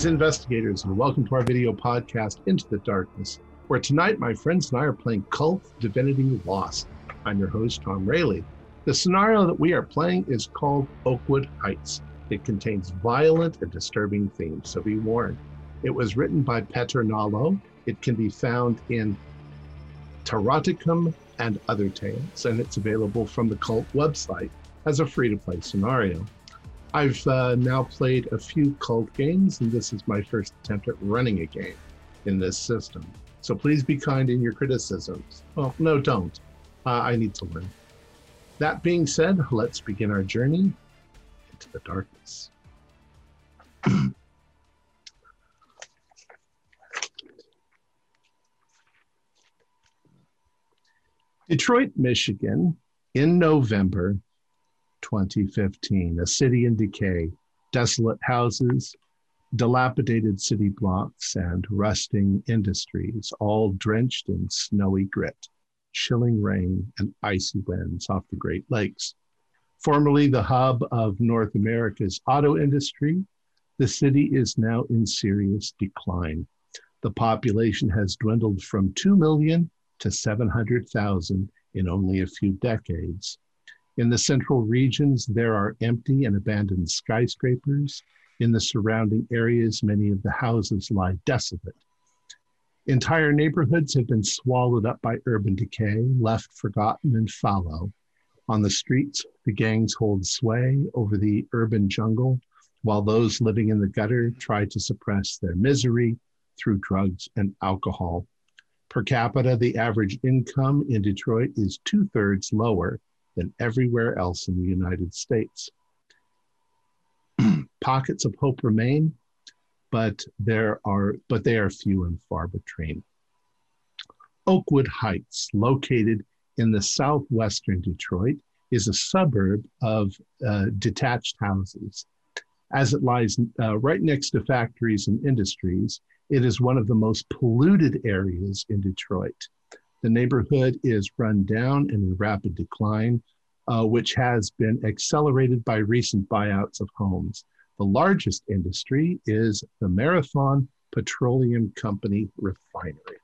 Greetings, investigators, and welcome to our video podcast, Into the Darkness, where tonight my friends and I are playing KULT Divinity Lost. I'm your host, Tom Rayleigh. The scenario that we are playing is called Oakwood Heights. It contains violent and disturbing themes, so be warned. It was written by Petter Nallo. It can be found in Taroticum and Other Tales, and it's available from the KULT website as a free to play scenario. I've uh, now played a few KULT games, and this is my first attempt at running a game in this system. So please be kind in your criticisms. Well, no, don't. Uh, I need to learn. That being said, let's begin our journey into the darkness. Detroit, Michigan, in November 2015. A city in decay, desolate houses, dilapidated city blocks, and rusting industries, all drenched in snowy grit, chilling rain, and icy winds off the Great Lakes. Formerly the hub of North America's auto industry, the city is now in serious decline. The population has dwindled from 2 million to 700,000 in only a few decades. In the central regions, there are empty and abandoned skyscrapers. In the surrounding areas, many of the houses lie desolate. Entire neighborhoods have been swallowed up by urban decay, left forgotten and fallow. On the streets, the gangs hold sway over the urban jungle, while those living in the gutter try to suppress their misery through drugs and alcohol. Per capita, the average income in Detroit is two thirds lower than everywhere else in the United States. Pockets of hope remain, but there are but they are few and far between. Oakwood Heights, located in the southwestern Detroit, is a suburb of uh, detached houses. As it lies uh, right next to factories and industries, it is one of the most polluted areas in Detroit. The neighborhood is run down and in rapid decline, uh, which has been accelerated by recent buyouts of homes. The largest industry is the Marathon Petroleum Company refinery.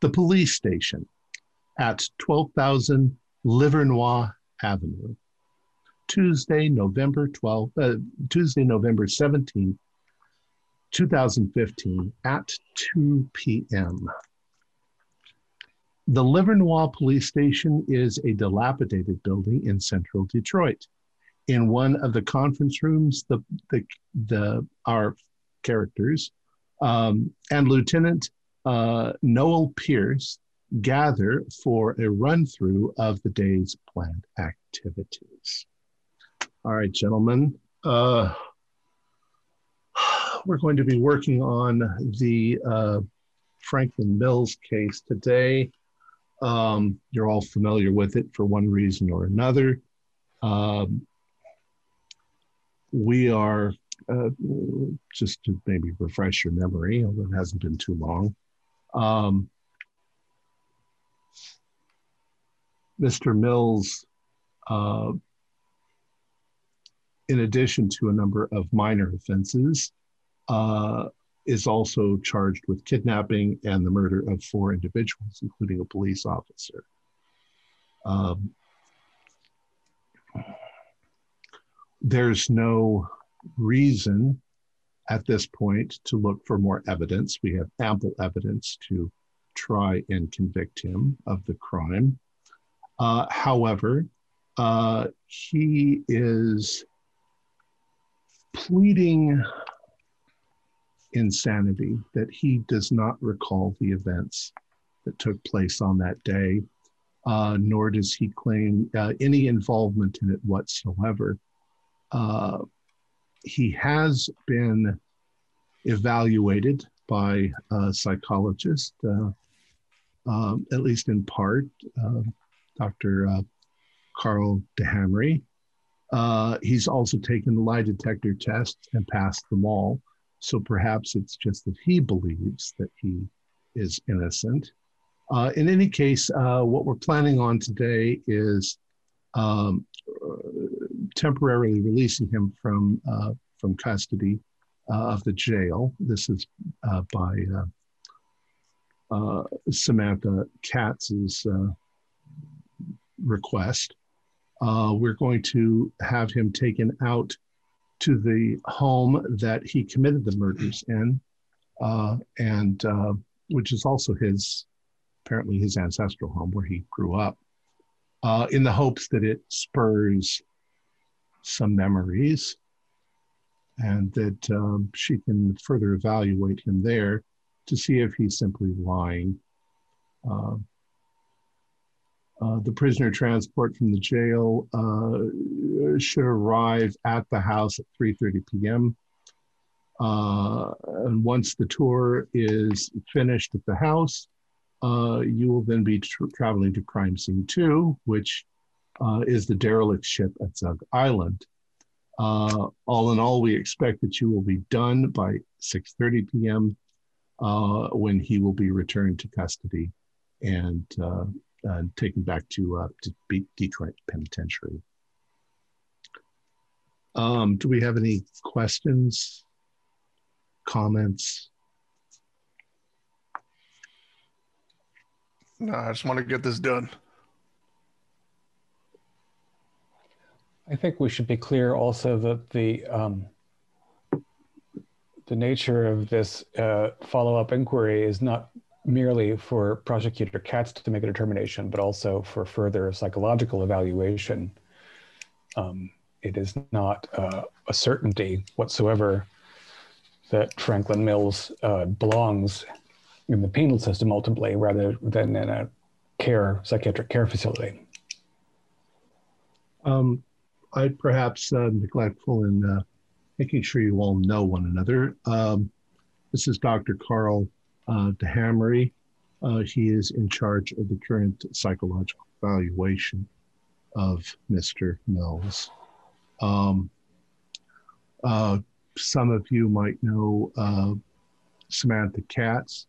The police station at 12,000 Livernois Avenue. Tuesday, November 12, uh, Tuesday, November 17th, 2015 at 2 p.m. The Livernois Police Station is a dilapidated building in central Detroit. In one of the conference rooms, the, the, the our characters um, and Lieutenant uh, Noel Pierce gather for a run through of the day's planned activities. All right, gentlemen. Uh, we're going to be working on the uh, Franklin Mills case today. Um, you're all familiar with it for one reason or another. Um, we are, uh, just to maybe refresh your memory, although it hasn't been too long. Um, Mr. Mills uh, in addition to a number of minor offenses, uh, is also charged with kidnapping and the murder of four individuals, including a police officer. Um, there's no reason at this point to look for more evidence. We have ample evidence to try and convict him of the crime. Uh, however, uh, he is pleading insanity that he does not recall the events that took place on that day, uh, nor does he claim uh, any involvement in it whatsoever. Uh, he has been evaluated by a psychologist, uh, um, at least in part, Dr. Uh, Carl DeHamry. Uh, he's also taken the lie detector test and passed them all. So perhaps it's just that he believes that he is innocent. Uh, in any case, uh, what we're planning on today is um, temporarily releasing him from uh, from custody uh, of the jail. This is uh, by uh, uh, Samantha Katz's request. we're going to have him taken out to the home that he committed the murders in, and which is also his apparently his ancestral home where he grew up, uh, in the hopes that it spurs some memories and that um, she can further evaluate him there to see if he's simply lying. Uh, uh, the prisoner transport from the jail uh, should arrive at the house at 3.30 p.m. Uh, and once the tour is finished at the house, uh, you will then be tra- traveling to crime scene two, which uh, is the derelict ship at Zug Island. All in all, we expect that you will be done by 6:30 p.m. When he will be returned to custody and, uh, and taken back to, uh, to Detroit Penitentiary. Um, do we have any questions, comments? No, I just want to get this done. I think we should be clear also that the um, the nature of this uh, follow-up inquiry is not merely for prosecutor Katz to make a determination, but also for further psychological evaluation. Um, it is not uh, a certainty whatsoever that Franklin Mills uh, belongs in the penal system ultimately rather than in a care psychiatric care facility. Um, I perhaps uh, neglectful in uh, making sure you all know one another. Um, this is Dr. Carl uh, DeHamery. Uh, he is in charge of the current psychological evaluation of Mr. Mills. Um, uh, some of you might know uh, Samantha Katz.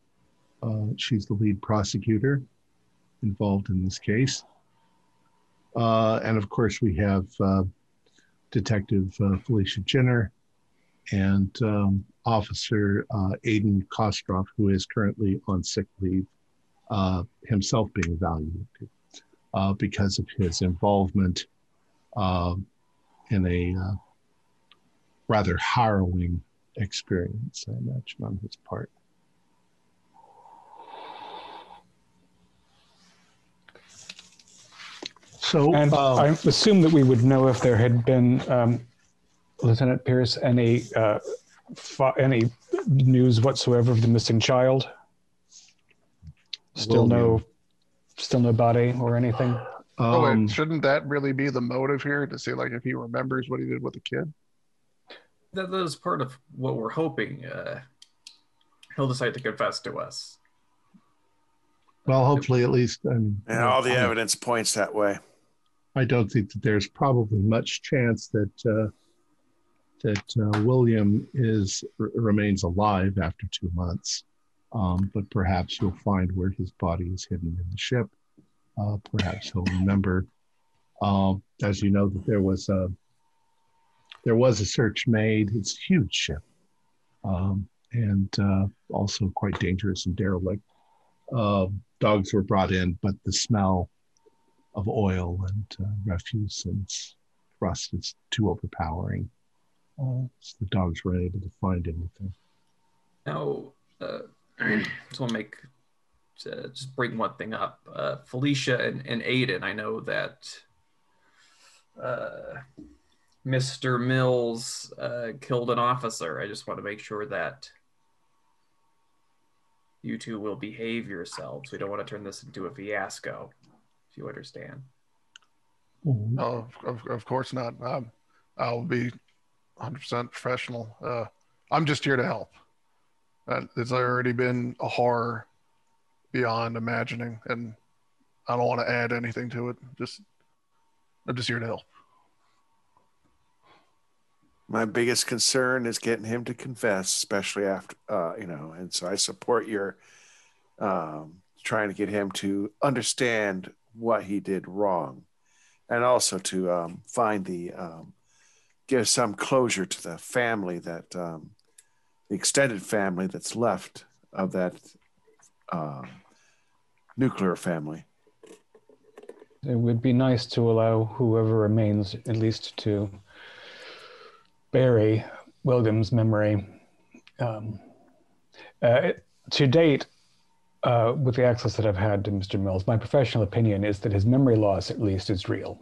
Uh, she's the lead prosecutor involved in this case. Uh, and of course, we have uh, Detective Felicia Jenner and um, Officer uh, Aiden Kostroff, who is currently on sick leave, uh, himself being evaluated because of his involvement in a rather harrowing experience, I imagine, on his part. So, and um, I assume that we would know if there had been, um, Lieutenant Pierce, any uh, any news whatsoever of the missing child. Still no, still no body or anything. Um, oh, wait, shouldn't that really be the motive here to see, like, if he remembers what he did with the kid? That, that is part of what we're hoping. Uh, he'll decide to confess to us. Well, hopefully, at least. Um, and all the evidence points that way. I don't think that there's probably much chance that uh, that uh, William is r- remains alive after two months. Um, but perhaps you'll find where his body is hidden in the ship. Uh, perhaps he'll remember, um, as you know, that there was a there was a search made. It's a huge ship, um, and uh, also quite dangerous and derelict. Uh, dogs were brought in, but the smell of oil and uh, refuse and rust is too overpowering. Uh, so the dogs weren't able to find anything. Now, uh, I just want to make uh, just bring one thing up. Uh, Felicia and, and Aiden, I know that uh, Mr. Mills uh, killed an officer. I just want to make sure that you two will behave yourselves. We don't want to turn this into a fiasco if you understand. Mm-hmm. Oh, of, of course not. Um, I'll be 100% professional. Uh, I'm just here to help. Uh, it's already been a horror beyond imagining, and I don't want to add anything to it. Just, I'm just here to help. My biggest concern is getting him to confess, especially after, uh, you know, and so I support your um, trying to get him to understand what he did wrong, and also to um, find the um, give some closure to the family that um, the extended family that's left of that uh, nuclear family. It would be nice to allow whoever remains at least to bury William's memory. Um, uh, to date, uh, with the access that I've had to Mr. Mills, my professional opinion is that his memory loss, at least, is real.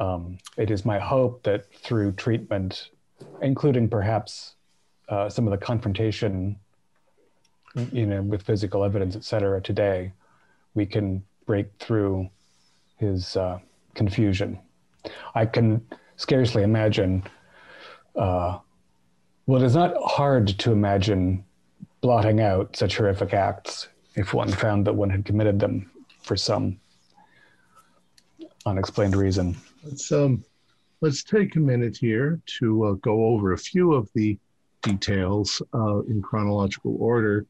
Um, it is my hope that through treatment, including perhaps uh, some of the confrontation, you know, with physical evidence, et cetera, today, we can break through his uh, confusion. I can scarcely imagine. Uh, well, it is not hard to imagine blotting out such horrific acts if one found that one had committed them for some unexplained reason. Let's um, let's take a minute here to uh, go over a few of the details uh, in chronological order,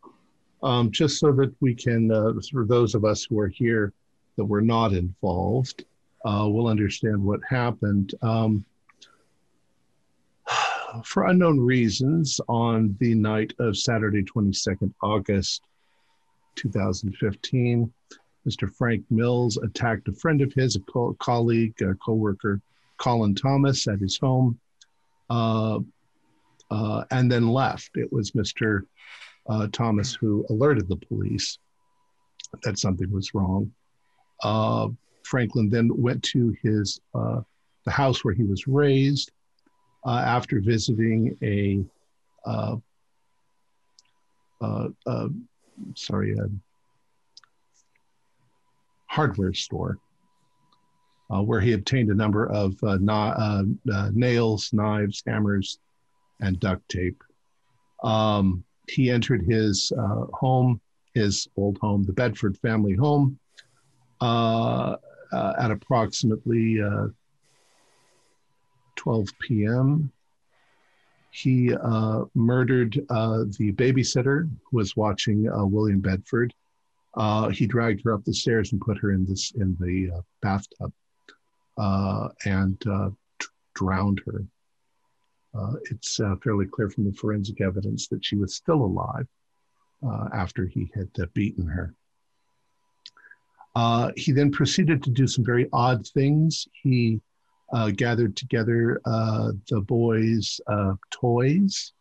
um, just so that we can, uh, for those of us who are here that were not involved, uh, will understand what happened. Um, for unknown reasons, on the night of Saturday, 22nd August 2015, Mr. Frank Mills attacked a friend of his, a co- colleague, a coworker, Colin Thomas, at his home, uh, uh, and then left. It was Mr. Uh, Thomas who alerted the police that something was wrong. Uh, Franklin then went to his uh, the house where he was raised uh, after visiting a sorry hardware store uh, where he obtained a number of uh, na- uh, uh nails, knives, hammers, and duct tape. Um, he entered his uh, home, his old home, the Bedford family home, uh, at approximately 12 p.m. He murdered the babysitter who was watching William Bedford uh, he dragged her up the stairs and put her in this in the uh, bathtub uh, and uh, t- drowned her. Uh, it's uh, fairly clear from the forensic evidence that she was still alive after he had beaten her. he then proceeded to do some very odd things. He gathered together the boys' toys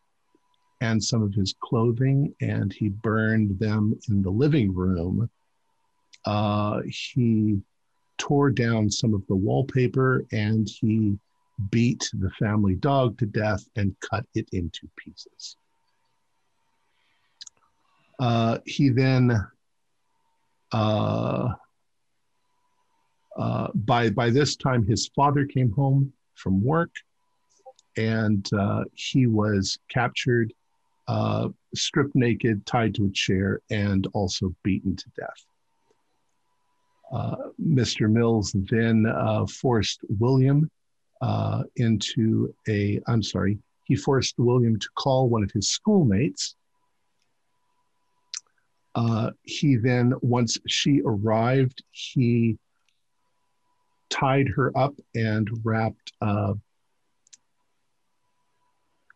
and some of his clothing, and he burned them in the living room. Uh, he tore down some of the wallpaper and he beat the family dog to death and cut it into pieces. Uh, he then, uh, uh, by, by this time, his father came home from work and uh, he was captured uh, stripped naked, tied to a chair, and also beaten to death. Uh, Mr. Mills then uh, forced William uh, into a, I'm sorry, he forced William to call one of his schoolmates. Uh, he then, once she arrived, he tied her up and wrapped uh,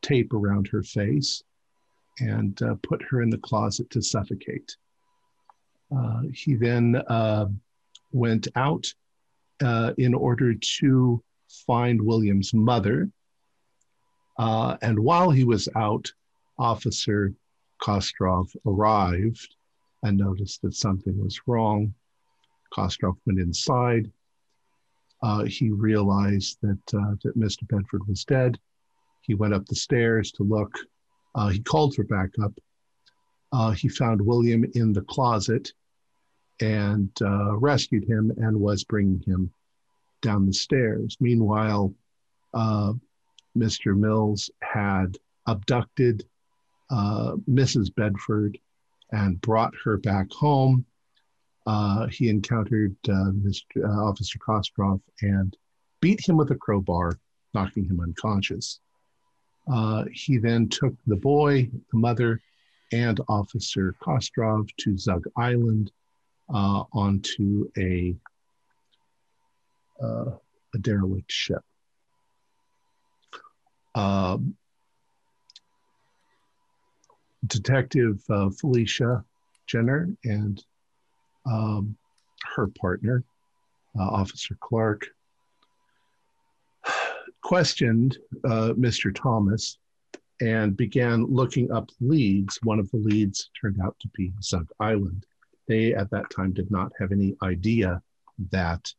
tape around her face and uh, put her in the closet to suffocate. Uh, he then uh, went out uh, in order to find William's mother. Uh, and while he was out, Officer Kostrov arrived and noticed that something was wrong. Kostrov went inside. Uh, he realized that, that Mr. Bedford was dead. He went up the stairs to look uh, he called for backup. Uh, he found William in the closet and uh, rescued him and was bringing him down the stairs. Meanwhile, uh, Mr. Mills had abducted uh, Mrs. Bedford and brought her back home. Uh, he encountered Mr. Officer Kostrov and beat him with a crowbar, knocking him unconscious. Uh, he then took the boy, the mother, and Officer Kostrov to Zug Island uh, onto a, uh, a derelict ship. Um, Detective uh, Felicia Jenner and um, her partner, uh, Officer Clark, questioned uh, Mr. Thomas and began looking up leads. One of the leads turned out to be Zug Island. They, at that time, did not have any idea that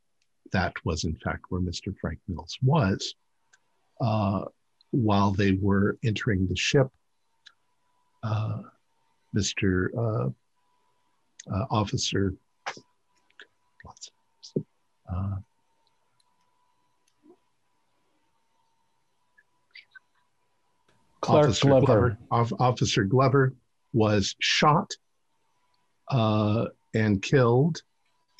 that was, in fact, where Mr. Frank Mills was. Uh, while they were entering the ship, uh, Mr. Uh, uh, Officer Clark Officer Glover. Glover, Off- Officer Glover was shot uh, and killed,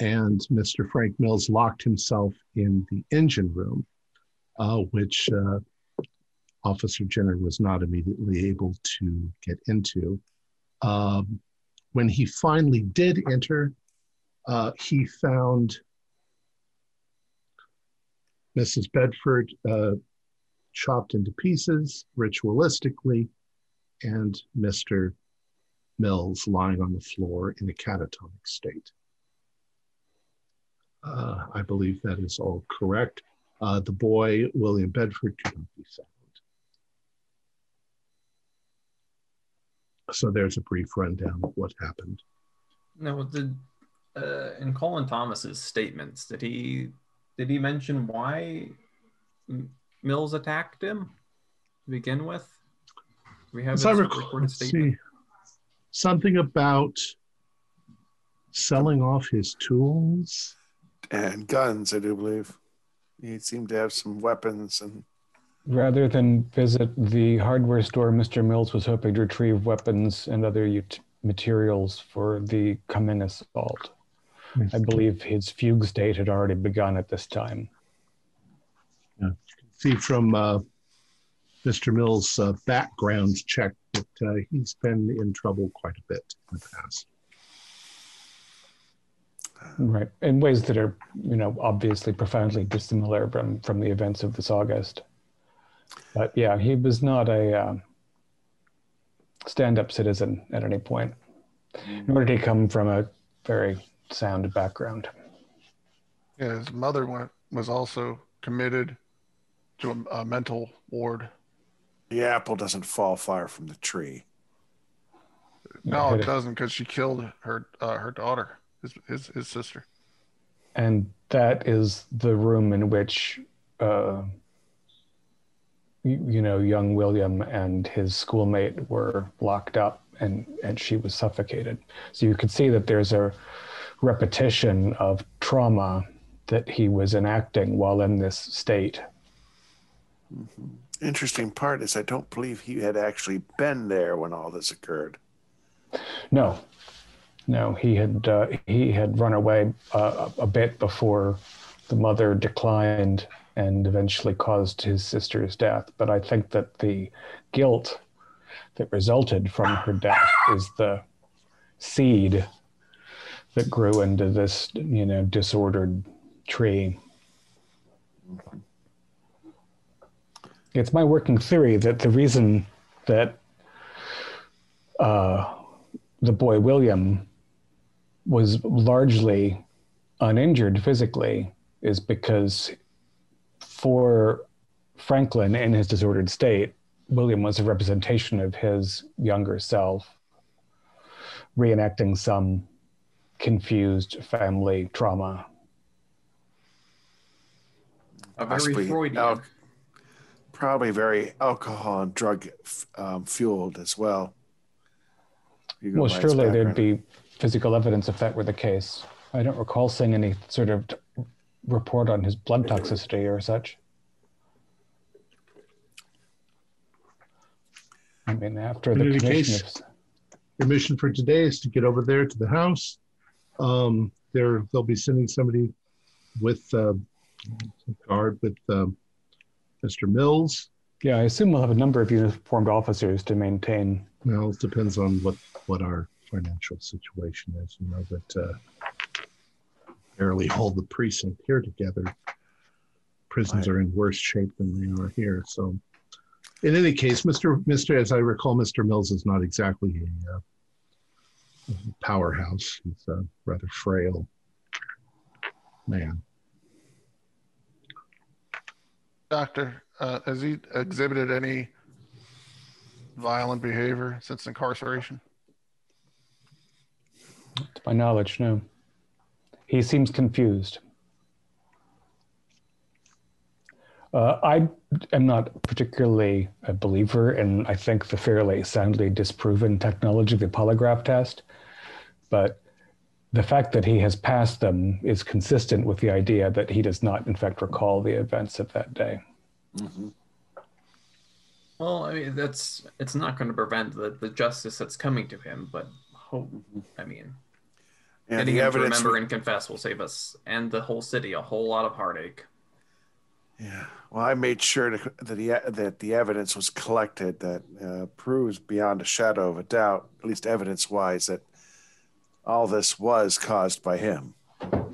and Mr. Frank Mills locked himself in the engine room, uh, which uh, Officer Jenner was not immediately able to get into. Um, when he finally did enter, uh, he found Mrs. Bedford uh, chopped into pieces ritualistically, and Mr. Mills lying on the floor in a catatonic state. Uh, I believe that is all correct. Uh, the boy, William Bedford, could not be found. So there's a brief rundown of what happened. Now, did uh, in Colin Thomas's statements, did he did he mention why Mills attacked him to begin with? We have As his I recall, recorded statement? see, something about selling off his tools. And guns, I do believe. He seemed to have some weapons and Rather than visit the hardware store, Mr. Mills was hoping to retrieve weapons and other ut- materials for the coming assault. I believe his fugue state had already begun at this time. See from uh, Mr. Mills' uh, background check that uh, he's been in trouble quite a bit in the past. Right, in ways that are, you know, obviously profoundly dissimilar from from the events of this August. But yeah, he was not a uh, stand-up citizen at any point, nor did he come from a very sound background. Yeah, his mother went, was also committed to a, a mental ward. the apple doesn't fall far from the tree. No, it it. doesn't because she killed her uh, her daughter, his, his his sister. and that is the room in which uh, you, you know young william and his schoolmate were locked up and and she was suffocated so you can see that there's a repetition of trauma that he was enacting while in this state Interesting part is I don't believe he had actually been there when all this occurred. no. No he had uh, he had run away uh, a a bit before the mother declined and eventually caused his sister's death. But i think that the guilt that resulted from her death is the seed that grew into this you know disordered tree it's my working theory that the reason that uh, the boy William was largely uninjured physically is because for Franklin in his disordered state, William was a representation of his younger self, reenacting some confused family trauma. A very Freudian. al- probably very alcohol and drug um, fueled as well. You Well, surely there'd be physical evidence if that were the case. I don't recall seeing any sort of t- report on his blood toxicity or such. I mean, after In the commission case- of, Your mission for today is to get over there to the house. Um, there, they'll be sending somebody with uh, a guard with um, Mr. Mills. yeah, I assume we'll have a number of uniformed officers to maintain. Well, it depends on what what our financial situation is. You know that uh, barely hold the precinct here together. Prisons Right. are in worse shape than they are here. So in any case, Mr. Mr. As I recall, Mr. Mills is not exactly a uh, powerhouse. He's a rather frail man. Doctor, uh, has he exhibited any violent behavior since incarceration? To my knowledge, no. He seems confused. Uh, I am not particularly a believer in, I think, the fairly soundly disproven technology of the polygraph test, but the fact that he has passed them is consistent with the idea that he does not, in fact, recall the events of that day. Mhm. Well, I mean, that's it's not going to prevent the, the justice that's coming to him, but hope, I mean, And getting the him to evidence. remember and confess will save us and the whole city a whole lot of heartache. Yeah. Well, I made sure to, that the that the evidence was collected that uh, proves beyond a shadow of a doubt, at least evidence-wise, that all this was caused by him. I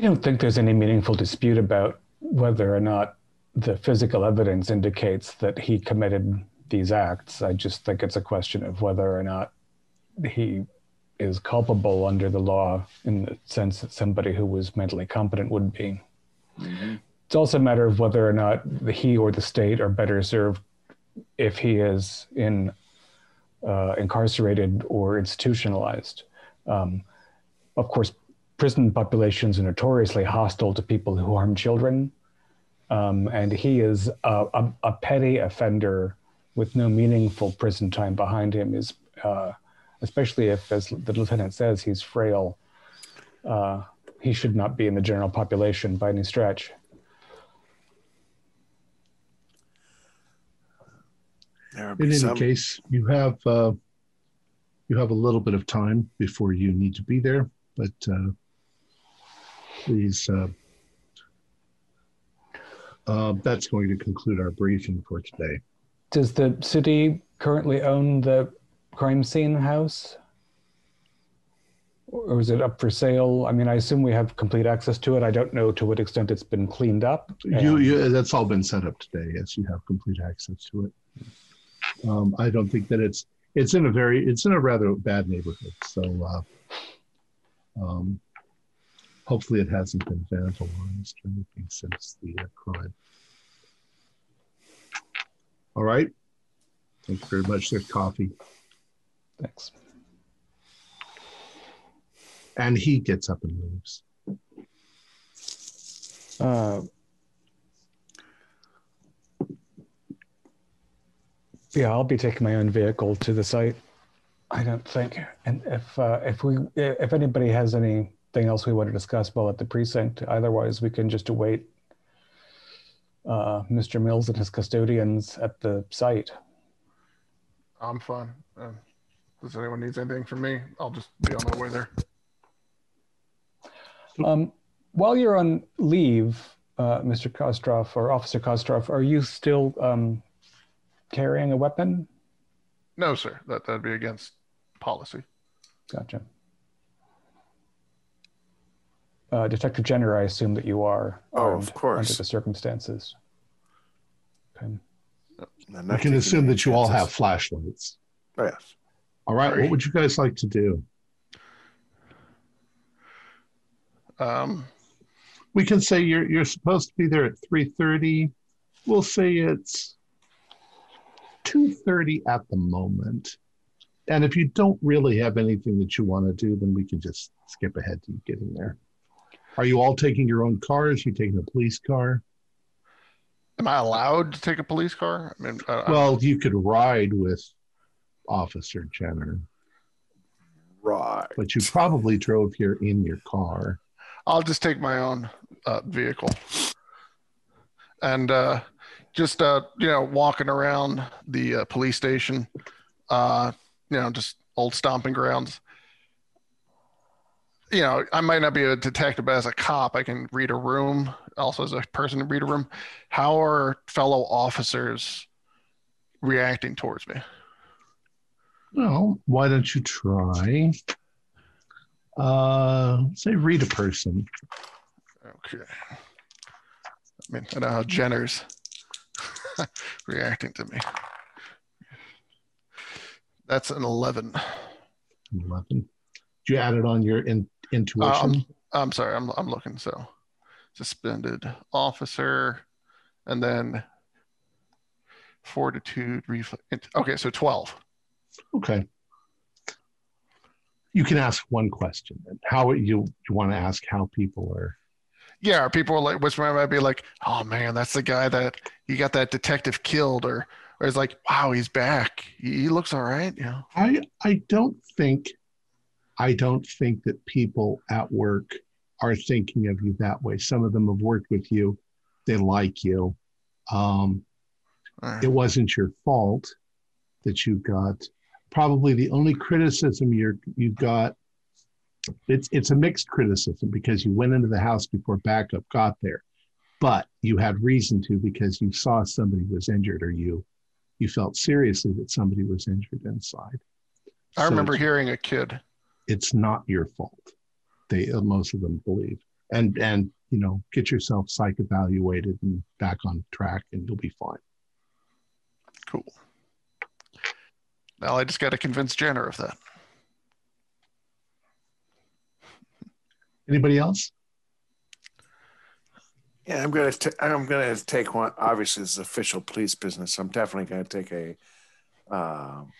don't think there's any meaningful dispute about whether or not the physical evidence indicates that he committed these acts. I just think it's a question of whether or not he is culpable under the law in the sense that somebody who was mentally competent would be. Mm-hmm. It's also a matter of whether or not the, he or the state are better served if he is in uh, incarcerated or institutionalized. Um, of course, prison populations are notoriously hostile to people who harm children. Um, and he is a, a, a petty offender with no meaningful prison time behind him, is uh, especially if, as the lieutenant says, he's frail. Uh, he should not be in the general population by any stretch. There would In any some. case, you have uh, you have a little bit of time before you need to be there, but uh, please. Uh, uh, that's going to conclude our briefing for today. Does the city currently own the crime scene house? Or is it up for sale? I mean, I assume we have complete access to it. I don't know to what extent it's been cleaned up. You, and- you, that's all been set up today. Yes, you have complete access to it. Um, I don't think that it's it's in a very it's in a rather bad neighborhood. So uh, um, hopefully it hasn't been vandalized or anything since the uh, crime. All right. Thank you very much. There's coffee, Thanks. and he gets up and leaves. Uh, yeah, I'll be taking my own vehicle to the site. I don't think, and if uh, if we if anybody has anything else we want to discuss while at the precinct, otherwise we can just await uh, Mr. Mills and his custodians at the site. I'm fine. Uh, does anyone needs anything from me? I'll just be on my way there. Um, while you're on leave, uh, Mr. Kostroff or Officer Kostroff, are you still um, carrying a weapon? No, sir. That that'd be against policy. Gotcha. Uh, Detective Jenner, I assume that you are Oh, of course. under the circumstances. Okay. I'm I can assume that you all have flashlights. Oh, yes. All right. Right. What would you guys like to do? Um, we can say you're you're supposed to be there at 3:30. We'll say it's 2:30 at the moment. And if you don't really have anything that you want to do, then we can just skip ahead to getting there. Are you all taking your own cars? you taking a police car? am I allowed to take a police car? I mean, uh, Well, you could ride with Officer Jenner, Right. but you probably drove here in your car. I'll just take my own uh, vehicle and uh, just uh, you know walking around the uh, police station, uh, you know, just old stomping grounds. You know, I might not be a detective, but as a cop, I can read a room. Also, as a person, read a room. How are fellow officers reacting towards me? Well, why don't you try? Uh, say read a person. Okay. I mean, I know how Jenner's. reacting to me. That's an 11. 11. Did you add it on your in, intuition? Um, I'm sorry, I'm, I'm looking. So suspended officer and then fortitude. Reflex. Okay, so 12. okay. You can ask one question. How you you want to ask how people are Yeah, are people like, which might be like, oh man, that's the guy that you got that detective killed, or or it's like, wow, he's back. He, he looks all right. You know, I I don't think I don't think that people at work are thinking of you that way. Some of them have worked with you. They like you. Um, right. it wasn't your fault that you got. Probably the only criticism you're you got. It's it's a mixed criticism because you went into the house before backup got there, but you had reason to because you saw somebody was injured or you you felt seriously that somebody was injured inside. I So remember hearing a kid. it's not your fault. They uh, most of them believe, and and you know, get yourself psych evaluated and back on track, and you'll be fine. Cool. Now I just got to convince Jenner of that. Anybody else? Yeah, I'm gonna. T- I'm gonna take one. Obviously, this is official police business. I'm definitely gonna take a, um,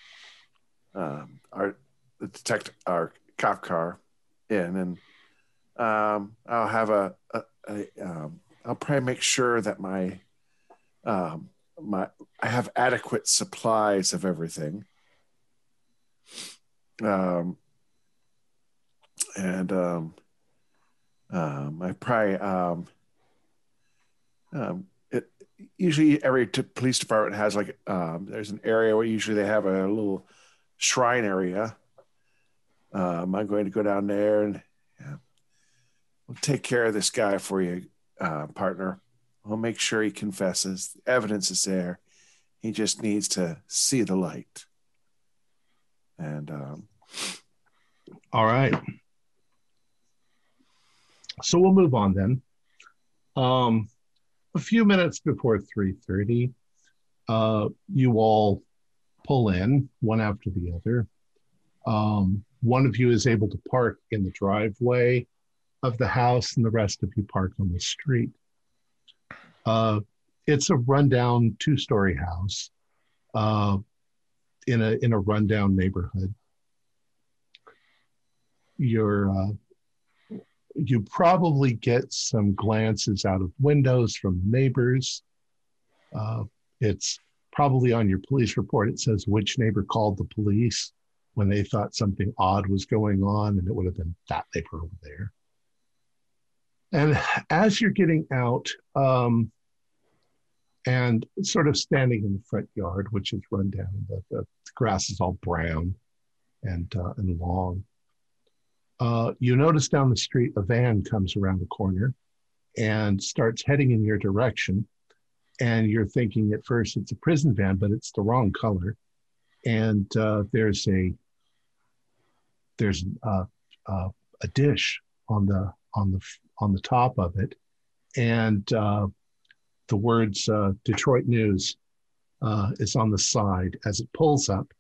um, our the detective, our cop car, in, and um, I'll have a. a, a um, I'll probably make sure that my, um, my I have adequate supplies of everything. Um, and um, um, I probably um um, it usually every t- police department has like um, there's an area where usually they have a little shrine area. Um, I'm going to go down there and yeah, we'll take care of this guy for you, uh, partner. We'll make sure he confesses. The evidence is there. He just needs to see the light. And um, All right. So we'll move on then. Um, a few minutes before 3:30, uh, you all pull in one after the other. Um, one of you is able to park in the driveway of the house, and the rest of you park on the street. Uh, it's a rundown two-story house uh, in a in a rundown neighborhood. You're uh, you probably get some glances out of windows from neighbors. Uh, it's probably on your police report. It says which neighbor called the police when they thought something odd was going on, and it would have been that neighbor over there. And as you're getting out, um, and sort of standing in the front yard, which is run down, the, the grass is all brown and uh, and long. Uh, you notice down the street a van comes around the corner and starts heading in your direction. And you're thinking at first it's a prison van, but it's the wrong color. And uh, there's a there's uh, uh, a dish on the on the on the top of it, and uh, the words Detroit News is on the side as it pulls up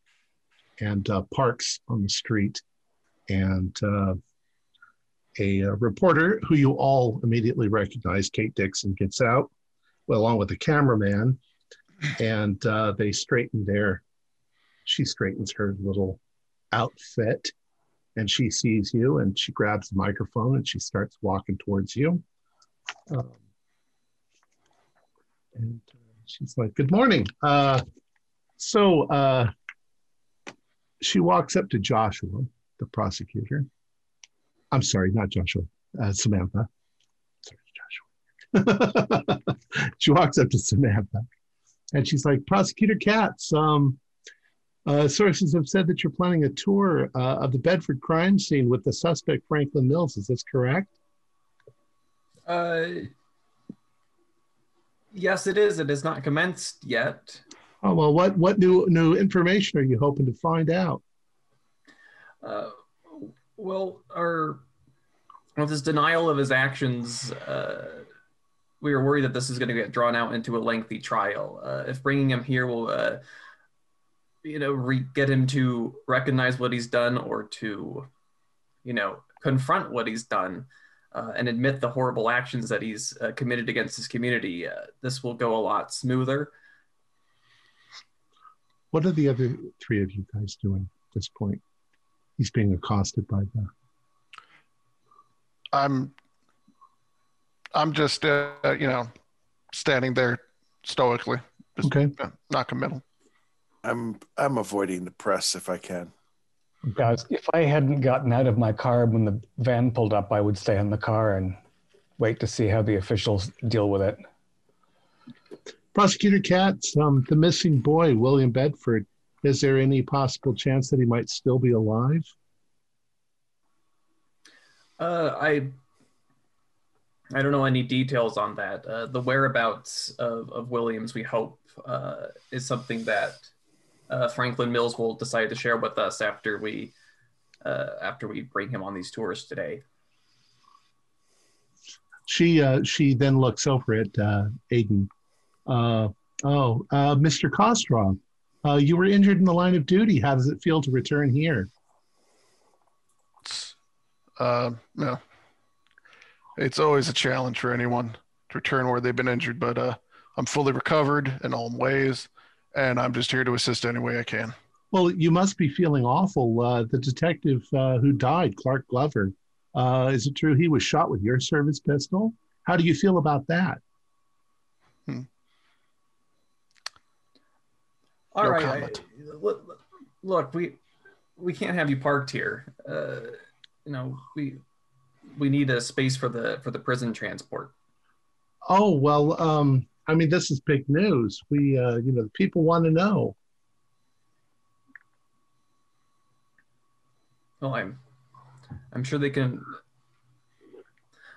and parks on the street and uh, a, uh reporter who you all immediately recognize, Kate Dixon, gets out, well, along with the cameraman, and uh, they straighten their. She straightens her little outfit, and she sees you, and she grabs the microphone and she starts walking towards you. Um, and uh, she's like, "Good morning." Uh, so uh, she walks up to Joshua, the prosecutor. I'm sorry, not Joshua, uh, Samantha. Sorry, Joshua. she walks up to Samantha and she's like, Prosecutor Katz, um, uh, sources have said that you're planning a tour uh, of the Bedford crime scene with the suspect Franklin Mills. Is this correct? Uh, yes, it is. It has not commenced yet. Oh well, what what new new information are you hoping to find out? Uh, well, our well, this denial of his actions uh, we are worried that this is going to get drawn out into a lengthy trial. Uh, if bringing him here will, uh, you know, re- get him to recognize what he's done or to, you know, confront what he's done uh, and admit the horrible actions that he's uh, committed against his community, this will go a lot smoother. What are the other three of you guys doing at this point? He's being accosted by the. I'm I'm just uh, you know standing there stoically, just Okay. not committal. I'm I'm avoiding the press if I can. Guys, if I hadn't gotten out of my car when the van pulled up, I would stay in the car and wait to see how the officials deal with it. Prosecutor Katz, um, the missing boy, William Bedford, is there any possible chance that he might still be alive? Uh, I I don't know any details on that. Uh, the whereabouts of, of Williams, we hope, uh, is something that uh, Franklin Mills will decide to share with us after we uh, after we bring him on these tours today. She uh, she then looks over at uh, Aiden. Uh, oh, uh, Mr. Kostrov, uh, you were injured in the line of duty. How does it feel to return here? It's, uh, no, it's always a challenge for anyone to return where they've been injured, but uh, I'm fully recovered in all ways, and I'm just here to assist any way I can. Well, you must be feeling awful. Uh, the detective uh, who died, Clark Glover, uh, is it true he was shot with your service pistol? How do you feel about that? All No right, comment. look, look, we we can't have you parked here. Uh, you know, we we need a space for the for the prison transport. Oh well, um, I mean, this is big news. We, uh, you know, the people want to know. Well, I'm I'm sure they can.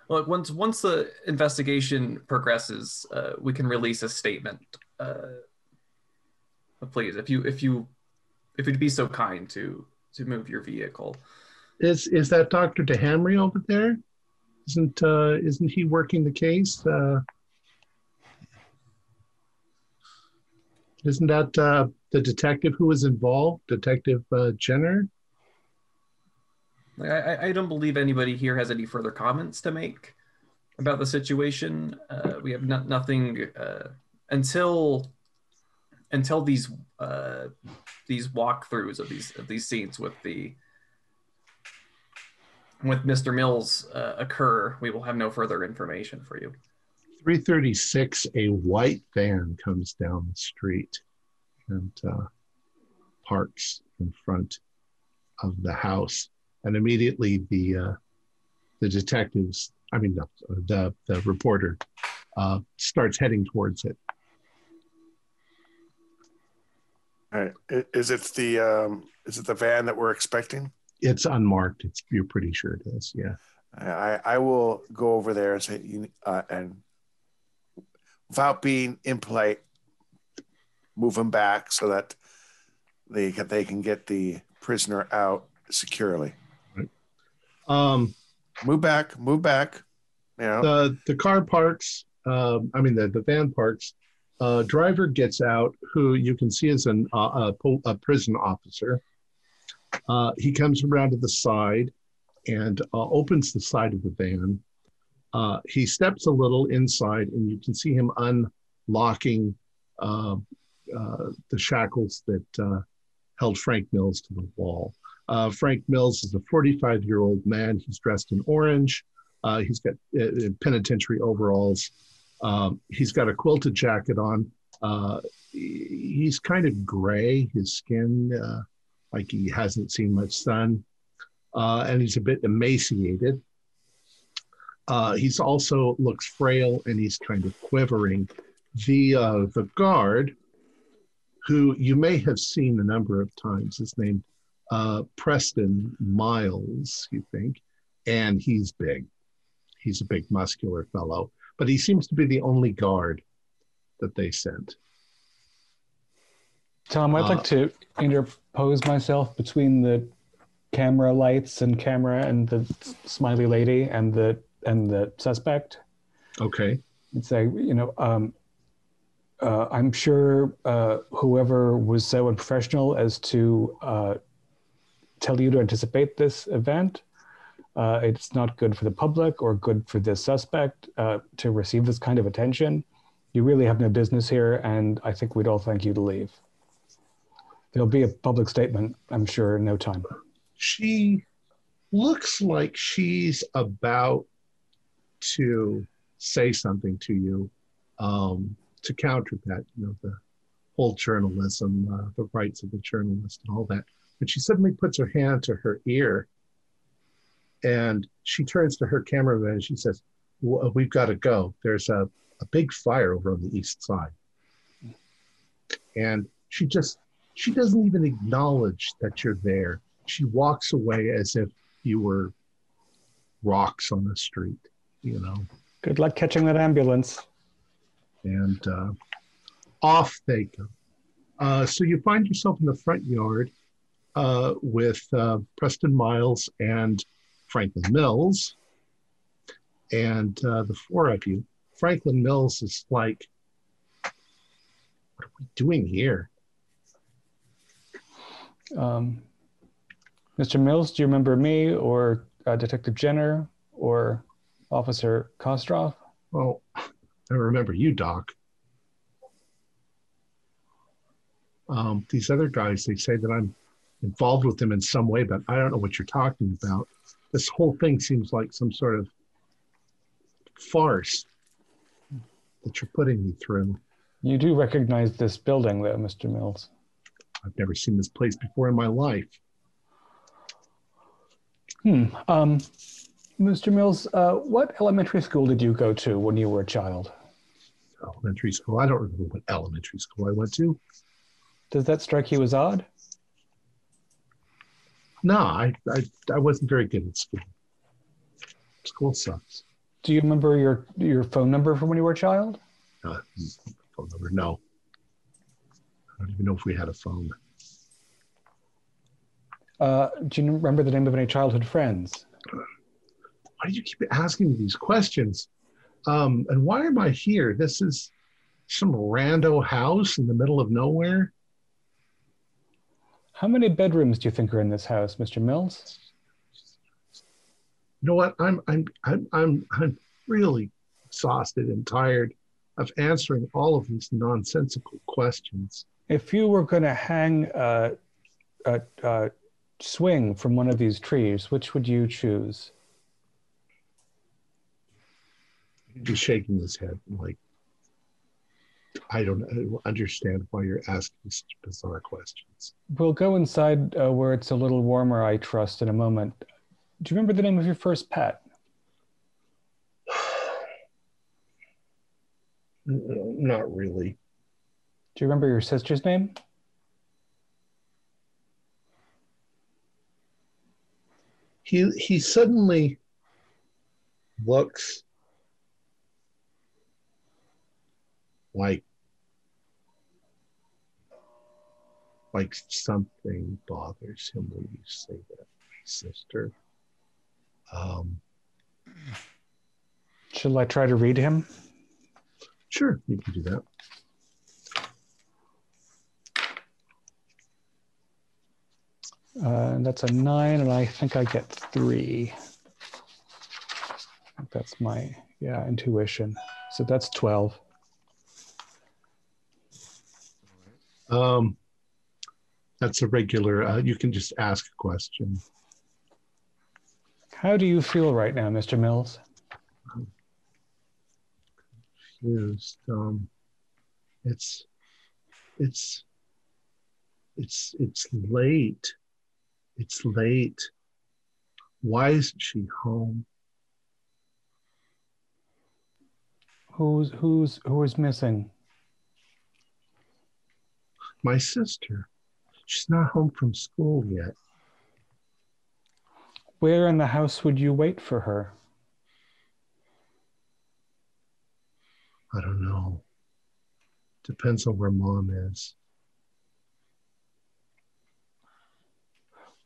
Look, once once the investigation progresses, uh, we can release a statement. Uh, but please, if you if you if you'd be so kind to to move your vehicle. Is is that Doctor DeHamry over there? Isn't uh, isn't he working the case? Uh, isn't that uh, the detective who was involved, Detective uh, Jenner? I- I don't believe anybody here has any further comments to make about the situation. Uh, we have no, nothing uh, until until these uh, these walkthroughs of these of these scenes with the with Mr. Mills uh, occur. We will have no further information for you. 336, a white van comes down the street and uh, parks in front of the house. And immediately the uh, the detectives, I mean, no, the, the reporter uh, starts heading towards it. All right. Is it the um, is it the van that we're expecting? It's unmarked. It's you're pretty sure it is. Yeah. I I will go over there and say you uh, and without being impolite, move them back so that they can, they can get the prisoner out securely. Um, Move back, move back. You know, the the car parks. Um, I mean, the the van parks. Uh, driver gets out, who you can see is an uh, a, a prison officer. Uh, he comes around to the side and uh, opens the side of the van. Uh, he steps a little inside, and you can see him unlocking uh, uh, the shackles that held Frank Mills to the wall. Frank Mills is a 45 year old man. He's dressed in orange. He's got penitentiary overalls. Um, he's got a quilted jacket on. Uh, he's kind of gray, his skin, uh, like he hasn't seen much sun. Uh, and he's a bit emaciated. Uh, he's also looks frail and he's kind of quivering. The uh, the guard, who you may have seen a number of times, is named uh, Preston Miles, you think, and he's big. He's a big, muscular fellow, but he seems to be the only guard that they sent. Tom, I'd Uh, like to interpose myself between the camera lights and camera and the smiley lady and the and the suspect. Okay. and say, you know, um, uh, I'm sure uh, whoever was so unprofessional as to uh, tell you to anticipate this event, uh, it's not good for the public or good for this suspect uh, to receive this kind of attention. You really have no business here, and I think we'd all thank you to leave. There'll be a public statement, I'm sure, in no time. She looks like she's about to say something to you um, to counter that, you know, the whole journalism, uh, the rights of the journalist, and all that. But she suddenly puts her hand to her ear and she turns to her cameraman and she says, We've got to go. There's a, a big fire over on the east side. And she just, she doesn't even acknowledge that you're there. She walks away as if you were rocks on the street, you know. Good luck catching that ambulance. And uh, off they go. Uh, so you find yourself in the front yard uh, with uh, Preston Miles and Franklin Mills. And uh, the four of you, Franklin Mills is like, what are we doing here? Um, Mr. Mills, do you remember me or uh, Detective Jenner or Officer Kostroff? Well, I remember you, Doc. Um, these other guys, they say that I'm involved with them in some way, but I don't know what you're talking about. This whole thing seems like some sort of farce that you're putting me through. You do recognize this building, though, Mr. Mills. I've never seen this place before in my life. Hmm. Um, Mr. Mills, uh, what elementary school did you go to when you were a child? Elementary school. I don't remember what elementary school I went to. Does that strike you as odd? No, I, I, I wasn't very good at school. School sucks. Do you remember your your phone number from when you were a child? Uh, phone number? No. I don't even know if we had a phone. Uh, do you remember the name of any childhood friends? Why do you keep asking me these questions? Um, and why am I here? This is some rando house in the middle of nowhere. How many bedrooms do you think are in this house, Mr. Mills? You know what? I'm I'm I'm I'm I'm really exhausted and tired of answering all of these nonsensical questions. If you were going to hang a, a, a swing from one of these trees, which would you choose? He's shaking his head like I don't understand why you're asking such bizarre questions. We'll go inside uh, where it's a little warmer, I trust, in a moment. Do you remember the name of your first pet? Not really. Do you remember your sister's name? He he suddenly looks like like something bothers him when you say that sister. Um shall i try to read him? Sure you can do that. Uh, that's a nine and i think i get three. That's my yeah intuition. So that's 12 Um, that's a regular, uh, you can just ask a question. How do you feel right now, Mr. Mills? Confused. Um, it's, it's, it's, it's late. It's late. Why isn't she home? Who's who's who is missing? My sister. She's not home from school yet. Where in the house would you wait for her? I don't know. Depends on where mom is.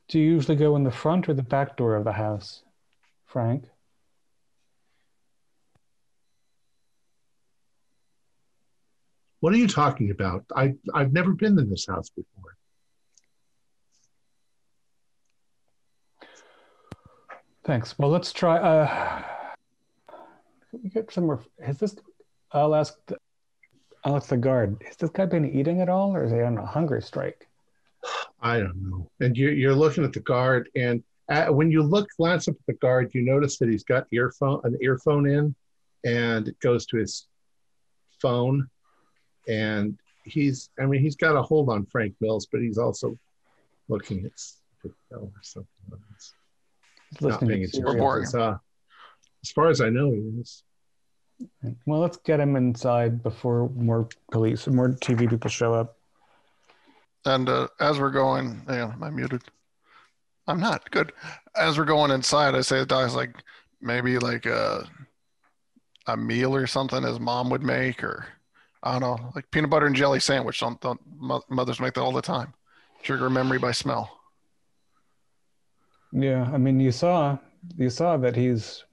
Do you usually go in the front or the back door of the house, Frank? What are you talking about? I, I've never been in this house before. Thanks. Well, let's try. Uh, can we get somewhere. Has this? I'll ask. I'll ask the guard. Has this guy been eating at all, or is he on a hunger strike? I don't know. And you're, you're looking at the guard, and at, when you look, glance up at the guard, you notice that he's got earphone, an earphone in, and it goes to his phone, and he's, I mean, he's got a hold on Frank Mills, but he's also looking at or something. He's listening to We're Uh, as far as I know, he is. Well, let's get him inside before more police, more TV people show up. And uh, as we're going, hang on, am I muted? I'm not. Good. As we're going inside, I say to Doc's like maybe like a a meal or something his mom would make, or I don't know, like peanut butter and jelly sandwich. Don't, don't mothers make that all the time? Trigger memory by smell. Yeah, I mean, you saw you saw that he's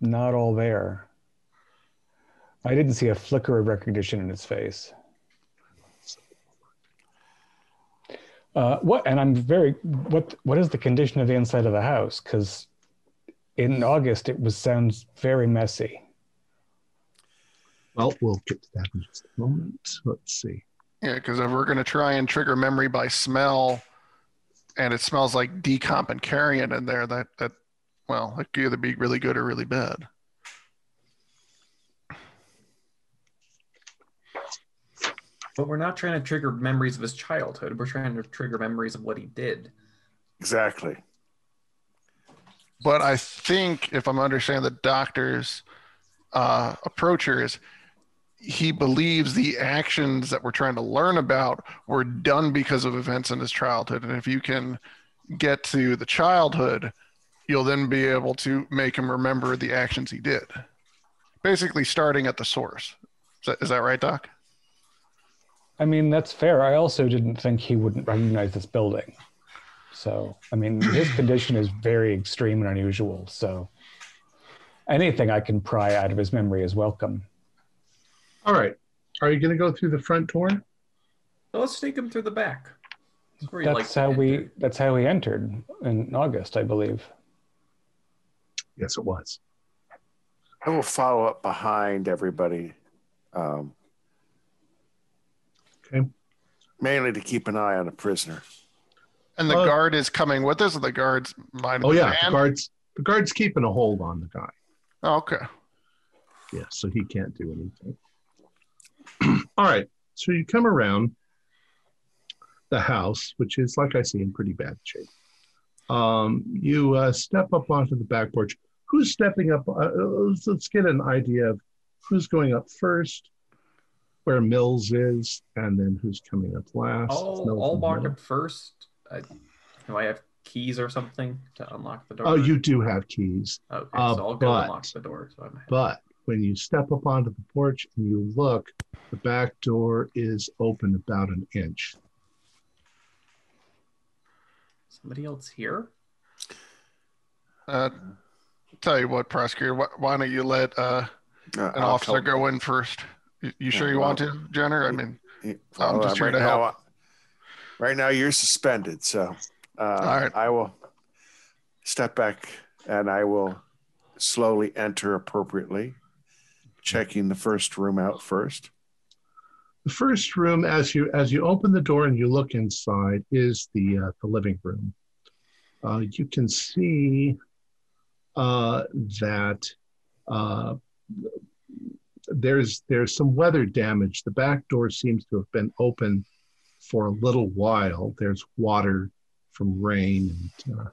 not all there. I didn't see a flicker of recognition in his face. Uh, what? And I'm very what? What is the condition of the inside of the house? Because in August it was sounds very messy. Well, we'll get to that in just a moment. Let's see. Yeah, because if we're gonna try and trigger memory by smell, and it smells like decomp and carrion in there, that that well, it could either be really good or really bad. But we're not trying to trigger memories of his childhood. We're trying to trigger memories of what he did. Exactly. But I think if I'm understanding the doctor's uh, approach here is he believes the actions that we're trying to learn about were done because of events in his childhood. And if you can get to the childhood, you'll then be able to make him remember the actions he did. Basically, starting at the source. Is that, is that right, Doc? I mean, that's fair. I also didn't think he wouldn't recognize this building. So, I mean, his condition is very extreme and unusual. So, anything I can pry out of his memory is welcome. All right. Are you going to go through the front door? So let's take him through the back. That's where he likes That's to how we. enter. That's how we entered in August, I believe. Yes, it was. I will follow up behind everybody, um, Okay. mainly to keep an eye on a prisoner. And the Uh, guard is coming with us, or the guard's minding Oh the yeah, the guards. The guards keeping a hold on the guy. Oh, okay. Yeah, so he can't do anything. All right. So you come around the house, which is, like I see, in pretty bad shape. Um, you uh, step up onto the back porch. Who's stepping up? Uh, let's, let's get an idea of who's going up first, where Mills is, and then who's coming up last. I'll, I'll walk up first. I, do I have keys or something to unlock the door? Oh, you do have keys. Okay, uh, so I'll go but- unlock the door. So I'm But when you step up onto the porch and you look, the back door is open about an inch. somebody else here. Uh, tell you what, prosecutor, why, why don't you let uh, Uh, an I'll officer go in first? You, you sure Yeah, you want to, Jenner? I mean, Yeah, I'm just here right to now, help. Right now, you're suspended, so uh, All right. I will step back and I will slowly enter appropriately, checking the first room out first. The first room, as you as you open the door and you look inside, is the uh, the living room. Uh, you can see uh, that uh, there's there's some weather damage. The back door seems to have been open for a little while. There's water from rain and uh,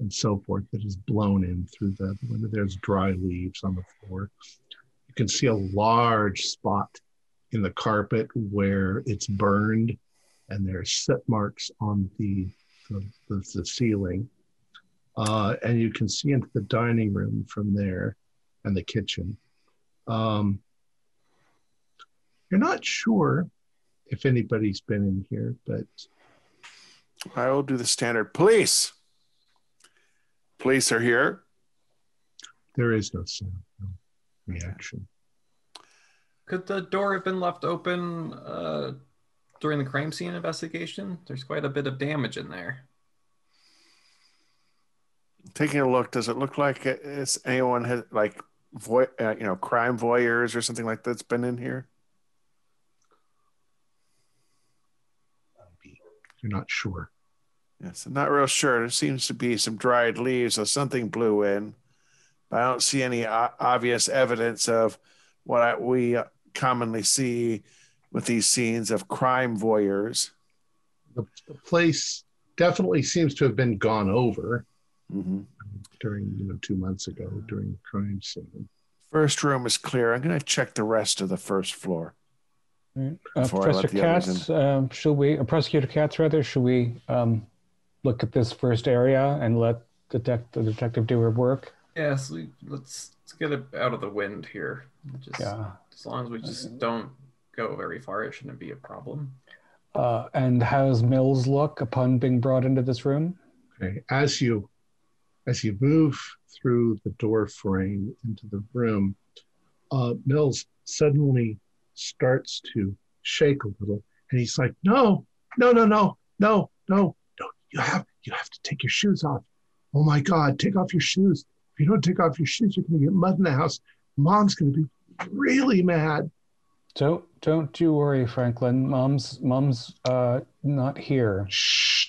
and so forth that is blown in through the window. There's dry leaves on the floor. You can see a large spot in the carpet where it's burned, and there's set marks on the the, the, the ceiling. Uh, and you can see into the dining room from there, and the kitchen. Um, you're not sure if anybody's been in here, but I will do the standard. Police. Police are here. there is no sound, no reaction. Could the door have been left open uh, during the crime scene investigation? There's quite a bit of damage in there. Taking a look, does it look like it's anyone has like voy, uh, you know, crime voyeurs or something like that's been in here? You're not sure. Yes, I'm not real sure. There seems to be some dried leaves, or something blew in. But I don't see any o- obvious evidence of what I, we commonly see with these scenes of crime voyeurs. The, the place definitely seems to have been gone over Mm-hmm. during, you know, two months ago during the crime scene. First room is clear. I'm going to check the rest of the first floor. Right. Uh, Before I let Professor Katz, um, should we, uh, Prosecutor Katz, rather, should we um, look at this first area and let detect, the detective do her work? Yes, we, let's, let's get it out of the wind here. Just Yeah. as long as we just don't go very far, it shouldn't be a problem. Uh, and how's Mills look upon being brought into this room? Okay. As you as you move through the door frame into the room, uh, Mills suddenly starts to shake a little, and he's like, "No, no, no, no, no, no, no! You have you have to take your shoes off. Oh my God, take off your shoes! You don't take off your shoes, you're going to get mud in the house. Mom's going to be really mad." Don't don't you worry, Franklin. Mom's mom's uh, not here. Shh!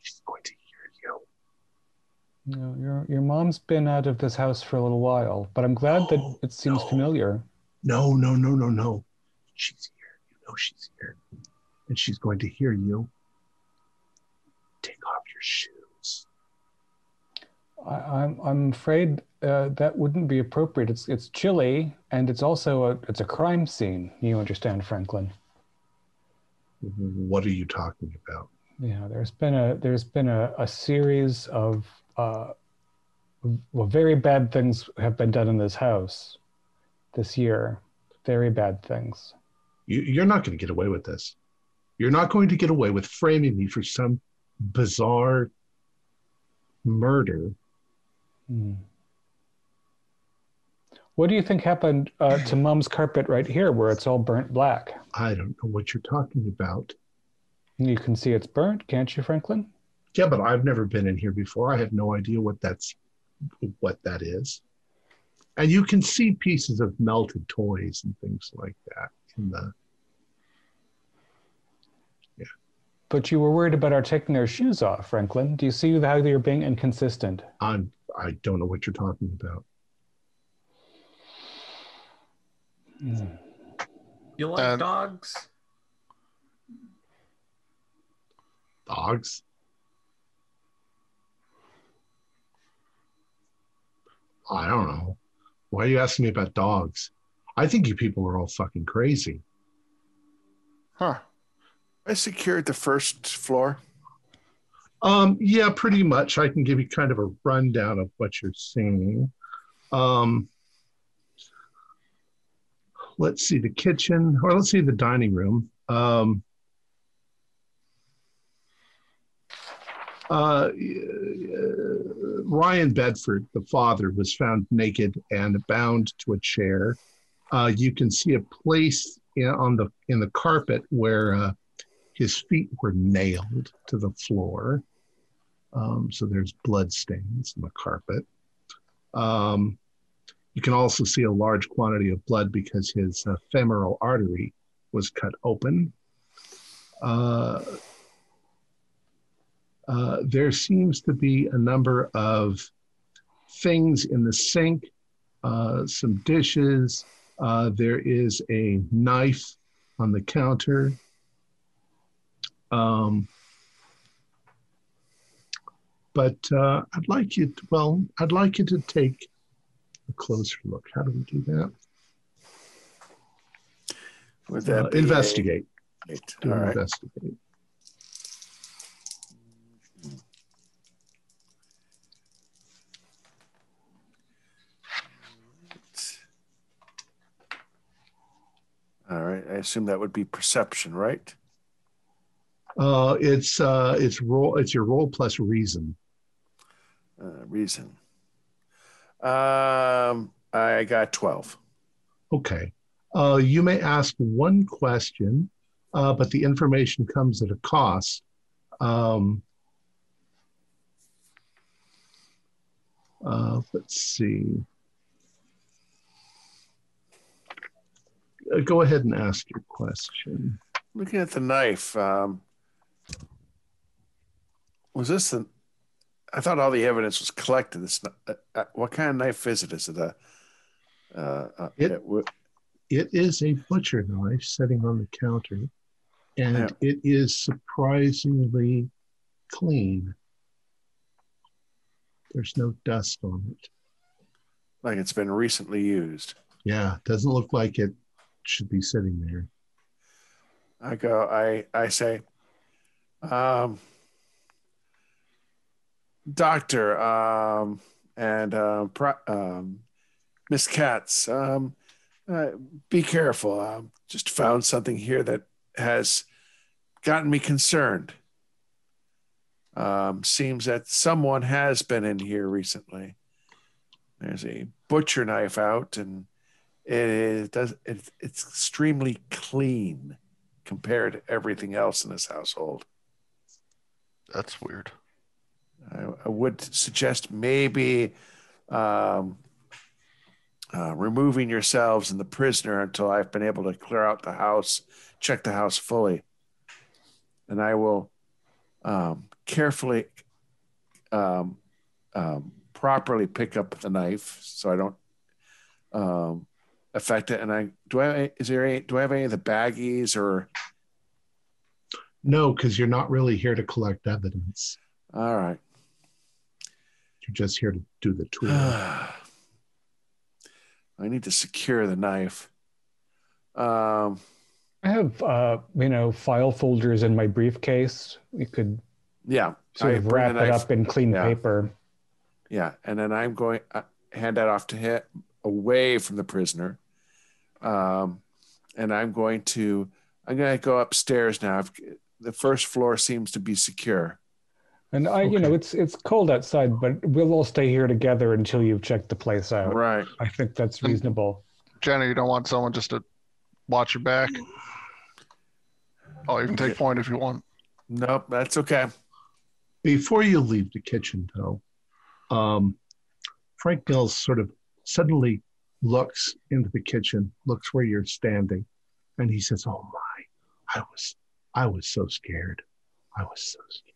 She's going to hear you. No, your your mom's been out of this house for a little while, but I'm glad that it seems no. familiar. No, no, no, no, no. She's here. You know she's here. And she's going to hear you. Take off your shoes. I, I'm I'm afraid uh, that wouldn't be appropriate. It's it's chilly, and it's also a it's a crime scene. You understand, Franklin? What are you talking about? Yeah, there's been a there's been a, a series of uh, well, very bad things have been done in this house this year. Very bad things. You, you're not going to get away with this. You're not going to get away with framing me for some bizarre murder. Hmm. What do you think happened uh, to Mom's carpet right here, where it's all burnt black? I don't know what you're talking about. You can see it's burnt, can't you, Franklin? Yeah, but I've never been in here before. I have no idea what that's what that is. And you can see pieces of melted toys and things like that in the But you were worried about our taking our shoes off, Franklin. Do you see how you're being inconsistent? I'm I don't know what you're talking about. Hmm. You like And- dogs? Dogs? I don't know. Why are you asking me about dogs? I think you people are all fucking crazy. Huh. I secured the first floor. Um, yeah, pretty much. I can give you kind of a rundown of what you're seeing. Um, let's see the kitchen, or let's see the dining room. Um, uh, Ryan Bedford, the father, was found naked and bound to a chair. Uh, you can see a place in, on the in the carpet where uh, his feet were nailed to the floor. Um, so there's blood stains on the carpet. Um, you can also see a large quantity of blood because his uh, femoral artery was cut open. Uh, uh, there seems to be a number of things in the sink, uh, some dishes. Uh, there is a knife on the counter. Um, but uh, I'd like you to, well, I'd like you to take a closer look. How do we do that? Would that Uh, be a- investigate. right. Do right. investigate. All right. I assume that would be perception, right? Uh, it's uh, it's roll. It's your roll plus reason. Uh, reason. Um, I got 12. Okay. Uh, you may ask one question, uh, but the information comes at a cost. Um, uh, let's see. Uh, go ahead and ask your question. Looking at the knife, um, was this the? I thought all the evidence was collected. This, uh, uh, what kind of knife is it? Is it a? Uh, uh, It- it It is a butcher knife sitting on the counter, and Yeah. it is surprisingly clean. There's no dust on it. like it's been recently used. Yeah, doesn't look like it should be sitting there. I go. I I say, um, doctor, um, and um, pro, um, Miss Katz, um, uh, be careful. Um, just found something here that has gotten me concerned. Um, seems that someone has been in here recently. There's a butcher knife out, and it does it, it's extremely clean compared to everything else in this household. That's weird. I, I would suggest maybe um, uh, removing yourselves and the prisoner until I've been able to clear out the house, check the house fully, and I will um, carefully, um, um, properly pick up the knife so I don't um, affect it. And I do I is there any, do I have any of the baggies or No, because you're not really here to collect evidence. all right. You're just here to do the tour. I need to secure the knife. Um, I have, uh, you know, file folders in my briefcase. We could yeah, sort I of bring wrap it knife- up in clean Yeah. paper. Yeah, and then I'm going uh, hand that off to him away from the prisoner, um, and I'm going to I'm going to go upstairs now. I've, the first floor seems to be secure. And I, you know, it's it's cold outside, but we'll all stay here together until you've checked the place out. Right. I think that's And- reasonable. Jenny, you don't want someone just to watch your back. I'll even take point if you want. Nope, that's okay. Before you leave the kitchen, though, um, Frank Mills sort of suddenly looks into the kitchen, looks where you're standing, and he says, "Oh my, I was, I was so scared. I was so scared.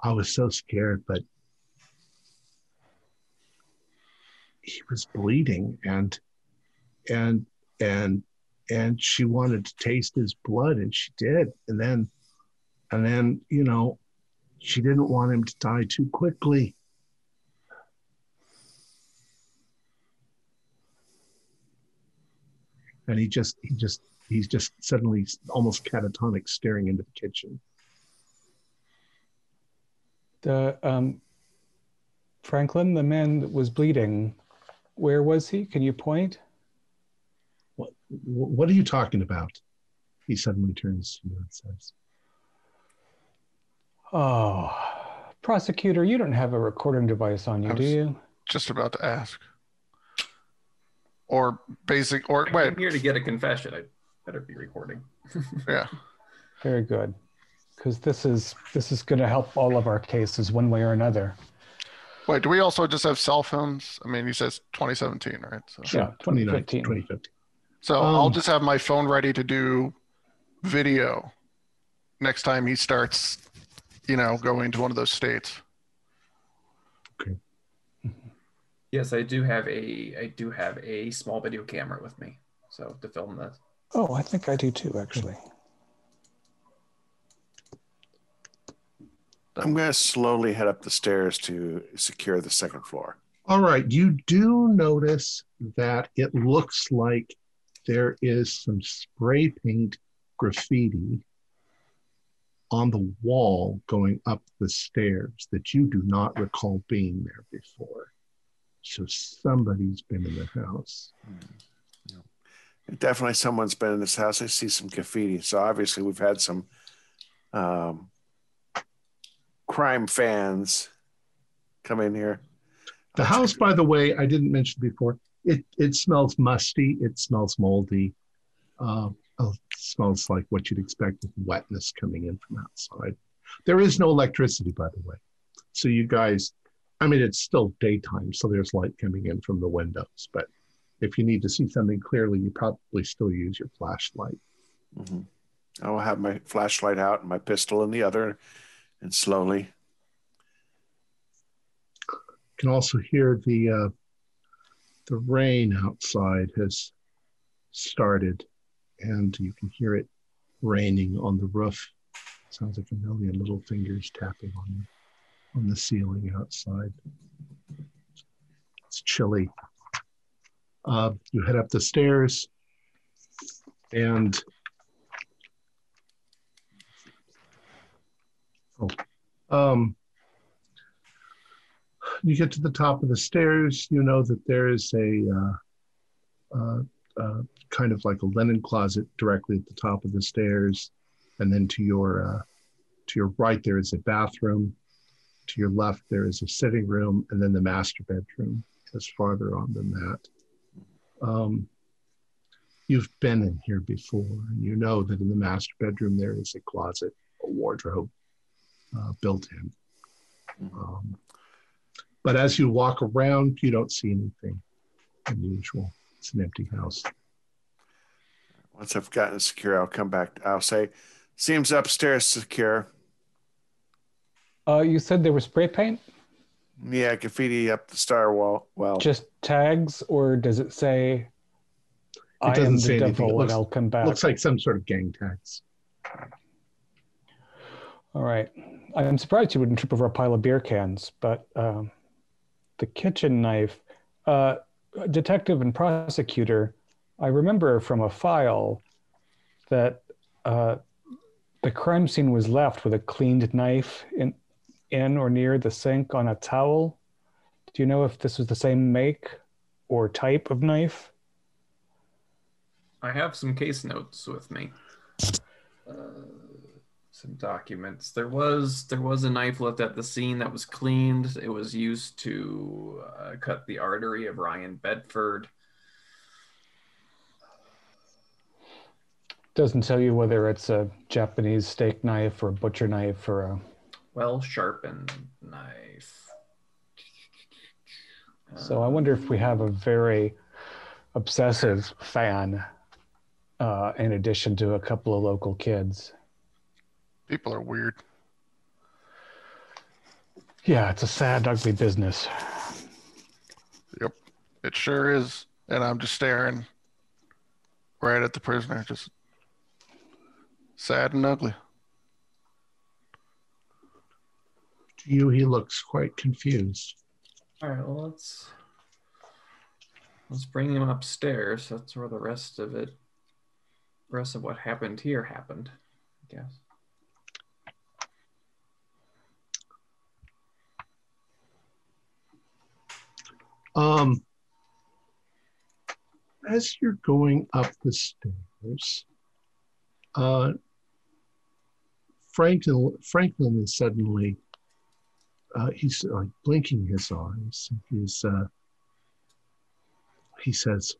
I was so scared, but he was bleeding, and, and, and, and she wanted to taste his blood, and she did, and then, and then, you know." she didn't want him to die too quickly. And he just, he just, he's just suddenly almost catatonic staring into the kitchen. The um, Franklin, the man that was bleeding, where was he? Can you point? What, what are you talking about? He suddenly turns to you and says, Oh, prosecutor, you don't have a recording device on you, do you? Just about to ask. Or basic, or wait, I'm here to get a confession. I better be recording. yeah. Very good, because this is this is going to help all of our cases one way or another. Wait, do we also just have cell phones? I mean, he says 2017, right? So, Yeah, 29, 2015. 2015. so I'll Um, just have my phone ready to do video next time he starts, you know, going to one of those states. Okay. Yes, I do have a I do have a small video camera with me, so to film this. Oh, I think I do too, actually. I'm going to slowly head up the stairs to secure the second floor. All right. You do notice that it looks like there is some spray paint graffiti on the wall going up the stairs that you do not recall being there before. So somebody's been in the house. Definitely someone's been in this house. I see some graffiti. So obviously we've had some um, crime fans come in here. The house, by the way, I didn't mention before, it it smells musty. It smells moldy. Uh, it smells like what you'd expect with wetness coming in from outside. There is no electricity, by the way. So you guys, I mean, it's still daytime, so there's light coming in from the windows. But if you need to see something clearly, you probably still use your flashlight. Mm-hmm. I will have my flashlight out and my pistol in the other, and slowly. You can also hear the uh, the rain outside has started, and you can hear it raining on the roof. Sounds like a million little fingers tapping on the on the ceiling outside. It's chilly. Uh, you head up the stairs, and oh, um, you get to the top of the stairs. You know that there is a uh, uh, uh, kind of like a linen closet directly at the top of the stairs, and then to your uh, to your right there is a bathroom. To your left there is a sitting room, and then the master bedroom is farther on than that. Um, you've been in here before, and you know that in the master bedroom there is a closet, a wardrobe uh, built in. Um, but as you walk around, you don't see anything unusual. It's an empty house. Once I've gotten secure, I'll come back. I'll say, seems upstairs secure. Uh, you said there was spray paint? Yeah, graffiti up the star wall. Well, Just tags, or does it say, I doesn't am say the anything. It looks- and I'll come back? Looks like some sort of gang tags. All right. I'm surprised you wouldn't trip over a pile of beer cans, but um, the kitchen knife, uh, detective and prosecutor, I remember from a file that uh, the crime scene was left with a cleaned knife in, in or near the sink on a towel. Do you know if this was the same make or type of knife? I have some case notes with me. Uh, some documents. There was there was a knife left at the scene that was cleaned. It was used to uh, cut the artery of Ryan Bedford. Doesn't tell you whether it's a Japanese steak knife or a butcher knife or a Well sharpened knife. So I wonder if we have a very obsessive fan, uh, in addition to a couple of local kids. People are weird. Yeah, it's a sad, ugly business. Yep, it sure is. And I'm just staring right at the prisoner, just sad and ugly. To you, he looks quite confused. All right, well let's let's bring him upstairs. That's where the rest of it, rest of what happened here happened. I guess. Um, as you're going up the stairs, uh, Franklin, Franklin is suddenly, uh, he's like blinking his eyes. He's, uh, he says,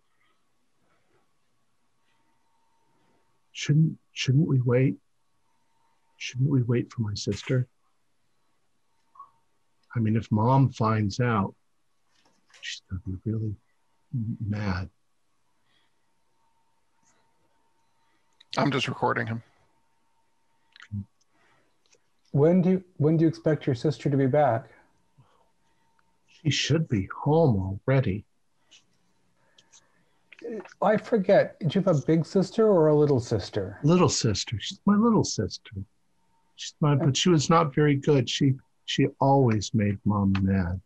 shouldn't, shouldn't we wait? Shouldn't we wait for my sister? I mean, if mom finds out, she's going to be really mad. I'm just recording him. When do you, when do you expect your sister to be back? She should be home already. I forget. Do you have a big sister or a little sister? Little sister, she's my little sister. She's my, but she was not very good. She she always made mom mad.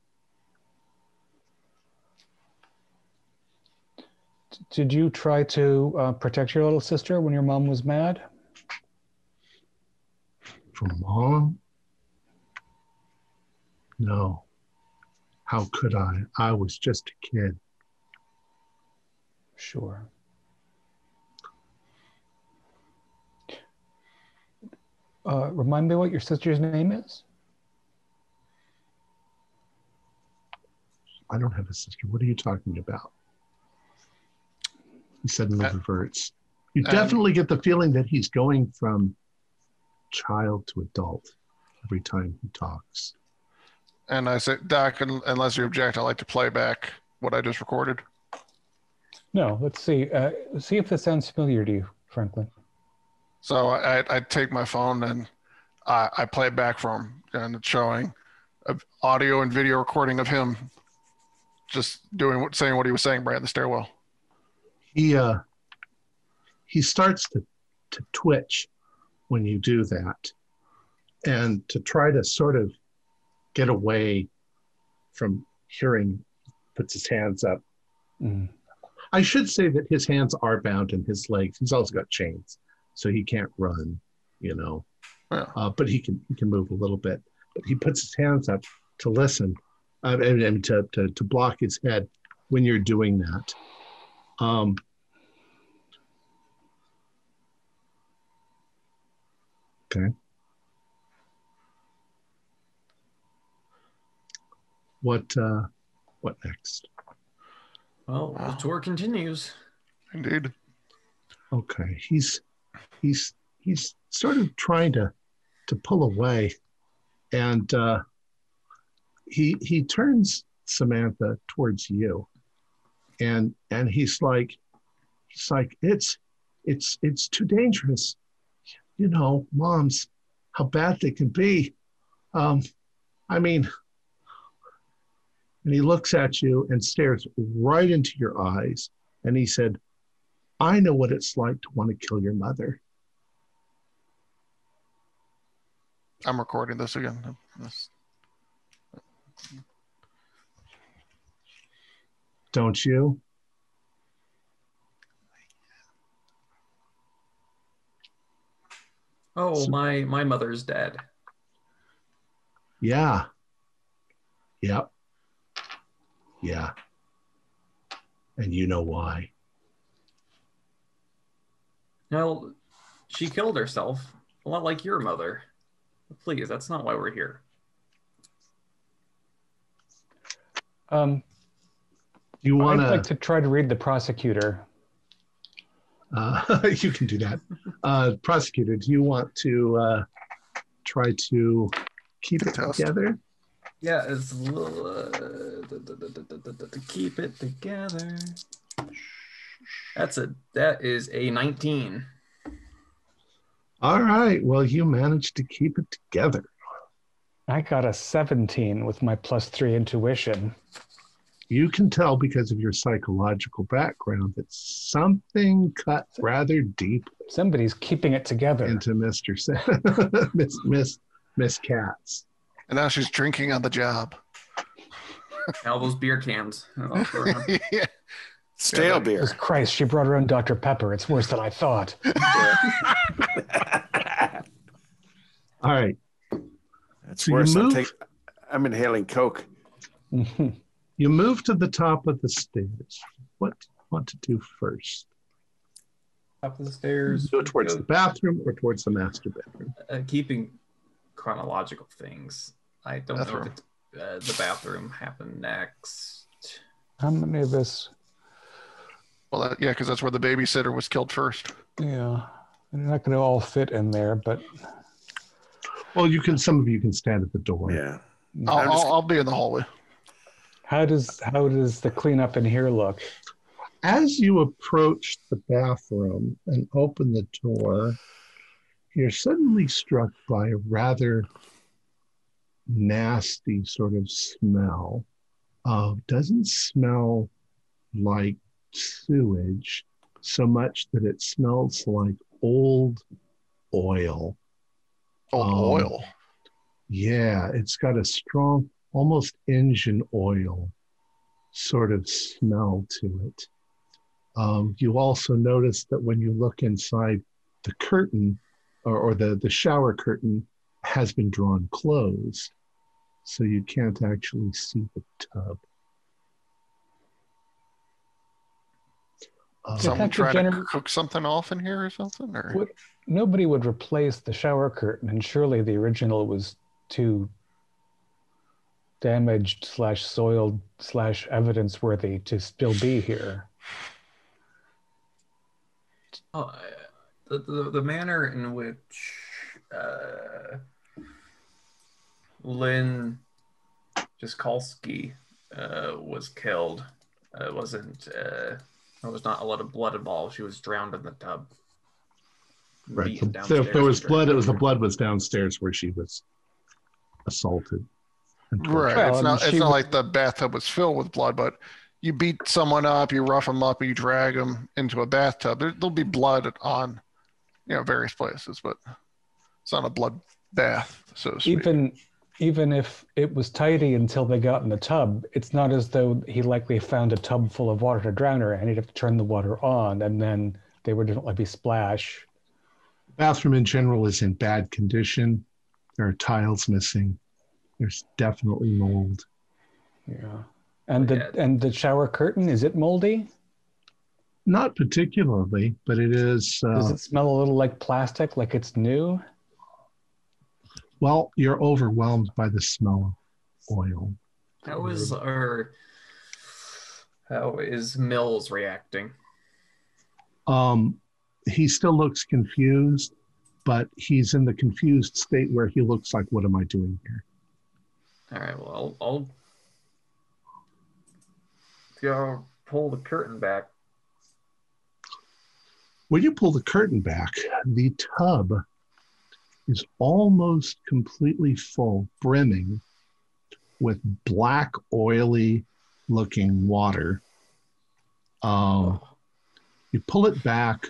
Did you try to uh, protect your little sister when your mom was mad? From mom? No. How could I? I was just a kid. Sure. Uh, remind me what your sister's name is? I don't have a sister. What are you talking about? He suddenly Uh, reverts. You um, definitely get the feeling that he's going from child to adult every time he talks. And I say, Doc, unless you object, I'd like to play back what I just recorded. No, let's see. Uh, see if this sounds familiar to you, Franklin. So I, I take my phone and I, I play it back for him, and it's showing a audio and video recording of him just doing what, saying what he was saying right in the stairwell. He uh he starts to to twitch when you do that. And to try to sort of get away from hearing puts his hands up. Mm. I should say that his hands are bound and his legs. He's also got chains, so he can't run, you know. Yeah. Uh, but he can he can move a little bit. But he puts his hands up to listen uh, and, and to, to to block his head when you're doing that. Um, okay. What uh, what next? Well, Wow. the tour continues. Indeed. Okay, he's he's he's sort of trying to to pull away, and uh, he he turns Samantha towards you, and and he's like he's like it's it's it's too dangerous, you know, moms, how bad they can be. Um, I mean, and he looks at you and stares right into your eyes, and he said. I know what it's like to want to kill your mother. I'm recording this again. This- Don't you? Oh, So- my my mother's dead. Yeah. Yep. Yeah. And you know why. Well, she killed herself, a lot like your mother. Please, that's not why we're here. Um, You want I'd like to, to try to read the prosecutor. uh, you can do that. Uh, prosecutor, do you want to uh, try to keep it together? Yeah, it's uh, to keep it together. That's a that is a 19. All right. Well, you managed to keep it together. I got a 17 with my plus three intuition. You can tell because of your psychological background that something cut rather deep Somebody's keeping it together. into Mr. Sa- Miss Miss Miss Katz. And now she's drinking on the job. All those beer cans. Yeah. Stale Yeah, beer. Jesus Christ, she brought her own Dr. Pepper. It's worse than I thought. All right. That's So you worse. I'm, take, I'm inhaling Coke. Mm-hmm. You move to the top of the stairs. What do you want to do first? Up the stairs. Go towards the bathroom or towards the master bedroom? uh, keeping chronological things. I don't know if it's, uh, the bathroom happened next. How many of us? Well, that, yeah, because that's where the babysitter was killed first. Yeah, And they're not going to all fit in there, but Well, you can. Some of you can stand at the door. Yeah. I'll, I'm just- I'll, I'll be in the hallway. How does how does the cleanup in here look? As you approach the bathroom and open the door, you're suddenly struck by a rather nasty sort of smell. Uh, doesn't smell like sewage so much that it smells like old oil. Old Um, oil. Yeah, it's got a strong, almost engine oil sort of smell to it. Um, you also notice that when you look inside the curtain or, or the, the shower curtain has been drawn closed, so you can't actually see the tub. Um, Someone Detective try to Jenner- cook something off in here or something? Or What- Nobody would replace the shower curtain, and surely the original was too damaged slash soiled slash evidence worthy to still be here. Oh, uh, the, the the manner in which uh, Lynn Jaskolski uh, was killed uh, wasn't uh, there was not a lot of blood involved. She was drowned in the tub. Right. beaten So if there was blood, it was the blood was downstairs where she was assaulted. And tortured. Right. Well, it's not. It's she not was- like the bathtub was filled with blood, but you beat someone up, you rough them up, you drag them into a bathtub. There, there'll be blood on, you know, various places, but it's not a blood bath, so to speak. even even if it was tidy until they got in the tub, it's not as though he likely found a tub full of water to drown her, and he'd have to turn the water on, and then they would like be splash. The bathroom in general is in bad condition. There are tiles missing. There's definitely mold. Yeah, and the Yeah. and the shower curtain is it moldy? Not particularly, but it is. Does Uh, it smell a little like plastic, like it's new? well, you're overwhelmed by the smell of oil. How is our how is Mills reacting? Um, he still looks confused, but he's in the confused state where he looks like, "What am I doing here?" All right, well, I'll, I'll y'all pull the curtain back. When you pull the curtain back, the tub is almost completely full, brimming with black, oily looking water. Um, you pull it back,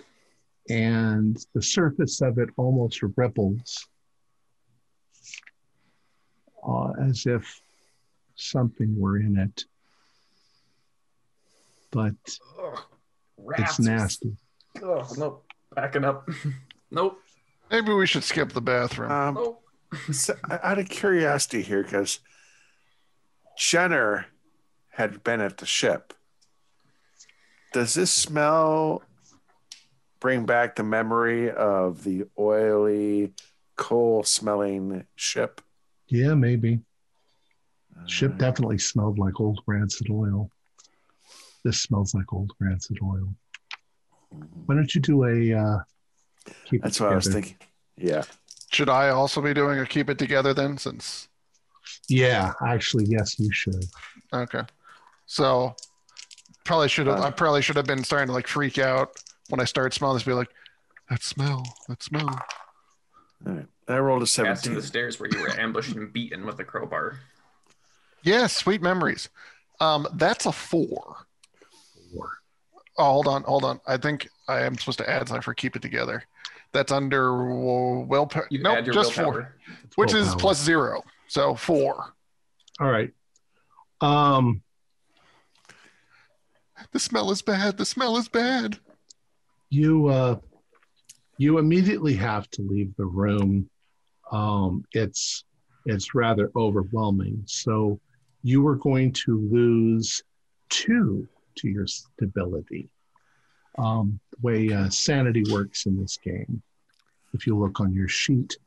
and the surface of it almost ripples uh, as if something were in it. But Ugh, it's nasty. Ugh, nope. Backing up. nope. Maybe we should skip the bathroom. Um, Nope. so, out of curiosity here, because Jenner had been at the ship. Does this smell bring back the memory of the oily, coal-smelling ship? Yeah, maybe. Ship definitely smelled like old rancid oil. This smells like old rancid oil. Why don't you do a uh, keep it That's what I was thinking. Yeah. Should I also be doing a keep it together then? Since Yeah, actually, yes, you should. okay, so probably should have. Uh, I probably should have been starting to like freak out when I started smelling this. Be like, that smell, that smell. All right. I rolled a Passing 17. the stairs where you were ambushed and beaten with a crowbar. Yeah, sweet memories. Um, that's a four. Four. Oh, hold on, hold on. I think I am supposed to add something for keep it together. That's under w- willpower. You Nope, just willpower. four, which is Willpower. plus zero. So four. All right. Um, The smell is bad. The smell is bad. you uh, you immediately have to leave the room. Um, it's it's rather overwhelming. So you are going to lose two to your stability. Um, the way uh, sanity works in this game, if you look on your sheet,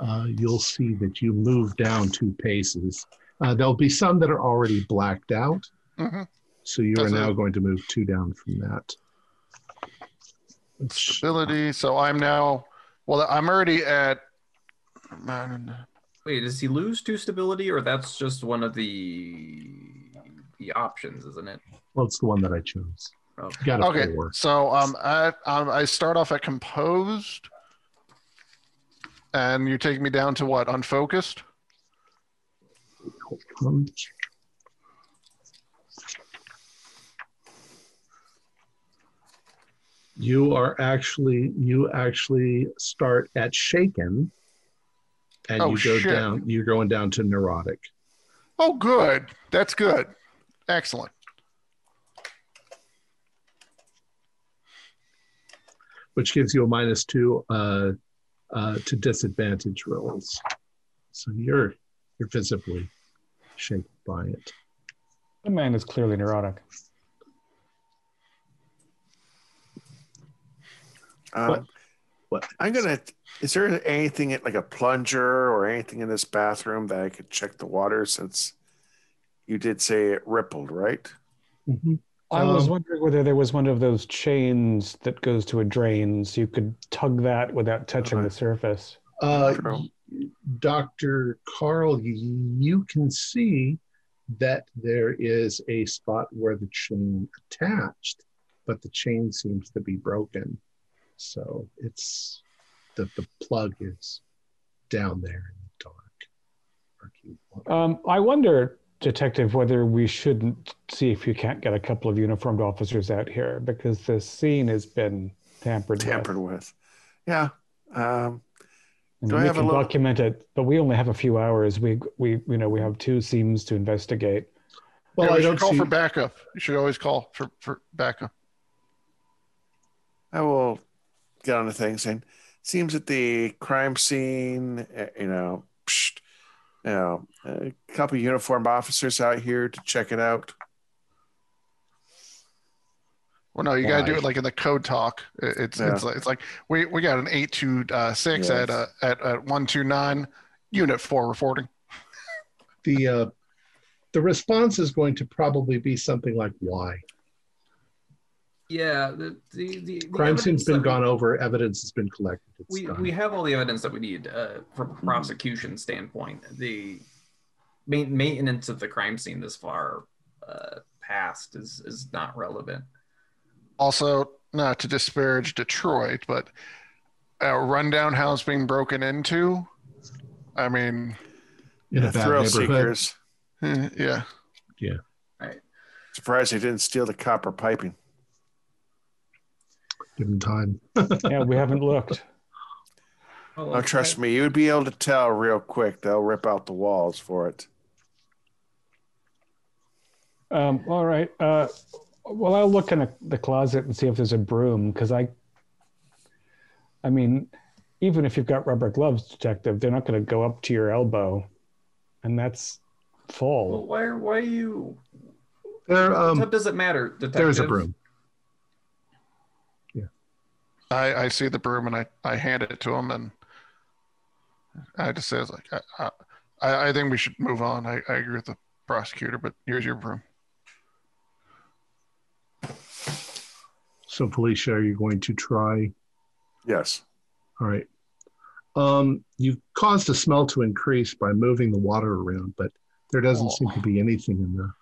uh, you'll see that you move down two paces. Uh, there'll be some that are already blacked out. hmm So you are now it. going to move two down from that. Stability. So I'm now. Well, I'm already at. Wait, does he lose two stability, or that's just one of the the options, isn't it? Well, it's the one that I chose. Oh. You got a Okay, four. so um, at, um, I start off at composed, and you take me down to what? Unfocused. You are actually you actually start at shaken, and Oh, you go shit. down. You're going down to neurotic. Oh, good. That's good. Excellent. which gives you a minus two uh, uh, to disadvantage rolls. So you're you're visibly shaken by it. The man is clearly neurotic. Um, What- what- I'm gonna. Is there anything like a plunger or anything in this bathroom that I could check the water since you did say it rippled, right? Mhm. I was Um, wondering whether there was one of those chains that goes to a drain, so you could tug that without touching Uh-huh. the surface. Uh, Dr. Carl, you can see that there is a spot where the chain attached, but the chain seems to be broken. So it's the, the plug is down there in the dark. Um, I wonder, Detective, whether we shouldn't see if you can't get a couple of uniformed officers out here because the scene has been tampered, Tampered with. with. Yeah. Um, And Do I we have a can little- document it, but we only have a few hours. We we you know we have two scenes to investigate. Well, yeah, I should don't call see. for backup. You should always call for, for backup. I will get on the thing saying, seems that the crime scene, uh, you know, psh, you know, a couple of uniformed officers out here to check it out. Well, no, you got to do it like in the code talk. It- It's it's like it's like we, we got an eight two uh, six Yes. at uh, at at one two nine unit four reporting. the uh, the response is going to probably be something like why Yeah, the the, the, the crime scene's evidence been that we- gone over evidence has been collected it's we, done. we have all the evidence that we need uh, from a prosecution standpoint. The ma- maintenance of the crime scene this far uh, past is is not relevant. Also, not to disparage Detroit, but a rundown house being broken into. I mean, in a bad thrill seekers. eh, yeah. Right. Surprised they didn't steal the copper piping. Given time Yeah, we haven't looked. Well, Oh, trust me, you would be able to tell real quick. They'll rip out the walls for it. Um, all right. Uh, well, I'll look in a, the closet and see if there's a broom because I. I mean, even if you've got rubber gloves, detective, they're not going to go up to your elbow, and that's Well, full. why are why are you? there um what does it matter, detective? there's a broom I, I see the broom and I, I hand it to him and I just says like I, I I think we should move on. I, I agree with the prosecutor, but here's your broom. so felicia are you going to try Yes. all right um you've caused the smell to increase by moving the water around but there doesn't Oh. seem to be anything in there.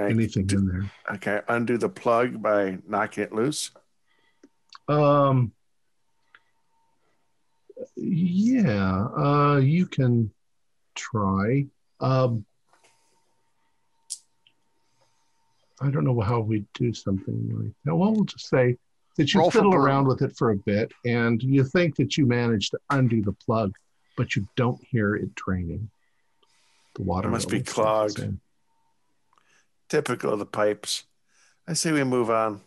Okay. anything in there Okay. Undo the plug by knocking it loose. Um, yeah, uh, you can try. Um, I don't know how we'd do something like that. Well, we'll just say that you Roll fiddle around with it for a bit and you think that you managed to undo the plug, but you don't hear it draining. The water It must be clogged. Typical of the pipes. I say we move on.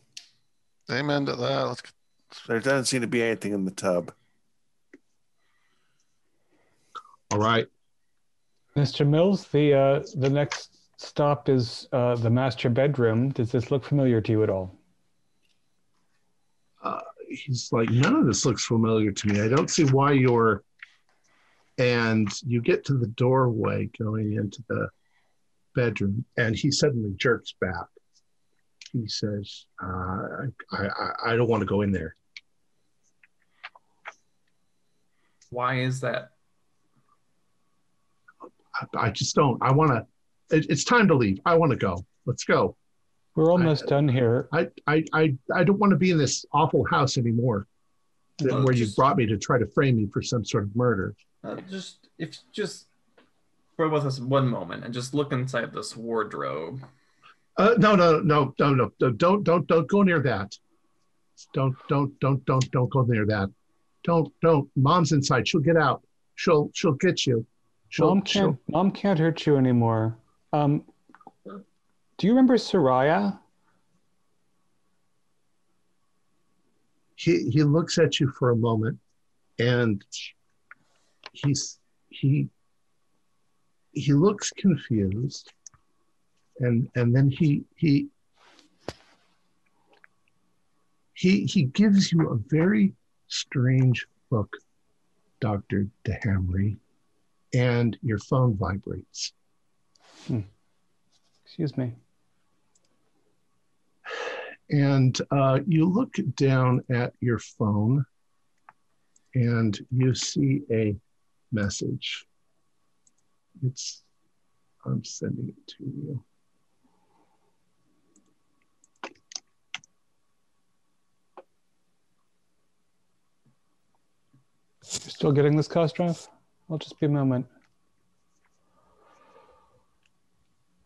Amen to that. Let's There doesn't seem to be anything in the tub. All right. Mr. Mills, the uh, the next stop is uh, the master bedroom. Does this look familiar to you at all? Uh, he's like, none of this looks familiar to me. I don't see why you're. And you get to the doorway going into the bedroom, and he suddenly jerks back. He says, uh, I, I, I don't want to go in there. Why is that? I, I just don't. I want to. It, it's time to leave. I want to go. Let's go. We're almost done here. I, I, I, I don't want to be in this awful house anymore that- Well, where you brought me to try to frame me for some sort of murder. Uh, just if just bear with us one moment and just look inside this wardrobe. Uh, no, no, no, no, no, no, don't, don't, don't go near that. Don't, don't, don't, don't, don't go near that. Don't, don't. Mom's inside. She'll get out. She'll, she'll get you. She'll, Mom she'll. can't. Mom can't hurt you anymore. Um, do you remember Soraya? He, he looks at you for a moment, and he's he he looks confused, and and then he he he he gives you a very strange look, Doctor DeHamry, and your phone vibrates. Excuse me. And uh, you look down at your phone and you see a message. It's, I'm sending it to you. You're still getting this, Kostrov? I'll just be a moment.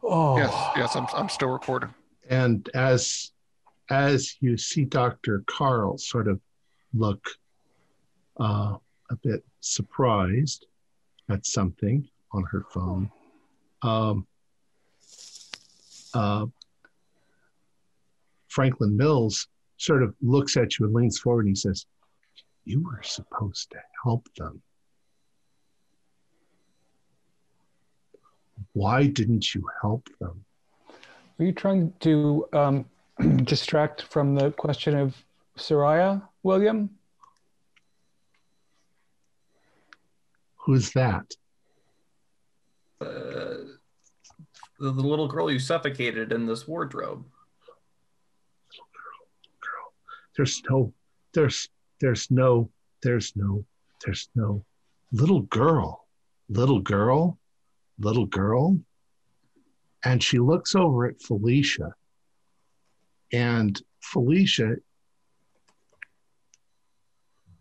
Oh, Yes, yes, I'm, I'm still recording. And as as you see Dr. Carl sort of look uh, a bit surprised at something on her phone, um, uh, Franklin Mills sort of looks at you and leans forward and he says, You were supposed to help them. Why didn't you help them? Are you trying to um, distract from the question of Soraya, William? Who's that? Uh, the, the little girl you suffocated in this wardrobe. Little girl, girl. There's no, there's, there's no, there's no, there's no little girl, little girl, little girl. And she looks over at Felicia. And Felicia,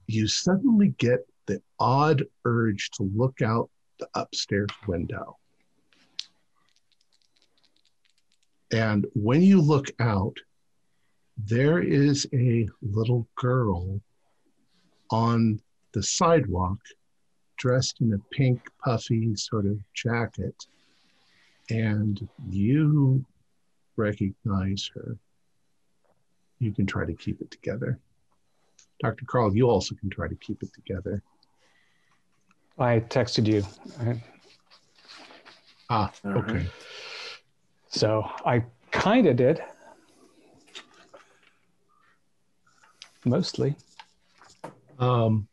you suddenly get the odd urge to look out the upstairs window. And when you look out, there is a little girl on the sidewalk dressed in a pink, puffy sort of jacket. And you recognize her. You can try to keep it together. Dr. Carl, you also can try to keep it together. I texted you. I- Ah, All right. okay. So I kind of did. Mostly. Um,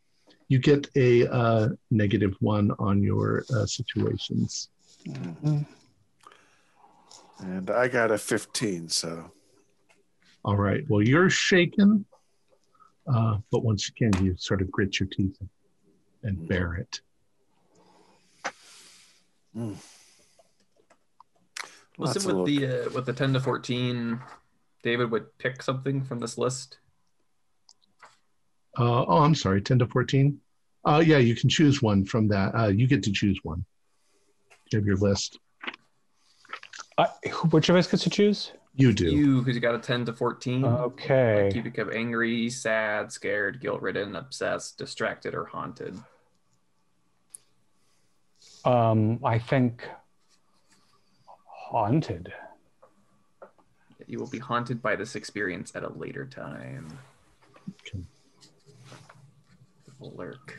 you get a uh, negative one on your uh, situations. And I got a 15, so All right. Well, you're shaken, uh, but once again, you sort of grit your teeth and, and bear it. Was Lots it of with the uh, with the ten to fourteen? David would pick something from this list. Uh, oh, I'm sorry, 10 to 14. Uh, yeah, you can choose one from that. Uh, you get to choose one. You have your list. I, which of us gets to choose? You do. You, because you got a ten to fourteen. Okay. You become angry, sad, scared, guilt-ridden, obsessed, distracted, or haunted. Um, I think haunted. You will be haunted by this experience at a later time. Okay. Lurk.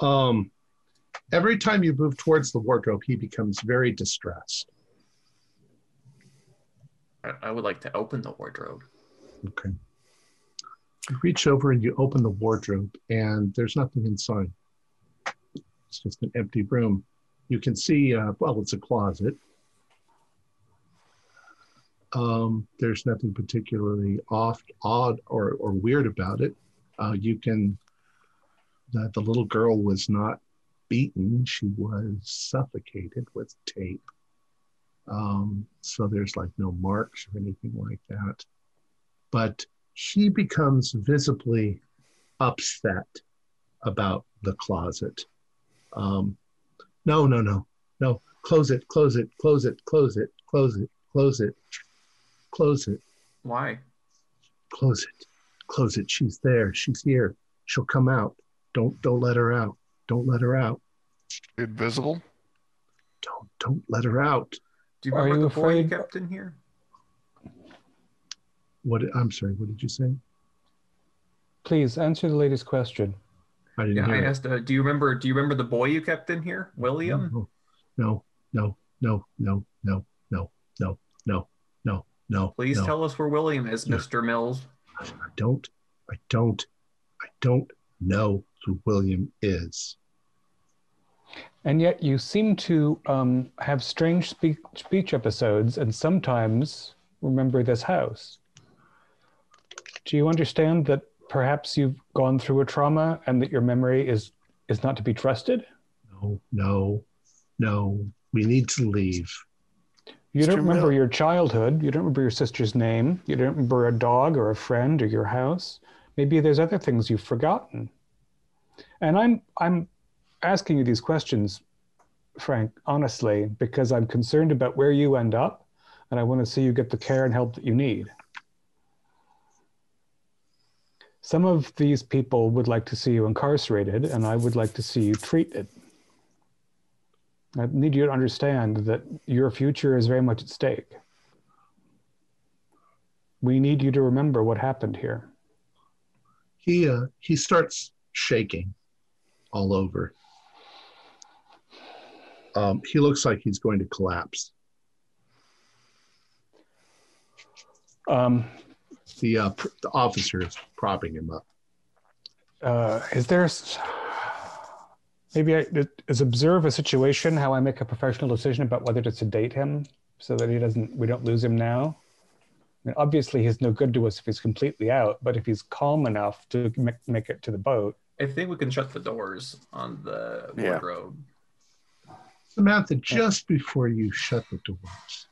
Um, every time you move towards the wardrobe, he becomes very distressed. I, I would like to open the wardrobe. Okay. You reach over and you open the wardrobe, and there's nothing inside. It's just an empty room. You can see, uh, well, it's a closet. Um, there's nothing particularly off, odd, or, or weird about it. Uh, you can, the, the little girl was not beaten, she was suffocated with tape. Um, so there's like no marks or anything like that. But she becomes visibly upset about the closet. Um, no, no, no, no. Close it, close it, close it, close it, close it, close it, close it, Why? close it, close it. She's there. She's here. She'll come out. Don't don't let her out. Don't let her out. Invisible? Don't don't let her out. Do you Are remember you the boy you kept in here? What I'm sorry, what did you say? Please answer the latest question. I didn't Yeah, I hear it. asked. Uh, do you remember? Do you remember the boy you kept in here, William? No, no, no, no, no, no, no, no, no, no. Please no. tell us where William is, No. Mr. Mills. I don't, I don't, I don't know who William is. And yet you seem to um, have strange speech, speech episodes and sometimes remember this house. Do you understand that perhaps you've gone through a trauma and that your memory is is not to be trusted? No, no, no. We need to leave. You don't remember your childhood. You don't remember your sister's name. You don't remember a dog or a friend or your house. Maybe there's other things you've forgotten. And I'm I'm asking you these questions, Frank, honestly, because I'm concerned about where you end up, and I want to see you get the care and help that you need. Some of these people would like to see you incarcerated, and I would like to see you treated. I need you to understand that your future is very much at stake. We need you to remember what happened here. He uh, he starts shaking all over. Um, he looks like he's going to collapse. Um, The, uh, pr- the officer is propping him up. uh, is there s- maybe I, is observe a situation how I make a professional decision about whether to sedate him so that he doesn't we don't lose him now. I mean, obviously, he's no good to us if he's completely out, but if he's calm enough to make, make it to the boat, I think we can shut the doors on the Yeah. wardrobe. Samantha, just before you shut the doors,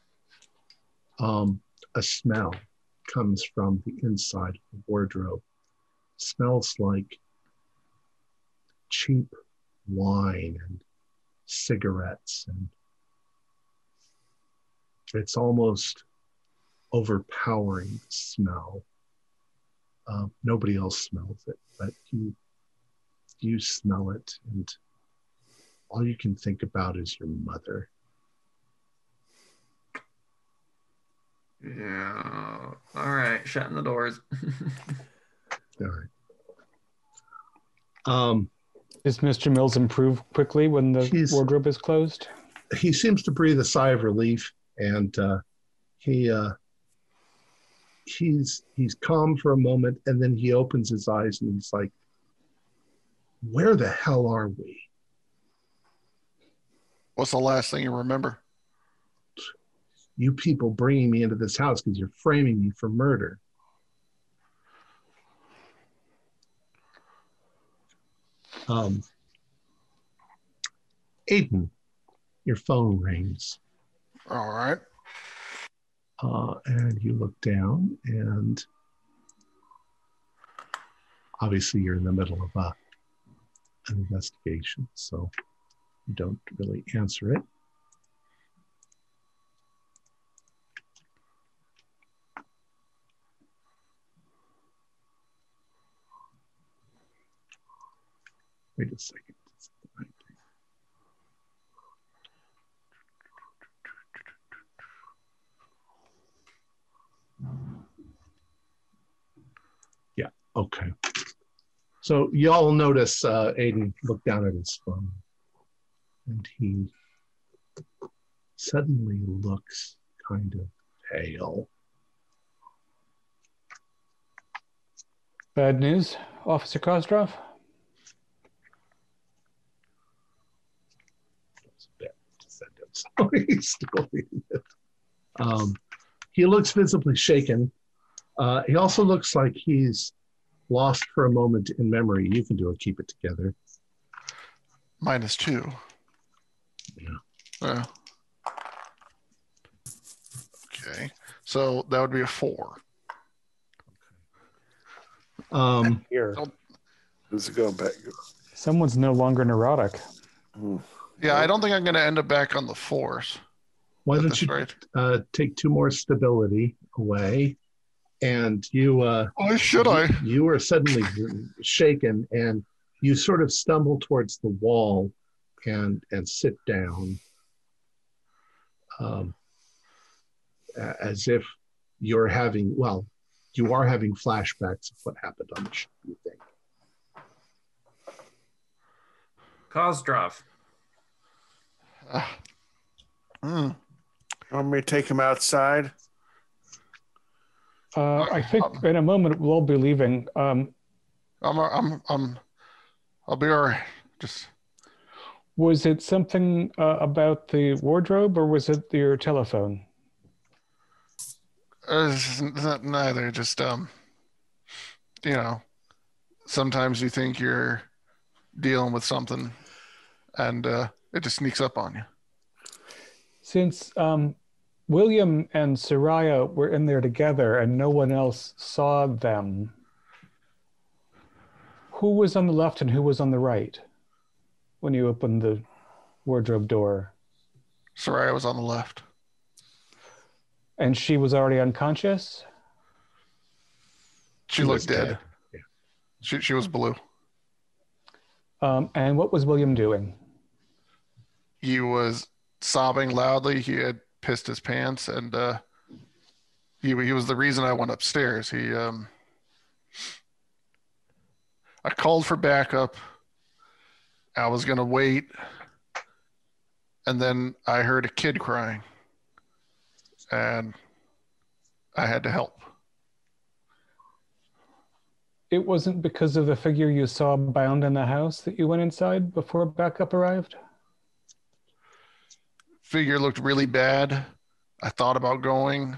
um, a smell comes from the inside of the wardrobe. smells like cheap wine and cigarettes, and it's almost overpowering smell. Um, nobody else smells it, but you you smell it, and all you can think about is your mother. Yeah. All right. Shutting the doors. All right. Um, does Mr. Mills improve quickly when the He's- wardrobe is closed? he seems to breathe a sigh of relief, and uh, he uh, he's he's calm for a moment, and then he opens his eyes and he's like, "Where the hell are we?" What's the last thing you remember? You people bringing me into this house because you're framing me for murder. Um, Aiden, your phone rings. All right. Uh, and you look down, and obviously you're in the middle of a, an investigation, so you don't really answer it. Wait a second. Thing? Okay. So y'all notice uh, Aiden looked down at his phone, and he suddenly looks kind of pale. Bad news, Officer Kostrov? It's a bad sentence. So he's still reading it. Um, he looks visibly shaken. Uh, he also looks like he's lost for a moment in memory. You can do a keep it together. Minus two. Yeah. Yeah. Okay. So that would be a four. Um, Here. Who's it going back? Someone's no longer neurotic. Hmm. Yeah, I don't think I'm going to end up back on the fours. why at don't you rate. uh, take two more stability away, and you uh, Why should I? you, you are suddenly shaken, and you sort of stumble towards the wall, and and sit down, um, as if you're having well, you are having flashbacks of what happened on the ship. You think? Kostrov. Mm. Want me to take him outside? Uh, I think in a moment we'll be leaving. Um, I'm, I'm, I'm, I'll be all right. Just, was it something uh, about the wardrobe or was it your telephone? Uh, not neither. Just um, you know, sometimes you think you're dealing with something, and uh, it just sneaks up on you. Since um, William and Soraya were in there together and no one else saw them, who was on the left and who was on the right when you opened the wardrobe door? Soraya was on the left. And she was already unconscious? She, She looked dead. dead. Yeah. She she was blue. Um, and what was William doing? He was sobbing loudly. He had pissed his pants, and uh, he he was the reason I went upstairs. He um, I called for backup. I was gonna wait, and then I heard a kid crying, and I had to help. It wasn't because of the figure you saw bound in the house that you went inside before backup arrived? Figure looked really bad. I thought about going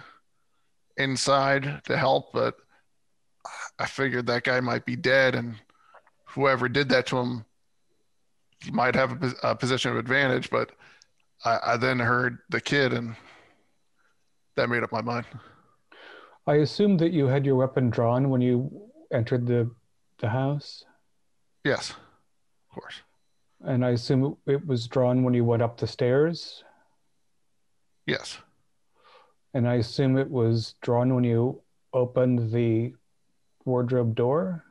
inside to help, but I figured that guy might be dead, and whoever did that to him, might have a, a position of advantage. But I, I then heard the kid, and that made up my mind. I assume that you had your weapon drawn when you entered the the house, Yes, of course. and I assume it, it was drawn when you went up the stairs, Yes, and I assume it was drawn when you opened the wardrobe door.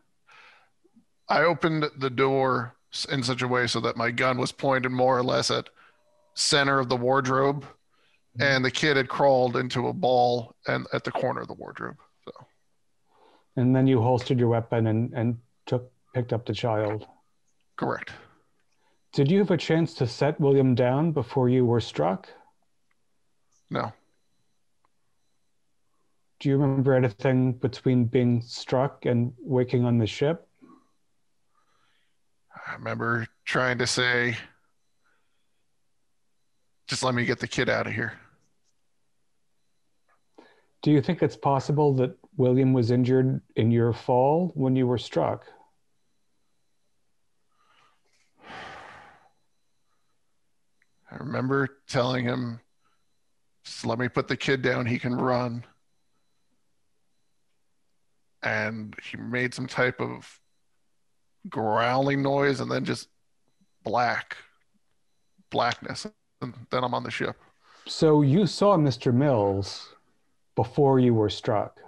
I opened the door in such a way so that my gun was pointed more or less at center of the wardrobe, mm-hmm. and the kid had crawled into a ball and at the corner of the wardrobe. So And then you holstered your weapon and, and took picked up the child. correct. Did you have a chance to set William down before you were struck? No, Do you remember anything between being struck and waking on the ship? I remember trying to say, just let me get the kid out of here. Do you think it's possible that William was injured in your fall when you were struck? I remember telling him, just let me put the kid down, he can run. And he made some type of growling noise and then just black, blackness. And then I'm on the ship. So you saw Mr. Mills before you were struck.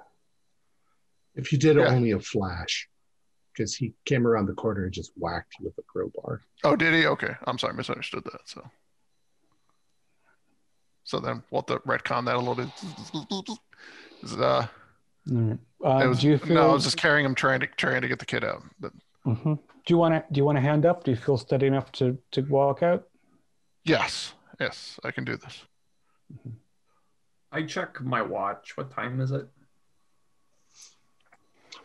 If you did Yeah. only a flash, because he came around the corner and just whacked you with a crowbar. Oh, did he? Okay. I'm sorry, misunderstood that. So, so then we'll have to retcon that a little bit. Is, uh, All right. it Um, was, do you feel? no, I was just carrying him, trying to trying to get the kid out. But Mhm. Do you want to? Do you want to hand up? Do you feel steady enough to to walk out? yes, yes, I can do this. I check my watch. What time is it?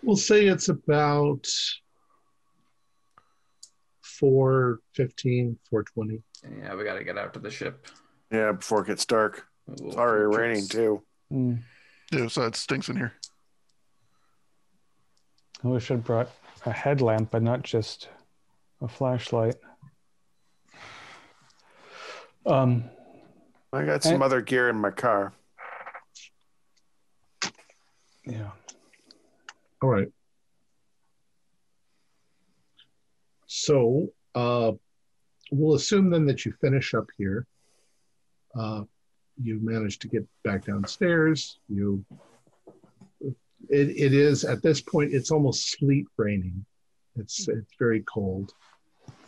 We'll say it's about 415, 420. Yeah, we gotta get out to the ship. Yeah, before it gets dark. Ooh, It's already trips. raining too. Mm. Yeah, so it stinks in here. I wish I'd brought a headlamp and not just a flashlight. Um, I got some And- other gear in my car. yeah. All right. So uh, we'll assume then that you finish up here. Uh, you manage to get back downstairs. You, it, it is at this point. It's almost sleet raining. It's it's very cold.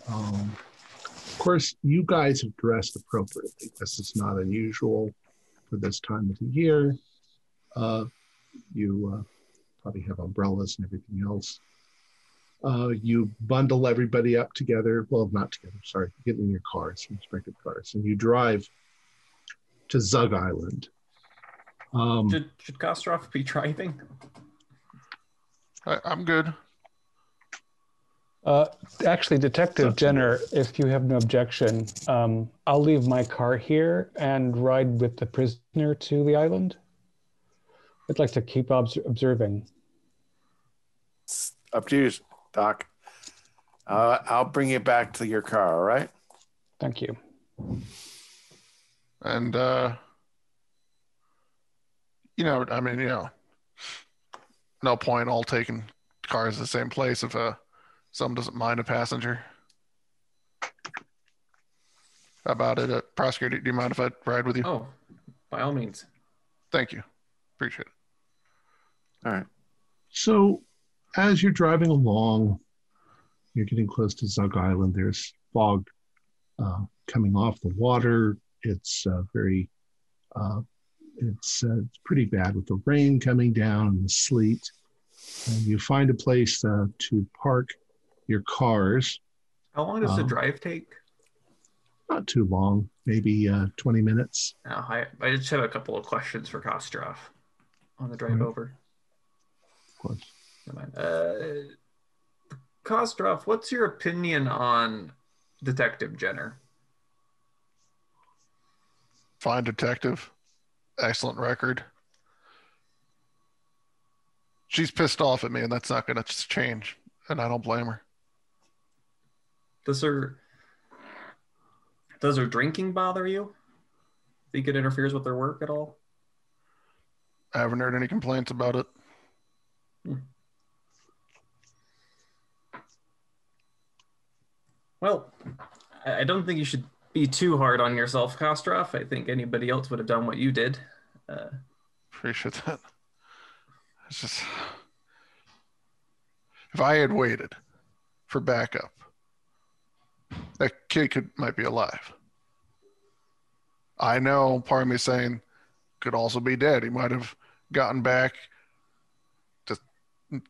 Um, of course, you guys have dressed appropriately. This is not unusual for this time of the year. Uh, you. Uh, probably have umbrellas and everything else. Uh, you bundle everybody up together. Well, not together. Sorry, get in your cars, respective cars, and you drive to Zug Island. Um, Should should Kostrov be driving? I, I'm good. Uh, actually, Detective Jenner, if you have no objection, um, I'll leave my car here and ride with the prisoner to the island. I'd like to keep obs- observing. It's up to you, Doc. Uh, I'll bring you back to your car. All right. Thank you. And uh you know, I mean, you know, no point all taking cars to the same place if uh someone doesn't mind a passenger. How about it, uh, prosecutor? Do you mind if I ride with you? Oh, by all means. Thank you, appreciate it. All right. So, as you're driving along, you're getting close to Zug Island. There's fog uh, coming off the water. It's uh, very, uh, it's, uh, it's pretty bad with the rain coming down and the sleet. And you find a place uh, to park your cars. How long does the Um, drive take? Not too long, maybe uh, 20 minutes. Uh, I, I just have a couple of questions for Kostrov on the drive Alright. over. Of course. Never mind. Uh, Kostrov, what's your opinion on Detective Jenner? Fine detective, excellent record. She's pissed off at me, and that's not going to change, and I don't blame her. Does her does her drinking bother you? Think it interferes with her work at all? I haven't heard any complaints about it. Hmm. Well, I I don't think you should be too hard on yourself, Kostrov. I think anybody else would have done what you did. Uh, Appreciate that. It's just if I had waited for backup, that kid could might be alive. I know part of me saying could also be dead. He might have gotten back, just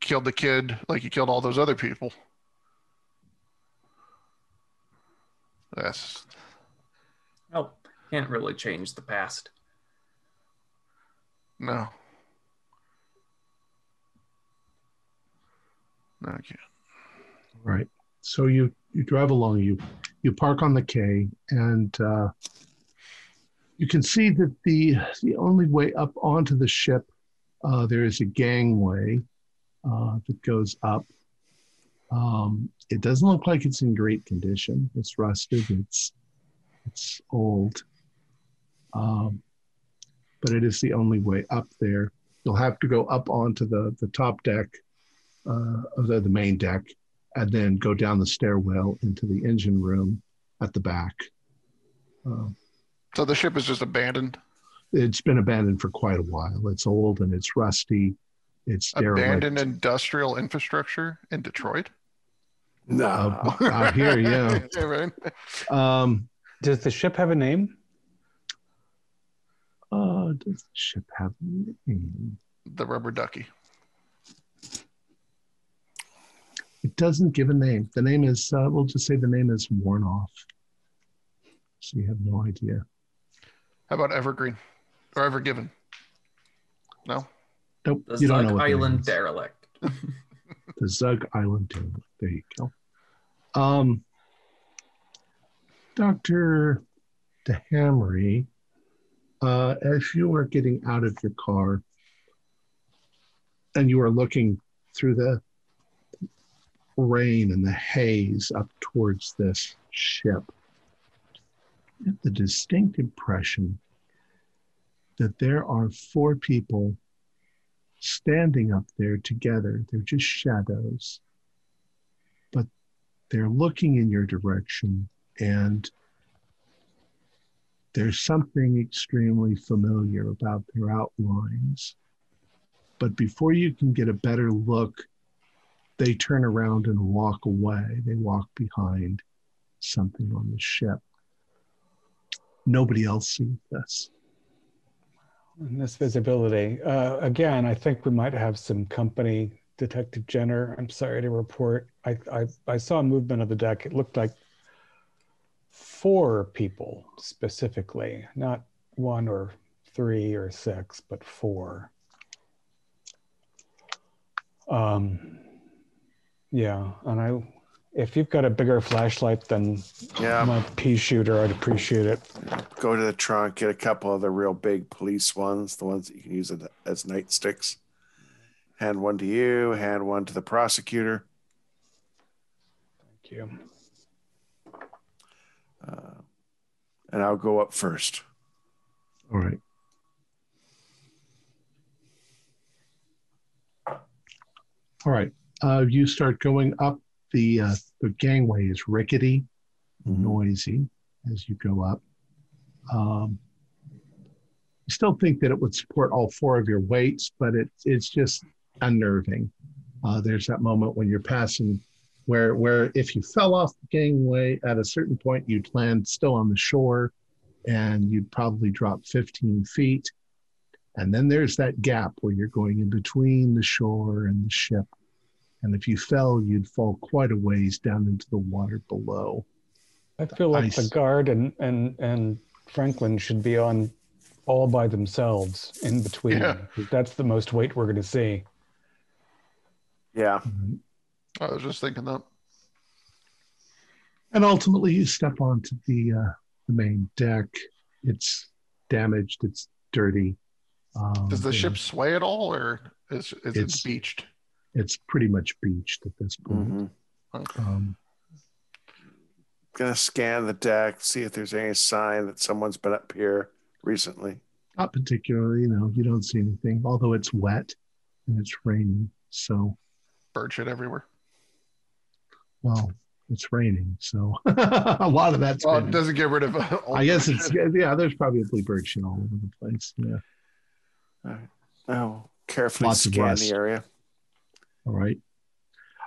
killed the kid like he killed all those other people. That's well, can't really change the past. no. No, I can't. Right. So you you drive along. You you park on the quay, and uh, you can see that the the only way up onto the ship uh, there is a gangway uh, that goes up. Um, it doesn't look like it's in great condition. It's rusted. It's it's old. Um, but it is the only way up there. You'll have to go up onto the the top deck uh, of the, the main deck and then go down the stairwell into the engine room at the back. Uh, So the ship is just abandoned. it's been abandoned for quite a while. It's old and it's rusty. It's derelict. Abandoned industrial infrastructure in Detroit. No. Uh, out here, yeah. Yeah, right. Um, Does the ship have a name? uh, does the ship have a name? The rubber ducky. It doesn't give a name. The name is, uh, we'll just say the name is worn off. So you have no idea. How about Evergreen or Ever Given? No. Nope. The you don't know Zug the Island derelict. the Zug Island Derelict. There you go. Um, Dr. DeHamry, uh, as you are getting out of your car and you are looking through the rain and the haze up towards this ship, the distinct impression that there are four people standing up there together. They're just shadows, but they're looking in your direction, and there's something extremely familiar about their outlines. But before you can get a better look, they turn around and walk away. They walk behind something on the ship. Nobody else sees this. in this visibility. Uh, again, I think we might have some company. Detective Jenner, I'm sorry to report. I, I, I saw a movement of the deck. It looked like four people specifically, not one or three or six, but four. Um, yeah, and I If you've got a bigger flashlight than Yeah. my pea shooter, I'd appreciate it. Go to the trunk, get a couple of the real big police ones, the ones that you can use as nightsticks. Hand one to you, hand one to the prosecutor. Thank you. Uh, and I'll go up first. All right. All right. Uh, you start going up. The uh, the gangway is rickety, noisy as you go up. Um, you still think that it would support all four of your weights, but it, it's just unnerving. Uh, there's that moment when you're passing where where if you fell off the gangway at a certain point, you'd land still on the shore and you'd probably drop 15 feet. And then there's that gap where you're going in between the shore and the ship. And if you fell, you'd fall quite a ways down into the water below. I feel like the guard and, and, and Franklin should be on all by themselves in between. Yeah. That's the most weight we're going to see. Yeah. Mm-hmm. I was just thinking that. And ultimately, you step onto the uh, the main deck. It's damaged. It's dirty. Um, Does the ship sway at all, or is, is It's- it beached? It's pretty much beached at this point. Mhm. Um, Gonna scan the deck, see if there's any sign that someone's been up here recently. not particularly. You know, you don't see anything. Although it's wet and it's raining. So, Bird shit everywhere. Well, it's raining. So a lot of that's. Well, been- it doesn't get rid of. I guess it's yeah. There's probably bird shit all over the place. Yeah. Oh, carefully Lots scan the area. All right.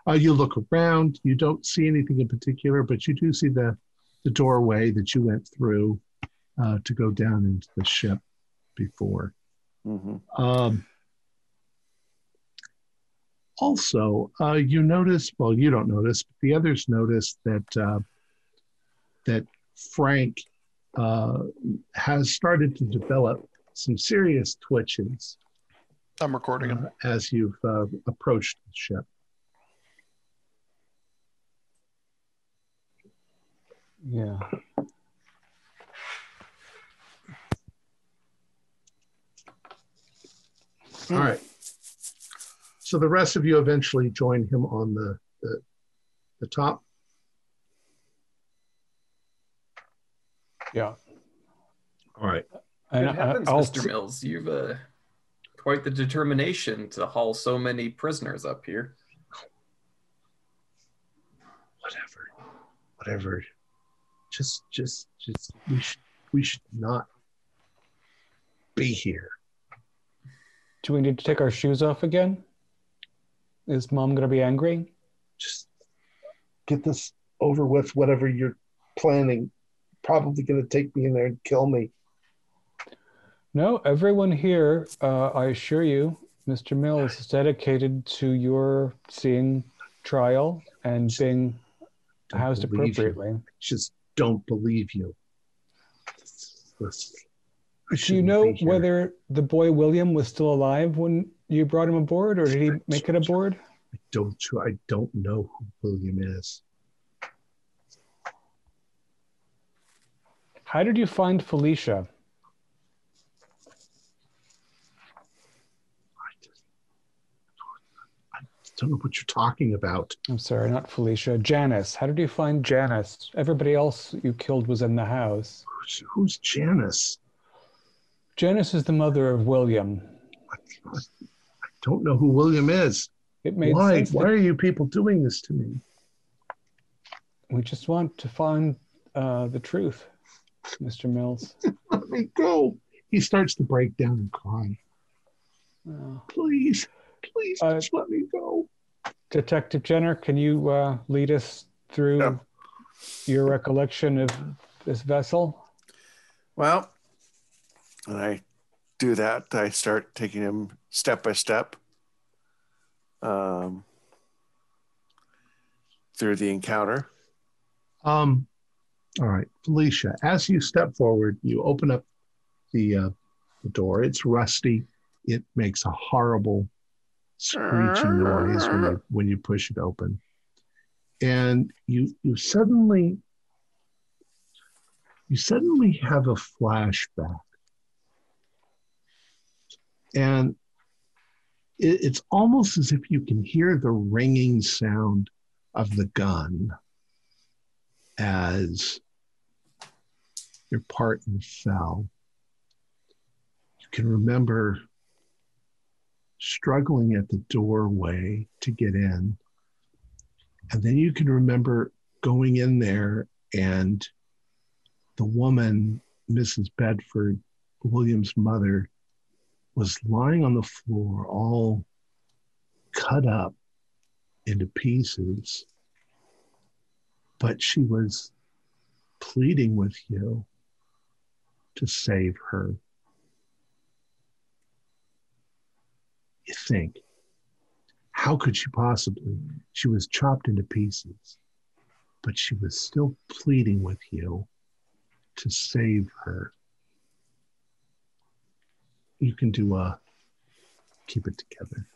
Uh, you look around. You don't see anything in particular, but you do see the the doorway that you went through uh, to go down into the ship before. hmm Um, also, uh, you notice. Well, you don't notice, but the others notice that uh, that Frank uh, has started to develop some serious twitches I'm recording him. uh, as you've uh, approached the ship. Yeah. All right. So the rest of you eventually join him on the the, the top. Yeah. All right. And Good I- I'll, Mr. Mills, you've uh, quite the determination to haul so many prisoners up here. Whatever. Whatever. Just just just we should we should not be here. do we need to take our shoes off again? Is mom going to be angry? Just get this over with. Whatever you're planning. Probably going to take me in there and kill me. No, everyone here, uh, I assure you, Mr. Mills is dedicated to your seeing trial and being housed believe you. appropriately. Just don't believe you. Listen, I Do you know whether the boy William was still alive when you brought him aboard, or did he make it aboard? I don't I don't know who William is. How did you find Felicia? I just I don't know what you're talking about. I'm sorry, not Felicia. Janice. How did you find Janice? Everybody else you killed was in the house. Who's, who's Janice? Janice is the mother of William. I, don't know who William is. It made Why? sense. Why that are you people doing this to me? we just want to find uh, the truth, Mr. Mills. Let me go. He starts to break down and cry. Uh, Please, please, Uh, just let me go. Detective Jenner, can you uh, lead us through Yeah. your recollection of this vessel? Well, when I do that, I start taking him step by step um, through the encounter. Um, all right, Felicia. As you step forward, you open up the uh, the door. It's rusty. It makes a horrible screeching noise when you when you push it open. and you you suddenly you suddenly have a flashback and it, it's almost as if you can hear the ringing sound of the gun as your partner fell you can remember struggling at the doorway to get in and then you can remember going in there and the woman, Mrs. Bedford, William's mother, was lying on the floor, all cut up into pieces. But she was pleading with you to save her. You think, how could she possibly? She was chopped into pieces, but she was still pleading with you to save her. You can do a keep it together.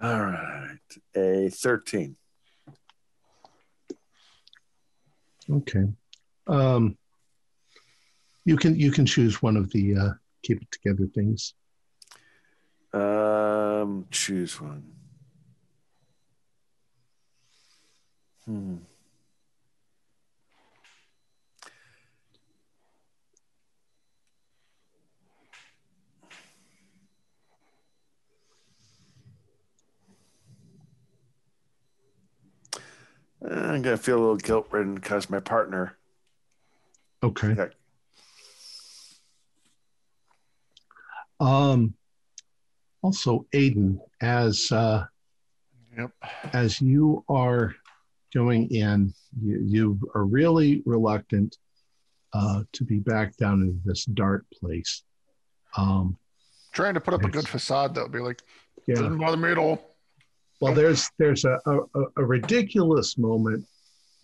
All right. A 13. Okay. Um, you can you can choose one of the uh, keep it together things. Um, choose one. Hmm. I'm gonna feel a little guilt ridden because my partner. Okay. got- Um, also, Aiden, as uh, Yep. as you are going in, you, you are really reluctant uh, to be back down in this dark place. Um, Trying to put up a good facade though. Be like, yeah. doesn't bother me at all. Well, there's there's a, a, a ridiculous moment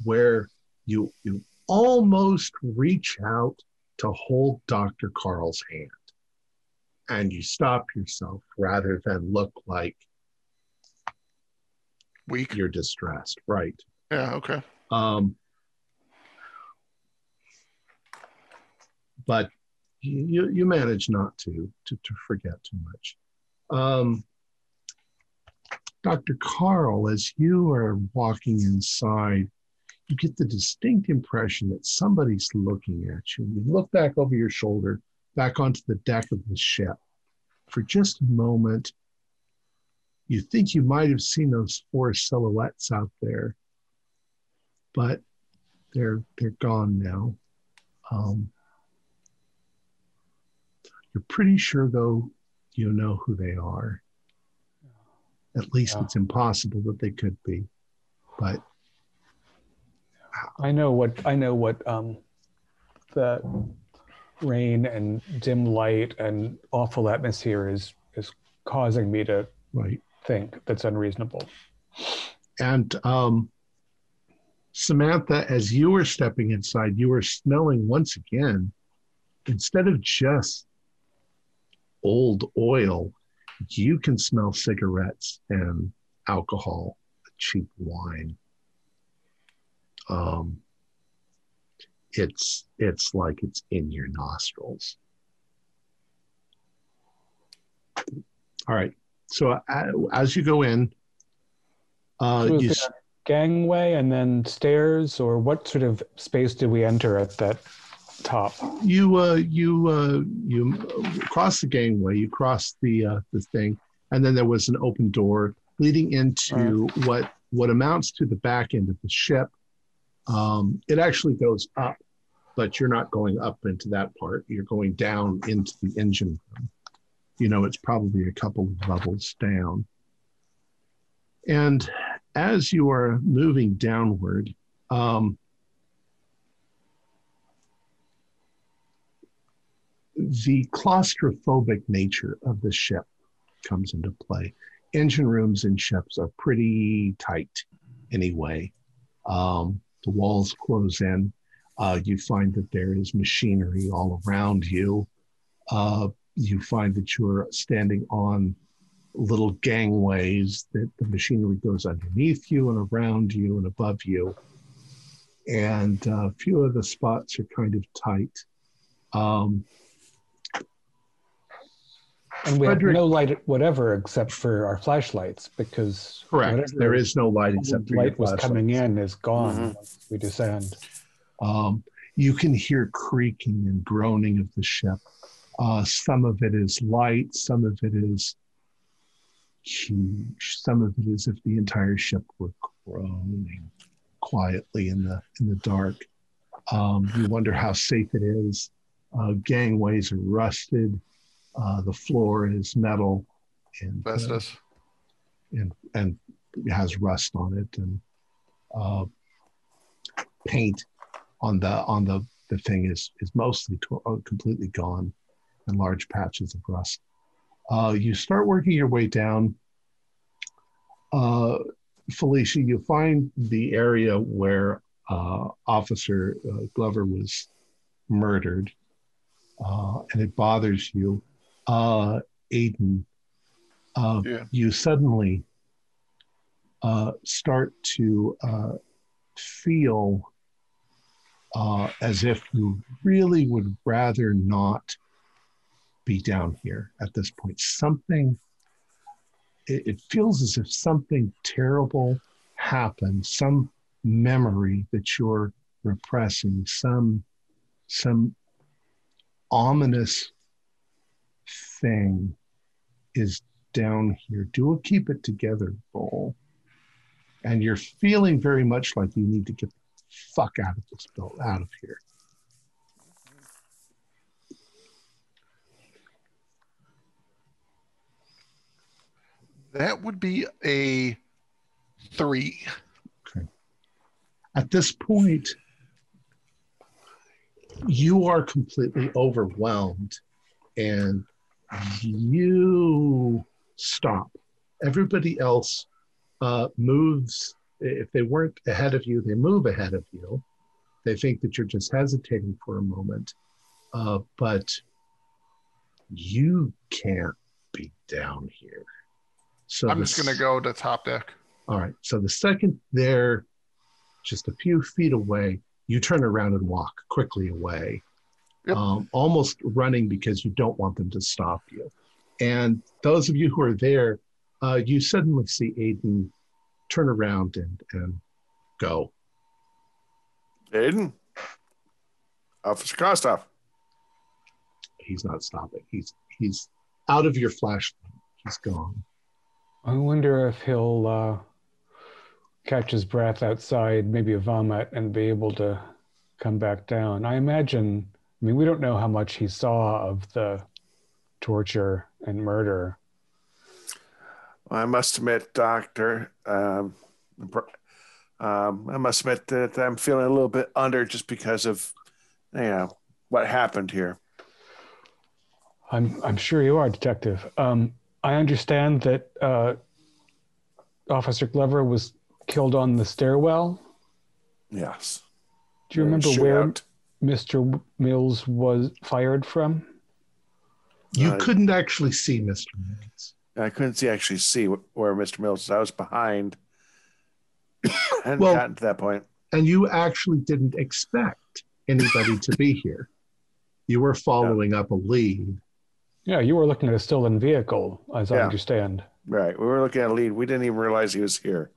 where you you almost reach out to hold Dr. Carl's hand, and you stop yourself rather than look like Weak. you're distressed. Right. Yeah. Okay. Um, but you you manage not to to, to forget too much. Um, Dr. Carl, as you are walking inside, you get the distinct impression that somebody's looking at you. You look back over your shoulder, back onto the deck of the ship. For just a moment, you think you might have seen those four silhouettes out there, but they're they're gone now. Um, you're pretty sure, though, you know who they are. At least Yeah. it's impossible that they could be. But I know what I know what um, the rain and dim light and awful atmosphere is is causing me to right. think that's unreasonable. And um, Samantha, as you were stepping inside, you were smelling once again, instead of just old oil, you can smell cigarettes and alcohol, cheap wine. Um, it's it's like it's in your nostrils. All right. So uh, as you go in, uh, So you gangway and then stairs, or what sort of space did we enter at that top? you uh, you uh, you cross the gangway, you cross the uh, the thing, and then there was an open door leading into what what amounts to the back end of the ship. Um, it actually goes up, but you're not going up into that part. You're going down into the engine room. You know, it's probably a couple of levels down. And as you are moving downward, um, the claustrophobic nature of the ship comes into play. Engine rooms in ships are pretty tight anyway. Um, the walls close in. Uh, you find that there is machinery all around you. Uh, you find that you're standing on little gangways that the machinery goes underneath you and around you and above you. And a few of the spots are kind of tight. Um, And we Frederick- have no light whatever except for our flashlights because correct. There is no light except for your light was coming in is gone Mhm. once we descend. Um, you can hear creaking and groaning of the ship. Uh, some of it is light, some of it is huge, some of it is if the entire ship were groaning quietly in the in the dark. Um, you wonder how safe it is. Uh, gangways are rusted. Uh, the floor is metal and uh, and and it has rust on it and uh, paint on the on the the thing is is mostly to, uh, completely gone and large patches of rust. Uh, you start working your way down. Uh, Felicia, you find the area where uh, Officer uh, Glover was murdered, uh, and it bothers you. Uh, Aiden, uh, Yeah. you suddenly uh, start to uh, feel uh, as if you really would rather not be down here at this point. Something, it, it feels as if something terrible happened, some memory that you're repressing, some, some ominous thing is down here. Do a keep it together roll. And you're feeling very much like you need to get the fuck out of this bill out of here. That would be a three. Okay. At this point, you are completely overwhelmed and you stop. Everybody else uh, moves. If they weren't ahead of you, they move ahead of you. They think that you're just hesitating for a moment. Uh, but you can't be down here. So I'm just gonna go to top deck. All right. So the second they're just a few feet away, you turn around and walk quickly away, Yep. um, almost running because you don't want them to stop you. And those of you who are there, uh, you suddenly see Aiden turn around and, and go. Aiden, Officer Kostoff. He's not stopping. He's he's out of your flashlight. He's gone. I wonder if he'll uh, catch his breath outside, maybe vomit, and be able to come back down. I imagine, I mean, we don't know how much he saw of the torture and murder. I must admit, Doctor, um, um, I must admit that I'm feeling a little bit under just because of, you know, what happened here. I'm, I'm sure you are, Detective. Um, I understand that uh, Officer Glover was killed on the stairwell. Yes. Do you remember where Shootout. Mr. Mills was fired from? You Right. couldn't actually see Mr. Mills. I couldn't see actually see where Mr. Mills was. I was behind. I hadn't Well- gotten to that point. And you actually didn't expect anybody to be here. You were following up a lead. Yeah, you were looking at a stolen vehicle, as I understand. Right. We were looking at a lead. We didn't even realize he was here.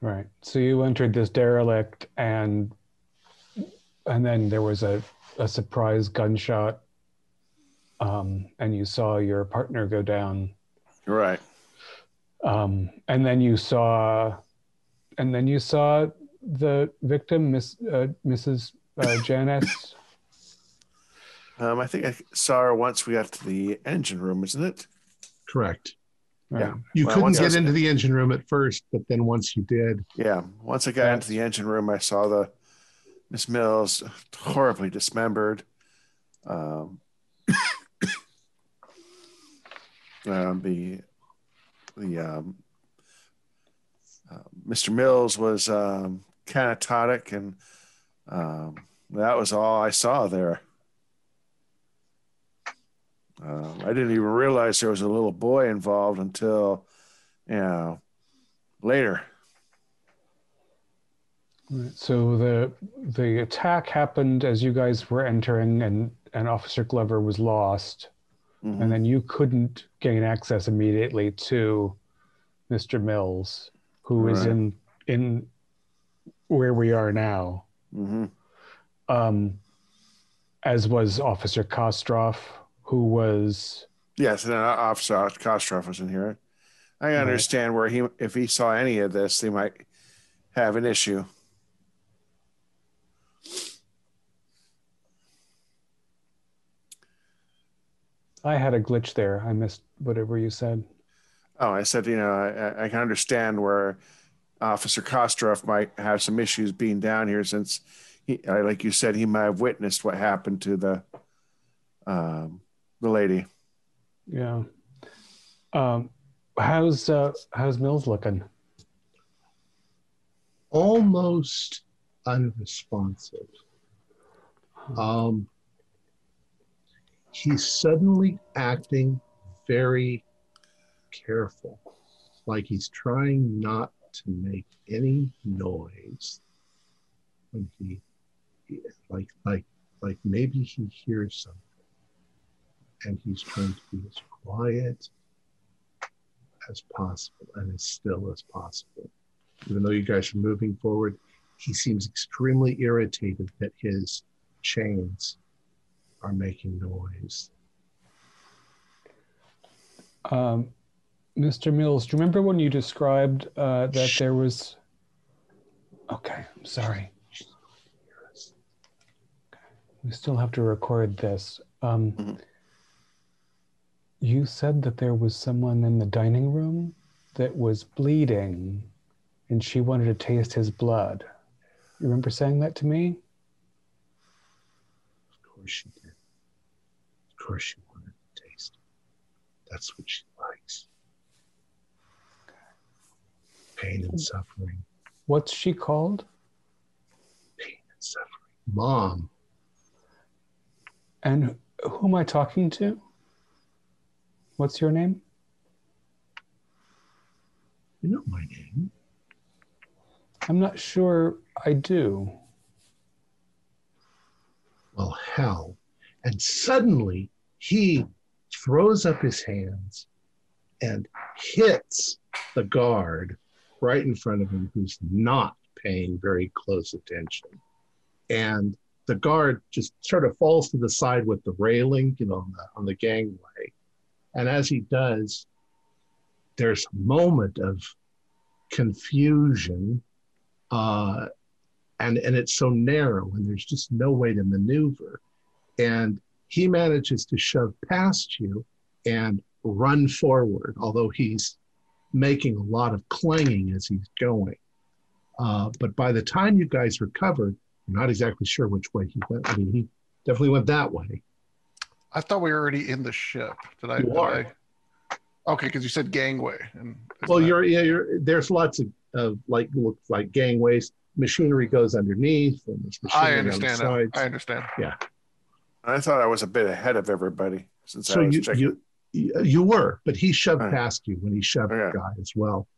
Right. So you entered this derelict, and and then there was a, a surprise gunshot, um, and you saw your partner go down, Right. um, and then you saw, and then you saw the victim, Miss uh, Mrs. Uh, Janice. Um, I think I saw her once we got to the engine room, isn't it? Correct. Yeah. You Well, couldn't get was- into the engine room at first, but then once you did, Yeah. Once I got That's- into the engine room, I saw the Miss Mills horribly dismembered. Um, um, the the um, uh, Mr. Mills was um, canatotic, and um, that was all I saw there. Um, I didn't even realize there was a little boy involved until, you know, later. So the the attack happened as you guys were entering, and and Officer Glover was lost, Mhm. and then you couldn't gain access immediately to Mr. Mills, who is Right. in in where we are now, Mhm. um, as was Officer Kostroff, who was Yes, and then Officer Kostroff was in here. I Right. understand where he, if he saw any of this, he might have an issue. I had a glitch there. I missed whatever you said. Oh, I said, you know, I, I can understand where Officer Kostroff might have some issues being down here since he, like you said, he might have witnessed what happened to the, um, the lady. Yeah. Um, how's uh, how's Mills looking? almost unresponsive. Um, he's suddenly acting very careful, like he's trying not to make any noise. When he, like, like, like maybe he hears something, and he's trying to be as quiet as possible and as still as possible even though you guys are moving forward, he seems extremely irritated that his chains are making noise. Um, Mr. Mills, do you remember when you described uh, that there was? Okay, I'm sorry. We still have to record this. Um, Mhm. You said that there was someone in the dining room that was bleeding, and she wanted to taste his blood. You remember saying that to me? Of course she did. Of course she wanted to taste it. That's what she likes. Pain and suffering. What's she called? Pain and suffering. Mom, And who am I talking to? What's your name? you know my name. I'm not sure I do. Well, hell. And suddenly he throws up his hands and hits the guard right in front of him who's not paying very close attention. And the guard just sort of falls to the side with the railing, you know, on the, on the gangway. And as he does, there's a moment of confusion uh, and and it's so narrow and there's just no way to maneuver and he manages to shove past you and run forward although he's making a lot of clanging as he's going uh, but by the time you guys recovered you're not exactly sure which way he went i mean he definitely went that way I thought we were already in the ship. Did I? You did are. I- Okay, because you said gangway, and well that- you're yeah you're there's lots of, of like looks like gangways machinery goes underneath and there's machinery I on the understand that. I understand. I thought I was a bit ahead of everybody since so I was you, checking. you you were but he shoved Right. past you when he shoved Okay. the guy as well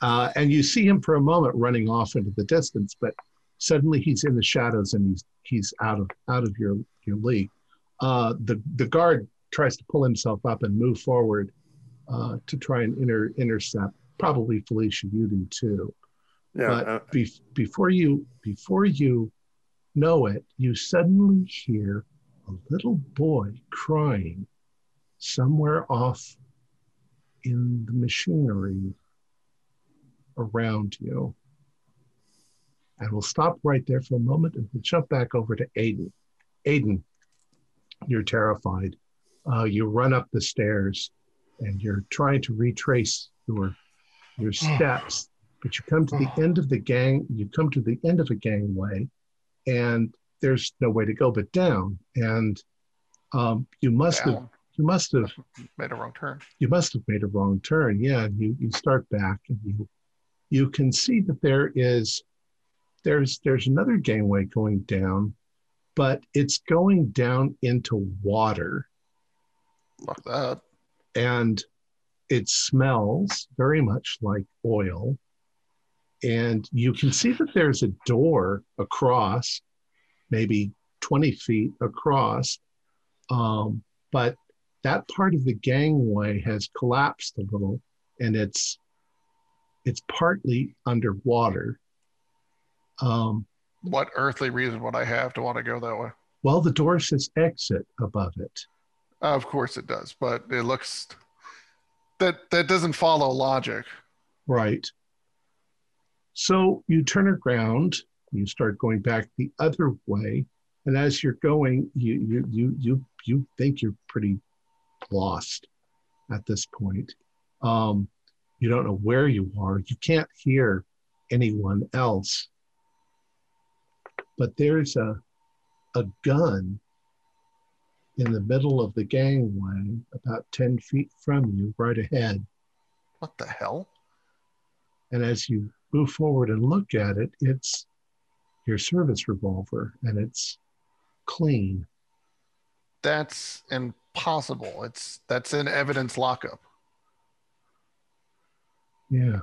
uh, and you see him for a moment running off into the distance but suddenly he's in the shadows and he's he's out of out of your your league uh, the the guard tries to pull himself up and move forward uh, to try and inter, intercept probably felicia you do too yeah, but uh, be, before you before you know it you suddenly hear a little boy crying somewhere off in the machinery around you. And we'll stop right there for a moment and we'll jump back over to aiden. Aiden you're terrified. Uh, you run up the stairs and you're trying to retrace your your steps but you come to the end of the gang you come to the end of a gangway and there's no way to go but down and um, you must have you must have Made a wrong turn. you must have made a wrong turn yeah and you, you start back and you you can see that there is there's there's another gangway going down but it's going down into water Fuck that. and it smells very much like oil. And you can see that there's a door across, maybe 20 feet across, um, but that part of the gangway has collapsed a little, and it's it's partly underwater. Um, What earthly reason would I have to want to go that way? well, the door says exit above it. of course it does, but it looks that that doesn't follow logic. Right. So you turn around, you start going back the other way, and as you're going, you you you you you think you're pretty lost at this point. Um, you don't know where you are. You can't hear anyone else. But there's a a gun in the middle of the gangway, about 10 feet from you, right ahead. What the hell? And as you move forward and look at it, it's your service revolver and it's clean. That's impossible. It's that's in evidence lockup. Yeah.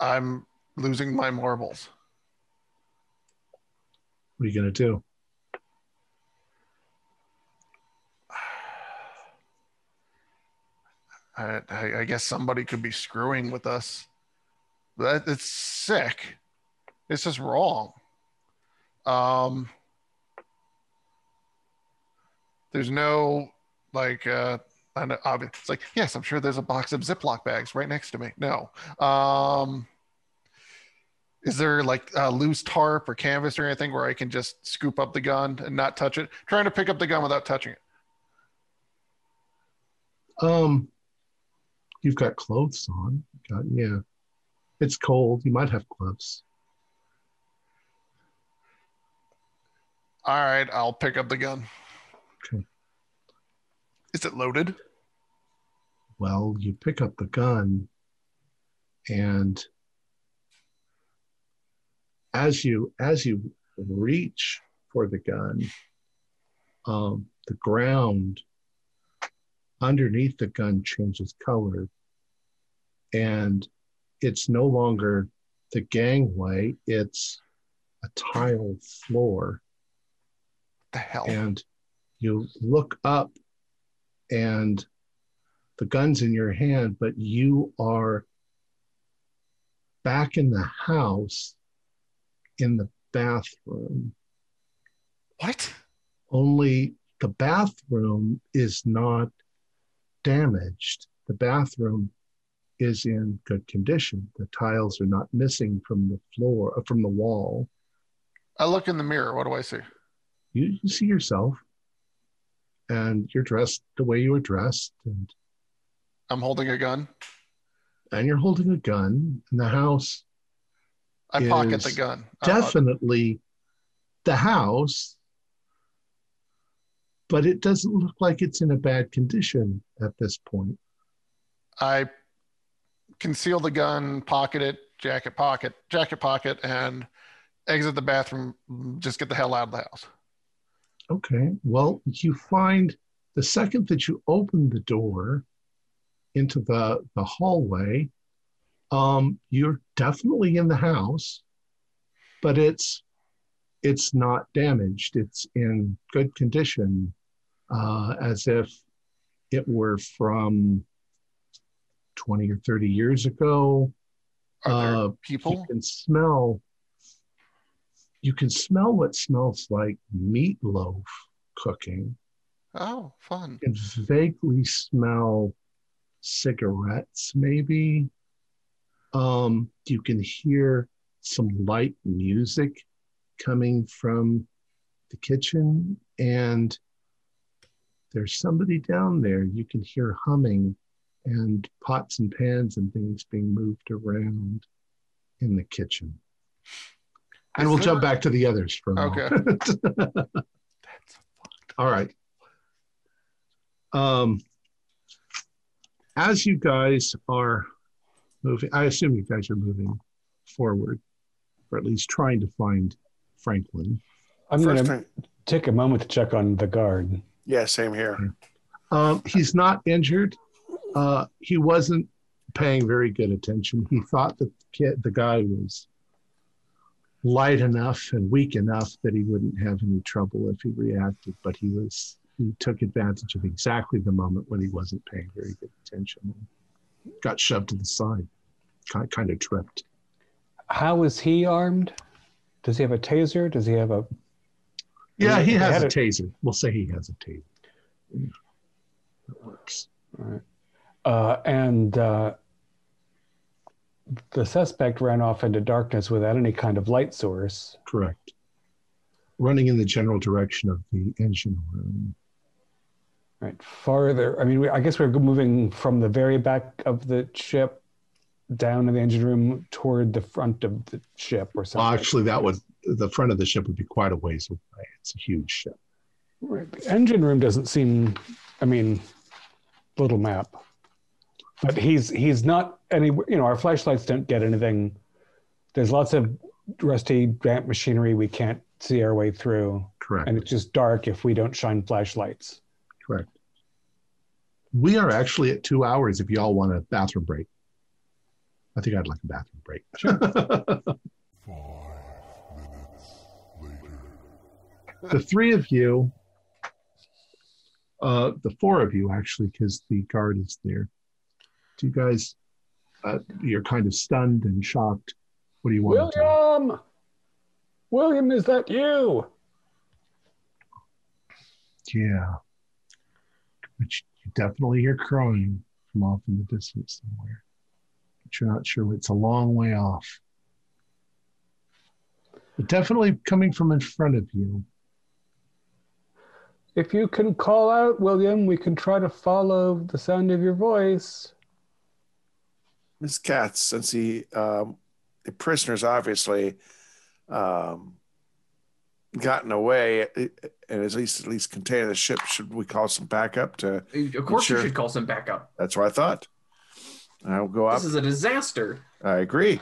I'm losing my marbles. What are you going to do? I, I, I guess somebody could be screwing with us. That it's sick. It's just wrong. Um, there's no like uh, know, it's like yes, I'm sure there's a box of Ziploc bags right next to me. No. Um, is there like a loose tarp or canvas or anything where I can just scoop up the gun and not touch it? Trying to pick up the gun without touching it. Um, you've got clothes on. Got, yeah. It's cold. You might have gloves. All right, I'll pick up the gun. Okay. Is it loaded? Well, you pick up the gun and as you as you reach for the gun, um, the ground underneath the gun changes color and it's no longer the gangway, it's a tile floor. The hell? And you look up and the gun's in your hand, but you are back in the house in the bathroom. what? Only the bathroom is not damaged. The bathroom is in good condition. The tiles are not missing from the floor, uh, from the wall. I look in the mirror. What do I see? You, you see yourself, and you're dressed the way you were dressed, and I'm holding a gun. and you're holding a gun. And the house I pocket the gun. Definitely the house, but it doesn't look like it's in a bad condition at this point. I conceal the gun, pocket it, jacket pocket, jacket pocket, and exit the bathroom. Just get the hell out of the house. Okay. Well, you find the second that you open the door into the, the hallway, um, you're definitely in the house, but it's it's not damaged. It's in good condition, uh, as if it were from 20 or 30 years ago. Are Uh, You people? can smell you can smell what smells like meatloaf cooking. Oh, fun. You can vaguely smell cigarettes, maybe. Um, you can hear some light music coming from the kitchen, and there's somebody down there. You can hear humming and pots and pans and things being moved around in the kitchen. And we'll jump back to the others for a Okay. moment. That's All right. Um, as you guys are moving, I assume you guys are moving forward, or at least trying to find Franklin. I'm going to take a moment to check on the guard. yeah, same here. Um, he's not injured. Uh, he wasn't paying very good attention. He thought that the kid, the guy was light enough and weak enough that he wouldn't have any trouble if he reacted, but he was he took advantage of exactly the moment when he wasn't paying very good attention and got shoved to the side, kind kind of tripped. How is he armed? Does he have a taser? Does he have a? Yeah, he He has a a- taser. We'll say he has a taser. That works. Uh, and uh, the suspect ran off into darkness without any kind of light source. Correct. Running in the general direction of the engine room. Right, farther. I mean, we, I guess we're moving from the very back of the ship down to the engine room toward the front of the ship, or something. Well, actually, that would the front of the ship would be quite a ways away. It's a huge ship. Right. The engine room doesn't seem. I mean, little map, but he's he's not any. You know, our flashlights don't get anything. There's lots of rusty, damp machinery we can't see our way through, Correct. and it's just dark if we don't shine flashlights. Correct. We are actually at two hours. If y'all want a bathroom break, I think I'd like a bathroom break. the three of you, uh, the four of you actually, because the guard is there. Do you guys? Uh, you're kind of stunned and shocked. What do you want? William, William, is that you? Yeah. But you you definitely hear crowing from off in the distance somewhere. But you're not sure. It's a long way off. But definitely coming from in front of you. If you can call out, William, we can try to follow the sound of your voice. Miss Katz, since he, um, the prisoner's obviously um, gotten away and is at least at least containing the ship, should we call some backup to? Of course, Sure. you should call some backup. That's what I thought. And I will go up. This is a disaster. I agree,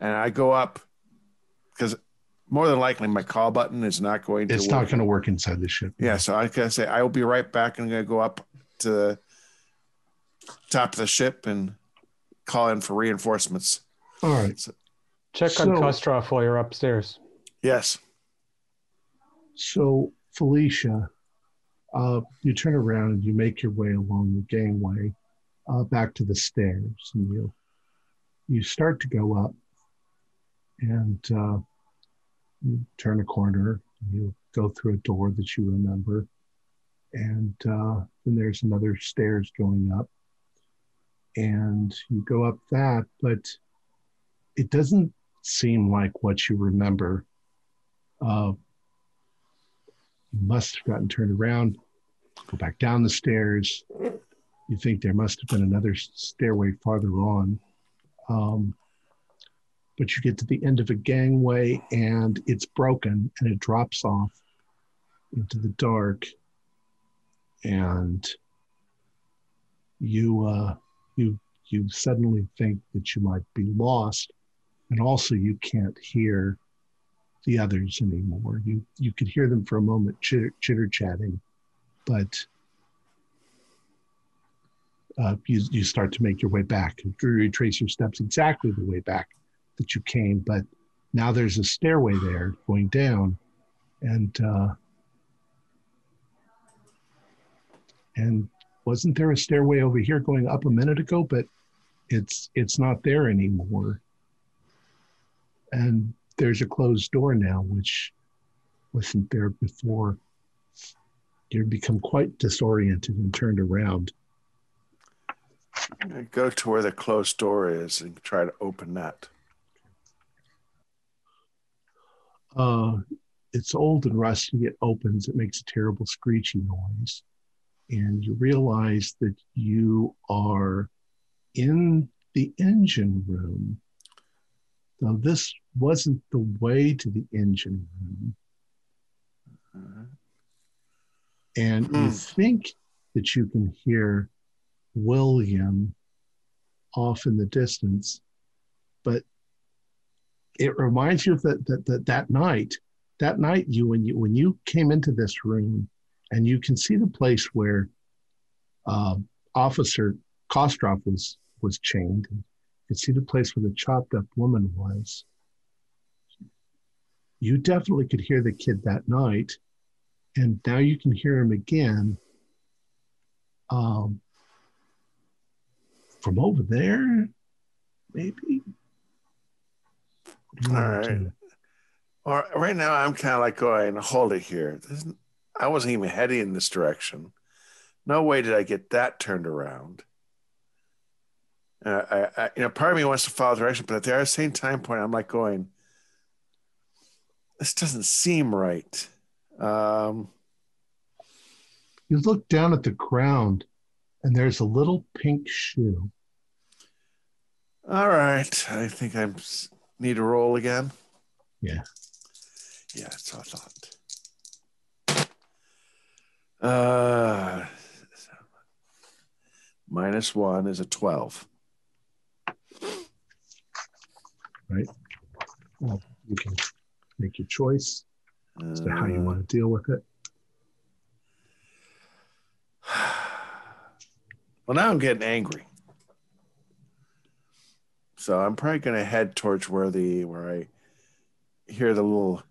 and I go up because more than likely my call button is not going to. It's work. not going to work inside the ship. Yeah, so I can say I will be right back. And I'm going to go up to the top of the ship and call in for reinforcements. All right. So, Check on So- Kostroff while you're upstairs. Yes. So, Felicia, uh, you turn around and you make your way along the gangway uh, back to the stairs, and you you start to go up, and uh, you turn a corner. You go through a door that you remember, and uh, then there's another stairs going up, and you go up that, but it doesn't seem like what you remember. Uh, you must have gotten turned around, go back down the stairs. You think there must have been another stairway farther on. Um, but you get to the end of a gangway and it's broken and it drops off into the dark. And you, uh, you, you suddenly think that you might be lost. And also, you can't hear the others anymore. You you could hear them for a moment chitter, chitter chatting, but uh, you you start to make your way back and retrace your steps exactly the way back that you came. But now there's a stairway there going down, and uh, and wasn't there a stairway over here going up a minute ago? But it's it's not there anymore. And there's a closed door now, which wasn't there before. You become quite disoriented and turned around. Go to where the closed door is and try to open that. Uh, it's old and rusty. It opens. It makes a terrible screeching noise, and you realize that you are in the engine room. Now, this wasn't the way to the engine room. Uh, and you Hmm. think that you can hear William off in the distance, but it reminds you of that that that, that night. That night, you when you when you came into this room, and you can see the place where Um, Officer Kostroff was was chained. And can see the place where the chopped up woman was. You definitely could hear the kid that night, and now you can hear him again. Um, from over there, maybe. You All right. Or right now, I'm kind of like going, hold it here. I wasn't even heading in this direction. No way did I get that turned around. Uh, I, I, you know, part of me wants to follow direction, but at the same time point, I'm like going, this doesn't seem right. Um, You look down at the ground, and there's a little pink shoe. all right, I think I need to roll again. Yeah. Yeah, that's what I thought. Uh, minus one is a 12. right? You can make your choice as to how you Uh, want to deal with it. Well, now I'm getting angry. So I'm probably going to head towards where the where I hear the little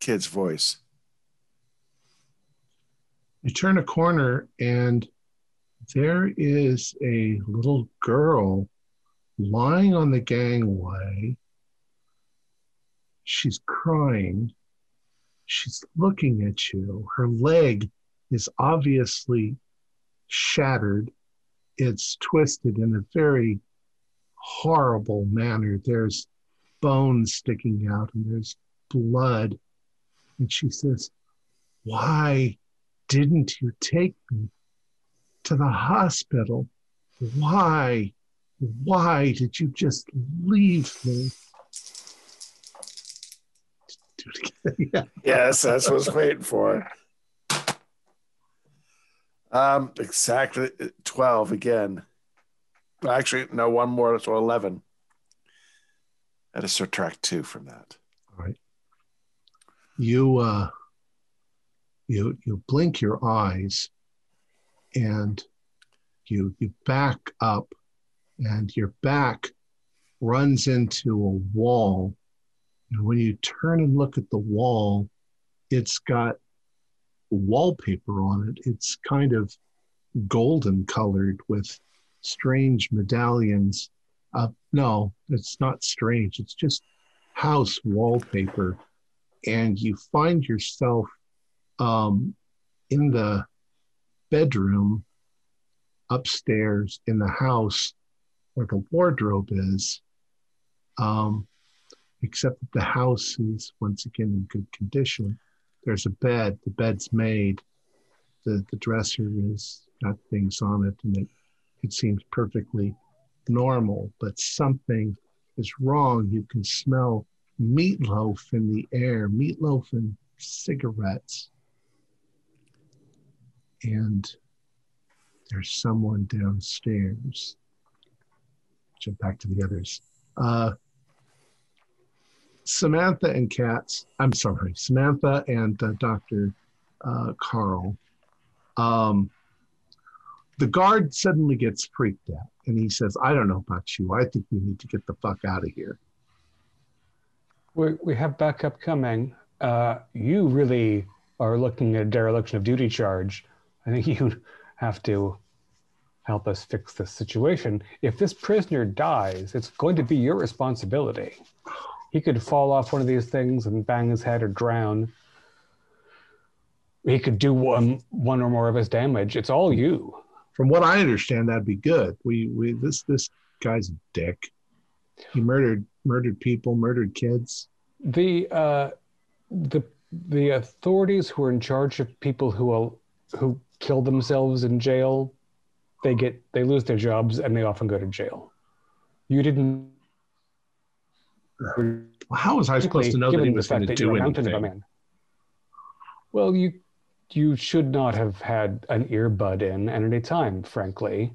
kid's voice. You turn a corner, and there is a little girl lying on the gangway. She's crying. She's looking at you. Her leg is obviously shattered. It's twisted in a very horrible manner. There's bones sticking out and there's blood. And she says, Why didn't you take me to the hospital? Why? Why did you just leave me? Do it again. Yeah. Yes, that's what I was waiting for. Um, exactly 12 again. Actually, no, one more, so 11. I had to subtract two from that. All right. You uh you you blink your eyes and you you back up and your back runs into a wall. And when you turn and look at the wall it's got wallpaper on it. It's kind of golden colored with strange medallions. Uh, no it's not strange. It's just house wallpaper. And you find yourself um, in the bedroom upstairs in the house where the wardrobe is, um, except that the house is once again in good condition. There's a bed, the bed's made, the, the dresser is got things on it, and it, it seems perfectly normal, but something is wrong. You can smell meatloaf in the air, meatloaf and cigarettes. And there's someone downstairs. Jump back to the others. Uh, Samantha and Katz, I'm sorry, Samantha and uh, Dr. Uh, Carl. Um, the guard suddenly gets freaked out and he says, I don't know about you. I think we need to get the fuck out of here. We, we have backup coming. Uh, you really are looking at a dereliction of duty charge. I think you have to help us fix this situation. If this prisoner dies, it's going to be your responsibility. He could fall off one of these things and bang his head or drown. He could do one, one or more of his damage. It's all you. From what I understand, that'd be good. We we this this guy's a dick. He murdered murdered people, murdered kids. the uh, the the authorities who are in charge of people who will who kill themselves in jail, they get they lose their jobs and they often go to jail. You didn't. How was I supposed to know that he was going to do you're a mountain of a anything? man. Well, you you should not have had an earbud in at any time, frankly.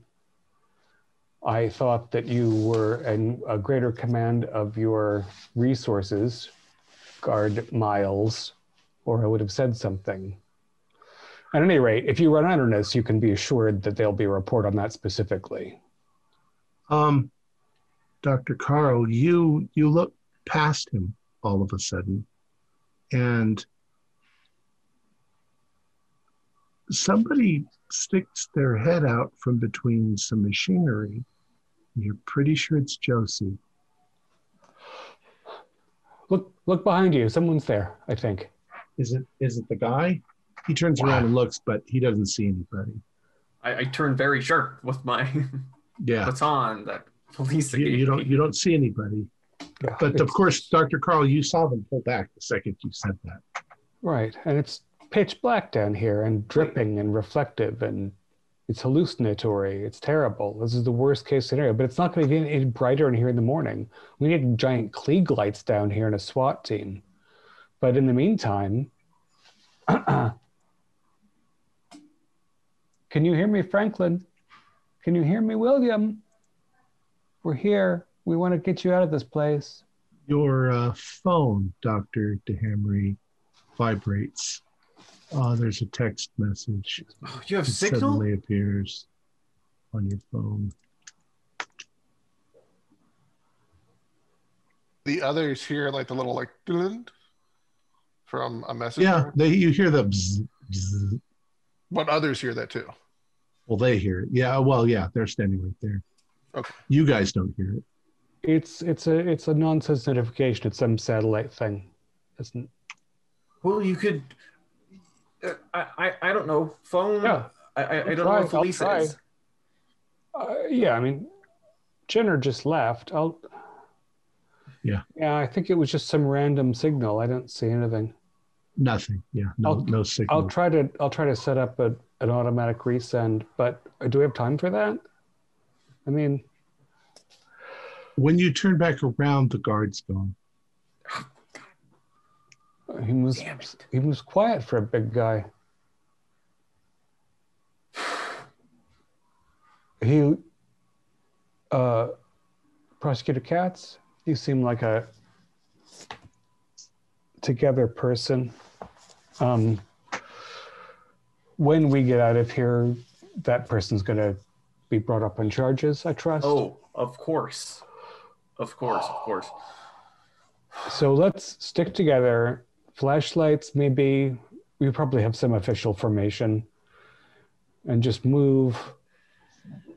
I thought that you were in a greater command of your resources, guard miles, or I would have said something. At any rate, if you run under this, you can be assured that there'll be a report on that specifically. Um, Dr. Carl, you you look past him all of a sudden, and somebody sticks their head out from between some machinery. You're pretty sure it's Josie. Look, look behind you. Someone's there. I think. Is it is it the guy? He turns around and looks, but he doesn't see anybody. I, I turn very sharp with my Yeah, baton that police you, you don't you don't see anybody. Yeah, But of course, Dr. Carl, you saw them pull back the second you said that. right, and it's pitch black down here, and dripping and reflective, and it's hallucinatory. It's terrible. This is the worst case scenario. But it's not going to be any brighter in here in the morning. We need giant Klieg lights down here and a SWAT team. But in the meantime, can you hear me, Franklin? Can you hear me, William? We're here. We want to get you out of this place. Your uh, phone, Dr. DeHamry, vibrates. Uh, there's a text message. Oh, you have It signal? suddenly appears on your phone. The others hear like the little like from a message. Yeah, they you hear the bzz, bzz. But others hear that too. Well, they hear it. Yeah, well, yeah, they're standing right there. Okay. You guys don't hear it. It's it's a it's a nonsense notification. It's some satellite thing. It's, n- Well, you could. Uh, I, I I don't know. Phone. yeah, I I, I don't try, know if I'll Elisa is. uh, yeah. I mean, Jenner just left. I'll. Yeah. Yeah, I think it was just some random signal. I don't see anything. Nothing. Yeah, no, I'll- no signal. I'll try to I'll try to set up a, an automatic resend. But do we have time for that? I mean, when you turn back around, the guard's gone. he was he was quiet for a big guy. He, uh, prosecutor Katz, you seem like a together person. Um, when we get out of here, that person's going to be brought up on charges. I trust. Oh, of course, of course, of course. So let's stick together. Flashlights, maybe. We probably have some official formation. And just move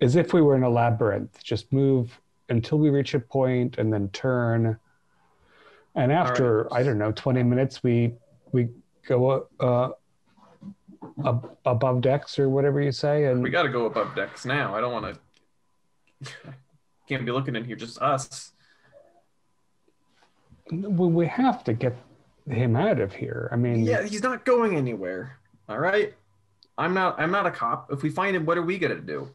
as if we were in a labyrinth. Just move until we reach a point and then turn. And after, right. I don't know, 20 minutes, we we go uh, ab- above decks or whatever you say. And We got to go above decks now. I don't want to. Can't be looking in here just us. we we have to get him out of here. I mean, Yeah, he's not going anywhere. All right. I'm not. I'm not a cop. If we find him, what are we gonna do?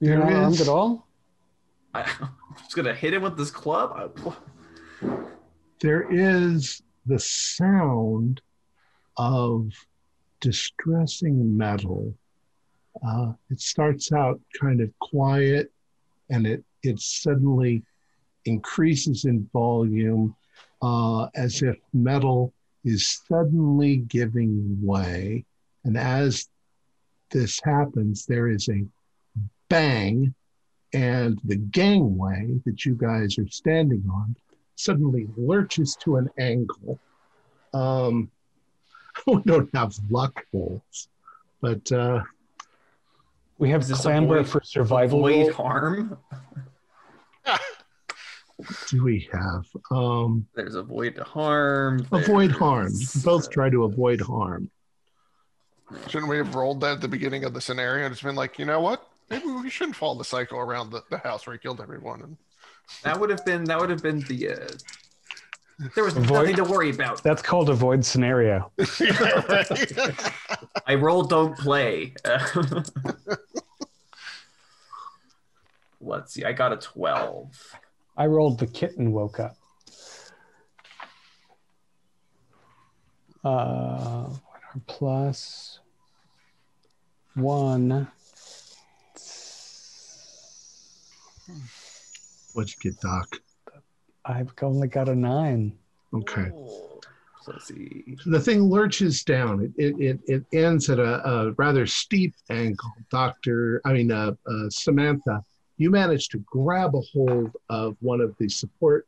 you're not armed at all? I, I'm just gonna hit him with this club. There is the sound of distressing metal. Uh, it starts out kind of quiet and it, it suddenly increases in volume uh, as if metal is suddenly giving way. And as this happens, there is a bang, and the gangway that you guys are standing on suddenly lurches to an angle. Um, we don't have luck bolts, but uh, We have Is this clamber for survival. avoid harm. do we have um, There's avoid harm. avoid harm? there's, Both try to avoid harm. Shouldn't we have rolled that at the beginning of the scenario and just been like, you know what? Maybe we shouldn't follow the cycle around the, the house where he killed everyone. And That would have been. That would have been the. Uh, there was Avoid- nothing to worry about. That's called avoid scenario. I roll, don't play. Let's see. I got a twelve. I rolled the kitten woke up. Uh, plus one. What'd you get, Doc? I've only got a nine. Okay. Oh, So let's see. The thing lurches down. It it it, it ends at a, a rather steep angle. Doctor, I mean uh, uh, Samantha, you manage to grab a hold of one of the support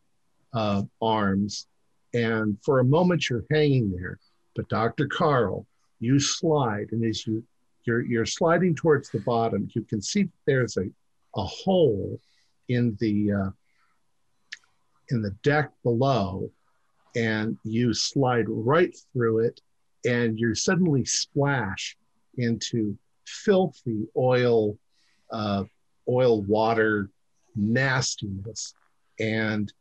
uh, arms, and for a moment you're hanging there. But Doctor Carl, you slide, and as you you're you're sliding towards the bottom, you can see there's a a hole in the uh, in the deck below and you slide right through it and you suddenly splash into filthy oil uh, oil water nastiness and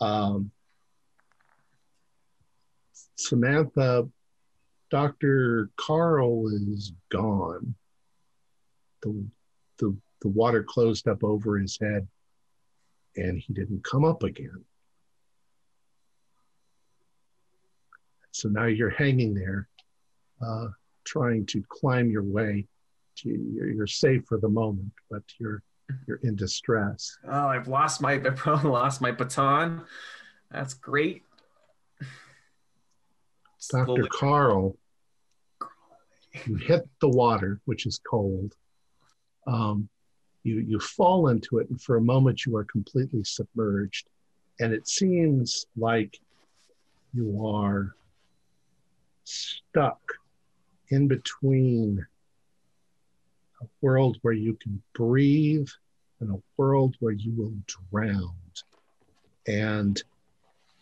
um, samantha dr carl is gone. The, the, the water closed up over his head and he didn't come up again So now you're hanging there, uh, trying to climb your way. To, you're, you're safe for the moment, but you're you're in distress. Oh, I've lost my I've lost my baton. That's great. Dr. Carl, you hit the water, which is cold. Um, you you fall into it, and for a moment you are completely submerged, and it seems like you are stuck in between a world where you can breathe and a world where you will drown. And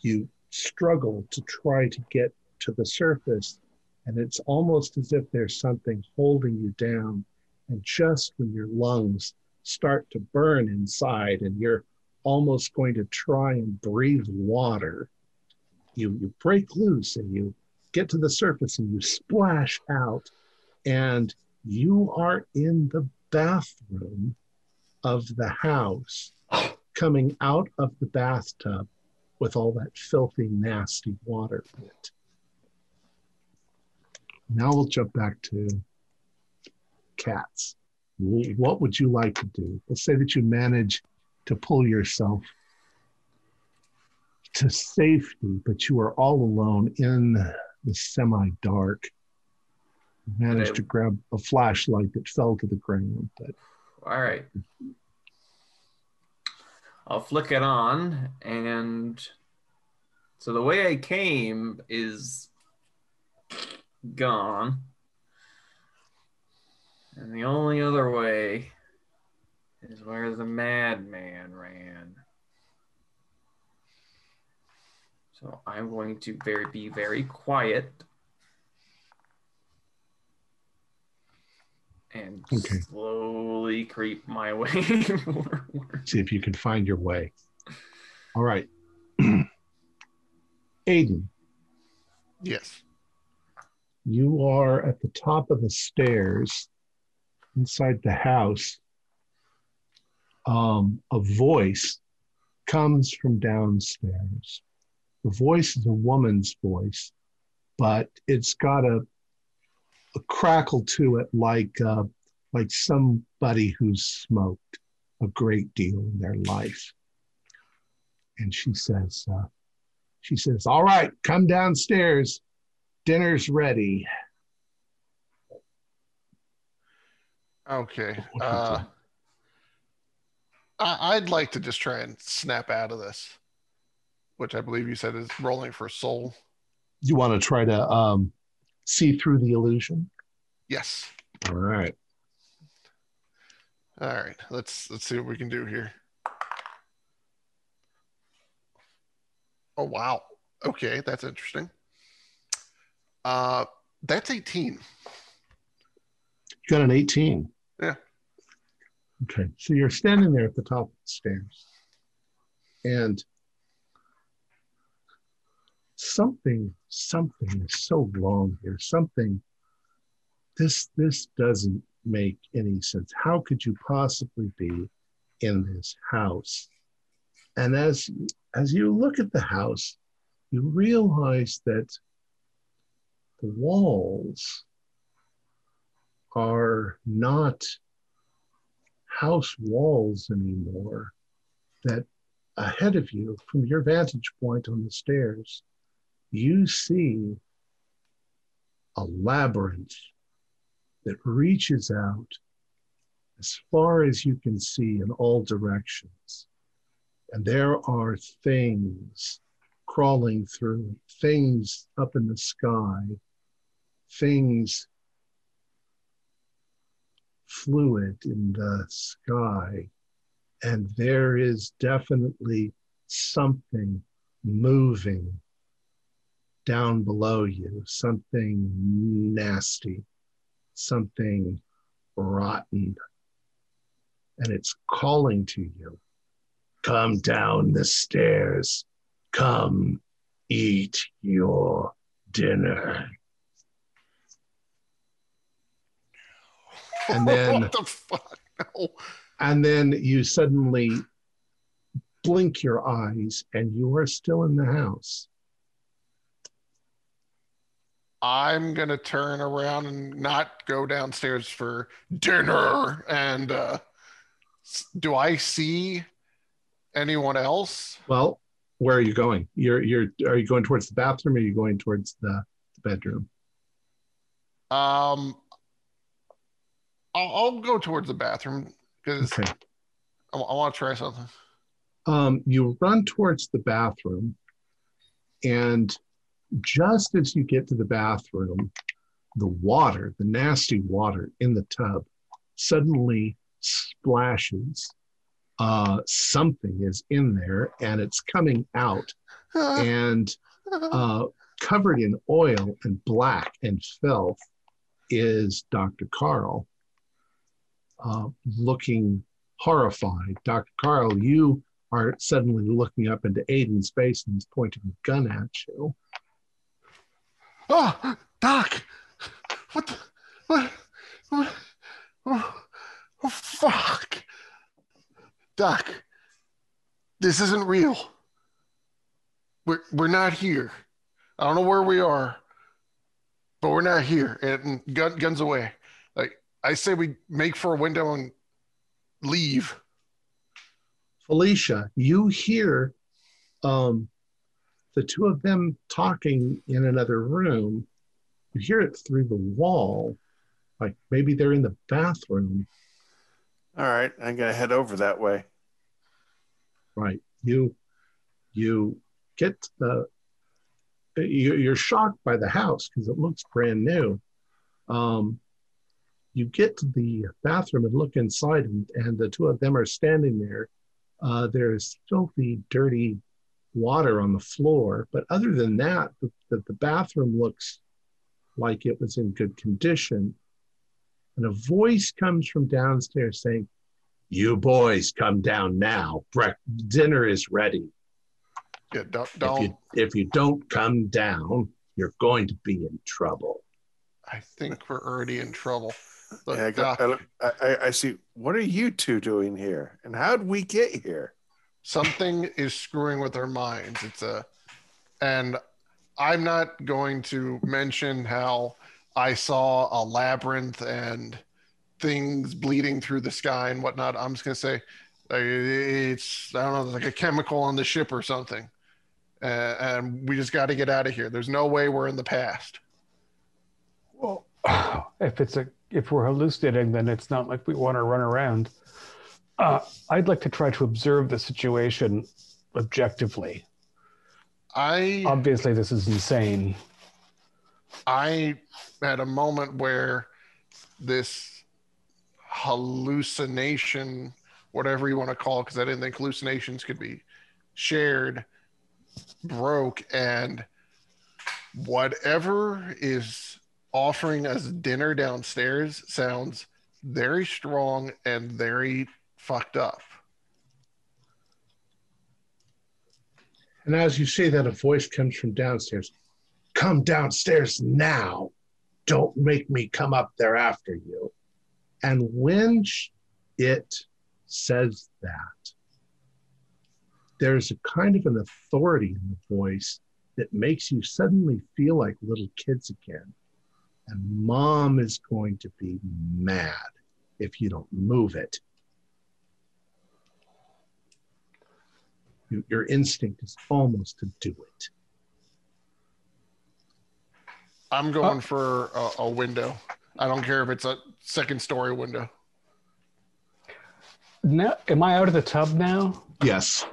you struggle to try to get to the surface, and it's almost as if there's something holding you down. And just when your lungs start to burn inside and you're almost going to try and breathe water, you, you break loose and you get to the surface and you splash out, and you are in the bathroom of the house, coming out of the bathtub with all that filthy, nasty water in it. Now we'll jump back to Katz. Wh- What would you like to do? Let's say that you manage to pull yourself to safety, but you are all alone in the semi dark. Managed to grab a flashlight that fell to the ground, but All right. I'll flick it on, and so the way I came is gone. And the only other way is where the madman ran. So I'm going to very be very quiet and Okay. slowly creep my way see if you can find your way. All right. Aiden, Yes. you are at the top of the stairs inside the house. Um, a voice comes from downstairs. The voice is a woman's voice, but it's got a, a crackle to it like uh, like somebody who's smoked a great deal in their life. And she says, uh, she says, "All right, come downstairs. Dinner's ready." Okay. What do you Uh. I, I'd like to just try and snap out of this, which I believe you said is rolling for soul. You want to try to um, see through the illusion? Yes. All right. All right. Let's let's see what we can do here. Oh wow. Okay, that's interesting. Uh that's 18. You got an 18. Okay. So you're standing there at the top of the stairs. And something, something is so wrong here. Something this this doesn't make any sense. How could you possibly be in this house? And as as you look at the house, you realize that the walls are not house walls anymore. That ahead of you, from your vantage point on the stairs, you see a labyrinth that reaches out as far as you can see in all directions. And there are things crawling through, things up in the sky, things fluid in the sky. And there is definitely something moving down below you, something nasty, something rotten. And it's calling to you come down the stairs, come eat your dinner. And then, what the fuck? No. and then you suddenly blink your eyes and you are still in the house. I'm gonna turn around and not go downstairs for dinner. And uh, do I see anyone else? Well, where are you going? You're you're are you going towards the bathroom or are you going towards the, the bedroom? Um, I'll, I'll go towards the bathroom because Okay. I, want to try something. Um, you run towards the bathroom, and just as you get to the bathroom, the water, the nasty water in the tub, suddenly splashes. Uh, something is in there, and it's coming out, and uh, covered in oil and black and filth is Dr. Carl, uh, looking horrified. Dr. Carl, you are suddenly looking up into Aiden's face and he's pointing a gun at you. oh, Doc, what? The, what? What? Oh, oh, fuck, Doc, this isn't real. We're we're not here. I don't know where we are, but we're not here. And gun, guns away. Like I say, we make for a window and leave. Felicia, you hear um, the two of them talking in another room. You hear it through the wall, like maybe they're in the bathroom. All right, I'm gonna head over that way. Right. You you get the you- you're shocked by the house because it looks brand new. Um, you get to the bathroom and look inside, and, and the two of them are standing there. Uh, there's filthy, dirty water on the floor, but other than that, the, the, the bathroom looks like it was in good condition. And a voice comes from downstairs saying, "You boys come down now. Brec- dinner is ready." Yeah, don't, don't you if you don't come down, you're going to be in trouble. I think we're already in trouble. Look, Yeah, I, got, Doc, I, I, I- I see. What are you two doing here? And how'd we get here? something is screwing with our minds. It's a, and I'm not going to mention how I saw a labyrinth and things bleeding through the sky and whatnot. I'm just gonna say, like, it's I don't know, like a chemical on the ship or something, uh, and we just got to get out of here. There's no way we're in the past. Well, if it's a if we're hallucinating, then it's not like we want to run around. Uh, I'd like to try to observe the situation objectively. I Obviously, this is insane. I had a moment where this hallucination, whatever you want to call it, because I didn't think hallucinations could be shared, broke, and whatever is offering us dinner downstairs sounds very strong and very fucked up. And as you say that, a voice comes from downstairs. Come downstairs now. Don't make me come up there after you. And when it says that, there's a kind of an authority in the voice that makes you suddenly feel like little kids again. And mom is going to be mad if you don't move it. You- Your instinct is almost to do it. I'm going oh. for a, a window. I don't care if it's a second story window. Now, am I out of the tub now? Yes,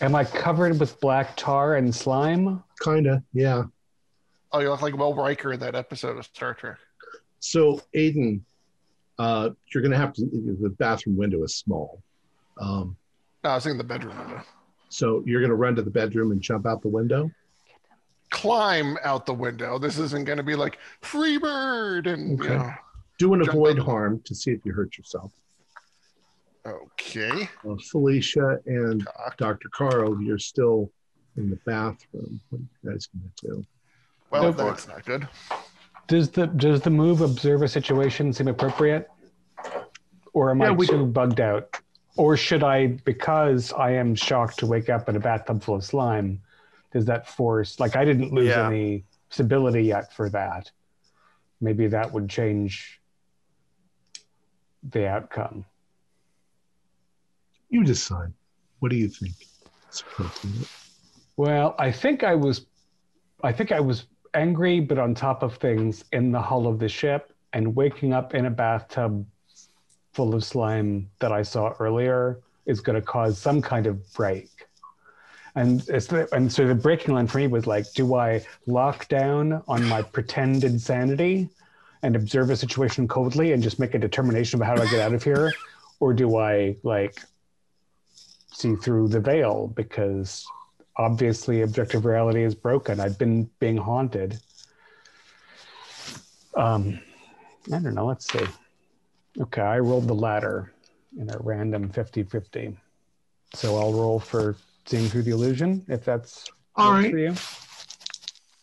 Am I covered with black tar and slime? kind of. Yeah. Oh, you look like Will Riker in that episode of Star Trek. So, Aiden, uh, you're going to have to, the bathroom window is small. Um, No, I was thinking the bedroom window. so, you're going to run to the bedroom and jump out the window? Climb out the window. This isn't going to be like free bird and you know. Do an avoid out harm to see if you hurt yourself. Okay. Uh, Felicia and Dr. Carl, you're still in the bathroom. What are you guys going to do? Well, Go for that's not good. Does the does the move observe a situation seem appropriate, or am Yeah, I we- too bugged out, or should I, because I am shocked to wake up in a bathtub full of slime, does that force like I didn't lose Yeah. any stability yet for that? Maybe that would change the outcome. You decide. What do you think? It's appropriate. Well, I think I was, I think I was angry, but on top of things in the hull of the ship and waking up in a bathtub full of slime that I saw earlier is going to cause some kind of break. And and so the breaking line for me was like, do I lock down on my pretend insanity and observe a situation coldly and just make a determination about how do I get out of here, or do I like see through the veil because obviously objective reality is broken. I've been being haunted. Um, I don't know. Let's see. Okay, I rolled the ladder in a random 50 50. So I'll roll for seeing through the illusion if that's All right. for you.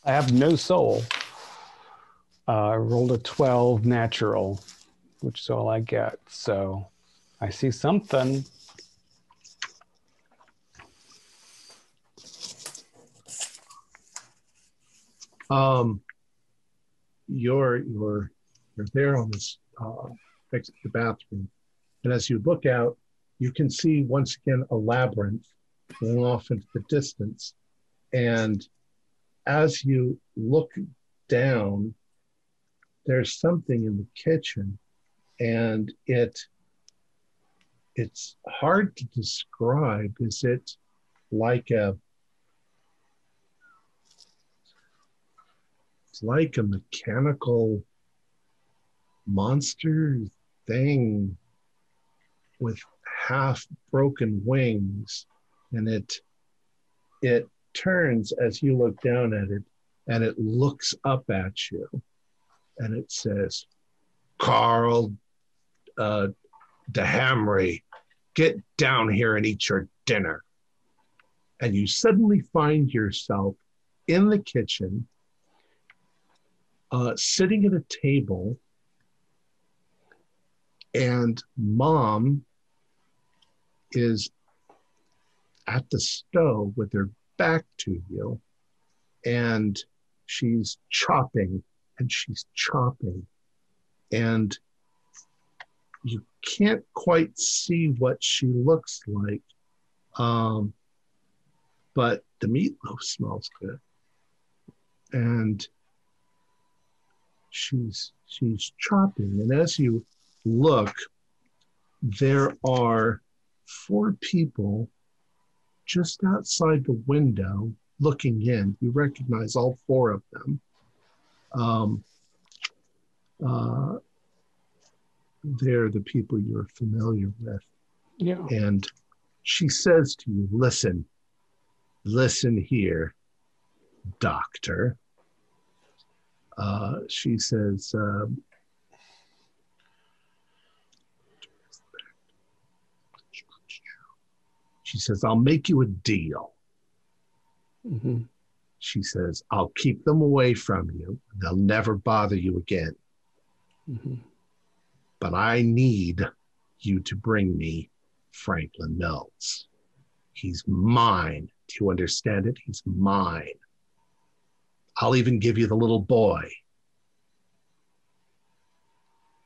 I have no soul. Uh, I rolled a 12 natural, which is all I get. So I see something. Um, you're you're you're there on this uh, exit the bathroom, and as you look out, you can see once again a labyrinth going off into the distance, and as you look down, there's something in the kitchen, and it it's hard to describe. Is it like a it's like a mechanical monster thing with half broken wings and it it turns as you look down at it and it looks up at you and it says carl uh dehamry get down here and eat your dinner. And you suddenly find yourself in the kitchen uh, sitting at a table, and mom is at the stove with her back to you, and she's chopping and she's chopping, and you can't quite see what she looks like, um, but the meatloaf smells good, and she's she's chopping. And as you look there are four people just outside the window looking in. You recognize all four of them. Um, uh, they're the people you're familiar with. Yeah. and she says to you listen listen here doctor uh, she says, um, she says, I'll make you a deal. Mhm. She says, I'll keep them away from you. They'll never bother you again. Mhm. But I need you to bring me Franklin Mills. He's mine. Do you understand it? He's mine. I'll even give you the little boy.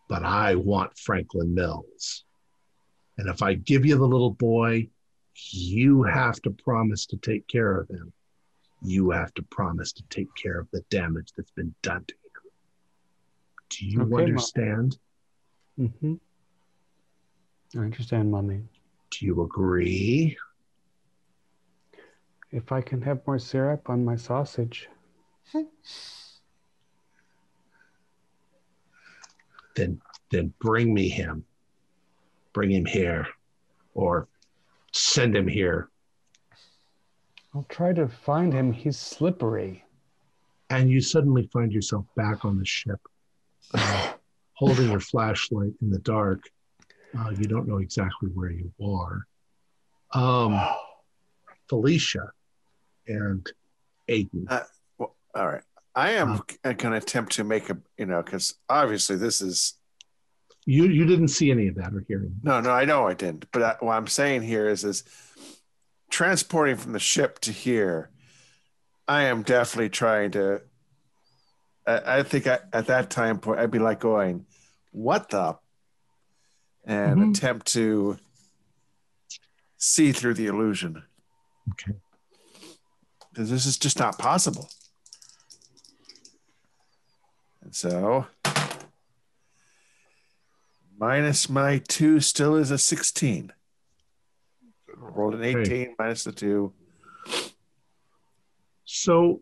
But I want Franklin Mills. And if I give you the little boy, you have to promise to take care of him. You have to promise to take care of the damage that's been done to him. Do you Okay, Mom. understand? Mm-hmm. I understand, mommy. Do you agree? If I can have more syrup on my sausage. Then then bring me him. Bring him here. Or send him here. I'll try to find him. He's slippery. And you suddenly find yourself back on the ship, uh, holding your flashlight in the dark. Uh, you don't know exactly where you are. Um, Felicia and Aiden. Uh, well, all right. I am Uh, going to attempt to make a, you know, because obviously this is, You you didn't see any of that or hear any. no, no, I know I didn't. But I, what I'm saying here is, is transporting from the ship to here, I am definitely trying to, I, I think I, at that time point, I'd be like going, what the? And Mhm. attempt to see through the illusion. Okay. because this is just not possible. And so, minus my two still is a 16. Rolled an 18 Okay. minus the two. So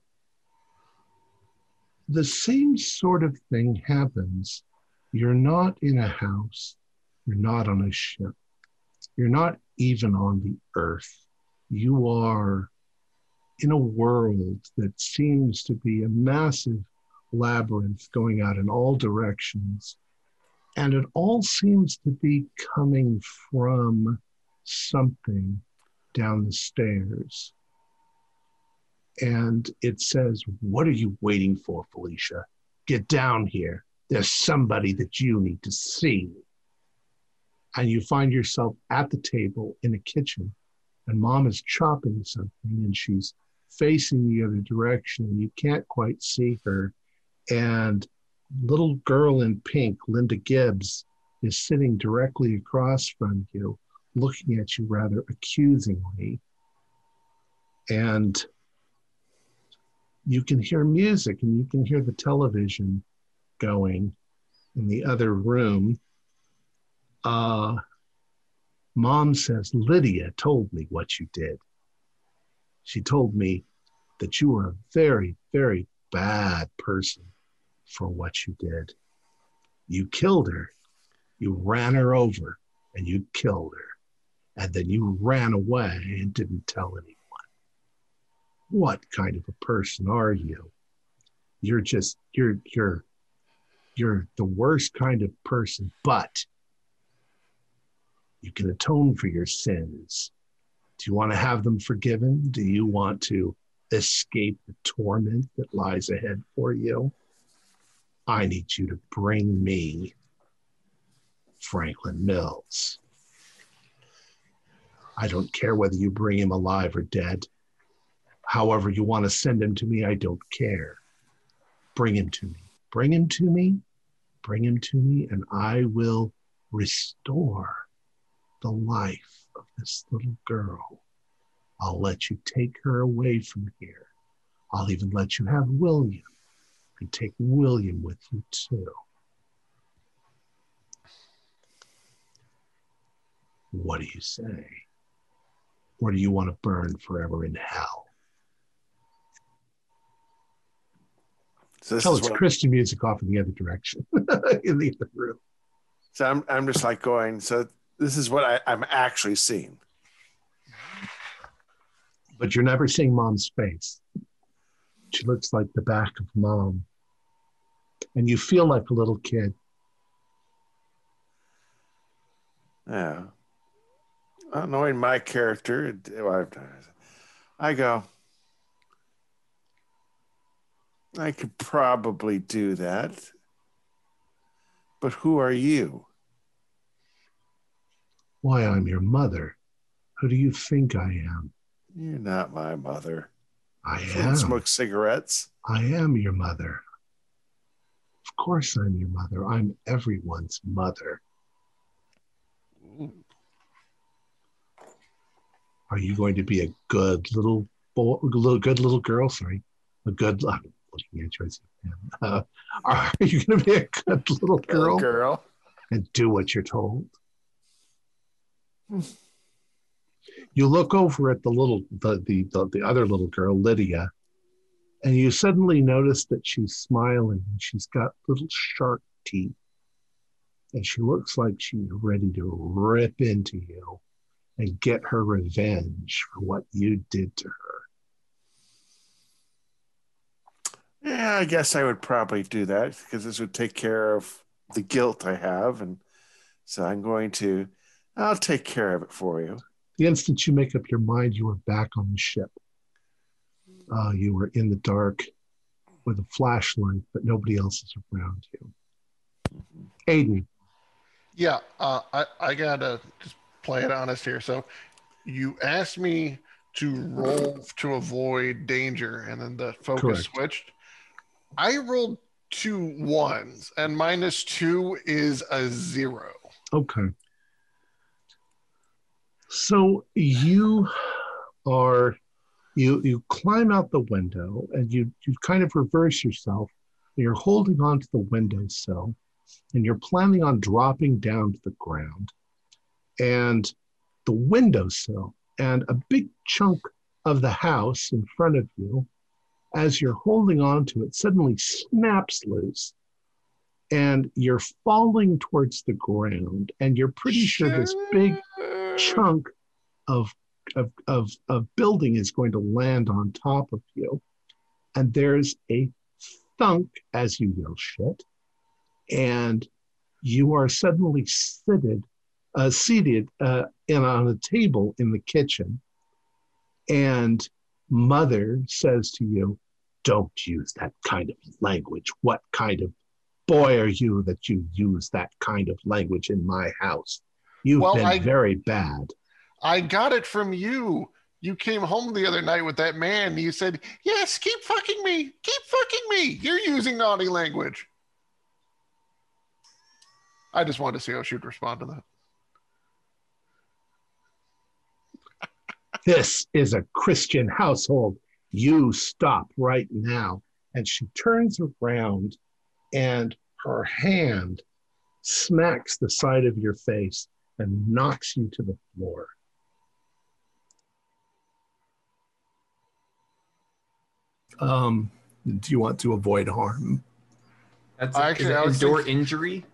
the same sort of thing happens. You're not in a house, you're not on a ship, you're not even on the earth. You are in a world that seems to be a massive labyrinth going out in all directions. And it all seems to be coming from something down the stairs and it says, What are you waiting for, Felicia? Get down here. There's somebody that you need to see. And you find yourself at the table in a kitchen, and mom is chopping something, and she's facing the other direction, and you can't quite see her. And little girl in pink, Linda Gibbs, is sitting directly across from you, looking at you rather accusingly. And you can hear music and you can hear the television going in the other room. Uh, Mom says, Lydia told me what you did. She told me that you were a very, very bad person for what you did. You killed her, you ran her over, and you killed her. And then you ran away and didn't tell anyone. What kind of a person are you? You're just you're you're you're the worst kind of person but you can atone for your sins. Do you want to have them forgiven? Do you want to escape the torment that lies ahead for you i need you to bring me franklin mills i don't care whether you bring him alive or dead however you want to send him to me, I don't care. Bring him to me. Bring him to me. Bring him to me, and I will restore the life of this little girl. I'll let you take her away from here. I'll even let you have William and take William with you too. What do you say? Or do you want to burn forever in hell? So this Tell is it's Christian music off in the other direction, in the other room. so I'm, I'm just like going, so this is what I, I'm actually seeing. But you're never seeing mom's face. She looks like the back of mom. And you feel like a little kid. Yeah. Uh, knowing my character, I go, I could probably do that. But who are you? Why, I'm your mother. Who do you think I am? You're not my mother. I don't am. smoke cigarettes. I am your mother. Of course, I'm your mother. I'm everyone's mother. Are you going to be a good little boy, little good little girl? Sorry, a good, looking at you. Uh, are you going to be a good little girl, girl. and do what you're told? you look over at the little the, the the the other little girl, Lydia, and you suddenly notice that she's smiling and she's got little shark teeth. And she looks like she's ready to rip into you and get her revenge for what you did to her. Yeah, I guess I would probably do that because this would take care of the guilt I have. And so I'm going to, I'll take care of it for you. The instant you make up your mind, you are back on the ship. Uh, you were in the dark with a flashlight, but nobody else is around you. Aiden, Yeah, uh, I I gotta just play it honest here. So, you asked me to roll to avoid danger, and then the focus Correct. switched. I rolled two ones, and minus two is a zero. Okay. So you are you you climb out the window and you you kind of reverse yourself. You're holding on to the windowsill and you're planning on dropping down to the ground. And the windowsill and a big chunk of the house in front of you, as you're holding on to it, suddenly snaps loose and you're falling towards the ground and you're pretty sure this big chunk of, of, of, of building is going to land on top of you. And there's a thunk as you yell shit. And you are suddenly seated, uh, seated uh, in, on a table in the kitchen. And mother says to you, Don't use that kind of language. What kind of boy are you that you use that kind of language in my house? You've Well, been I- very bad. I got it from you. You came home the other night with that man. You said, "Yes, keep fucking me, keep fucking me." You're using naughty language. I just wanted to see how she'd respond to that. This is a Christian household. You stop right now. And she turns around and her hand smacks the side of your face and knocks you to the floor. Um, do you want to avoid harm? That's I a, actually- is it I was endure thinking- injury.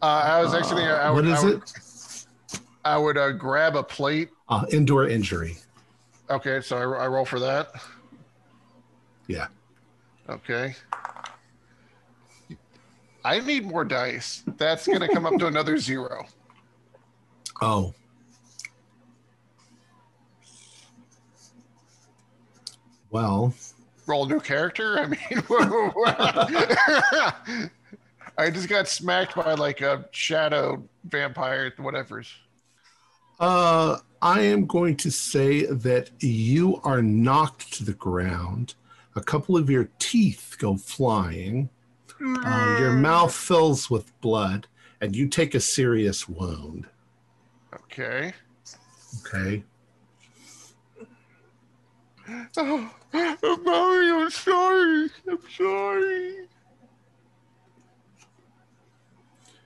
Uh, I was actually thinking I Uh, would, what is I would, it? I would uh, grab a plate. Uh, endure injury. Okay, so I, I roll for that. Yeah. Okay. I need more dice. That's going to come up to another zero. Oh. Well, roll a new character? I mean, I just got smacked by like a shadow vampire, whatever's. Uh, I am going to say that you are knocked to the ground. A couple of your teeth go flying. Uh, your mouth fills with blood, and you take a serious wound. Okay. Okay. Oh, Mommy, I'm sorry. I'm sorry.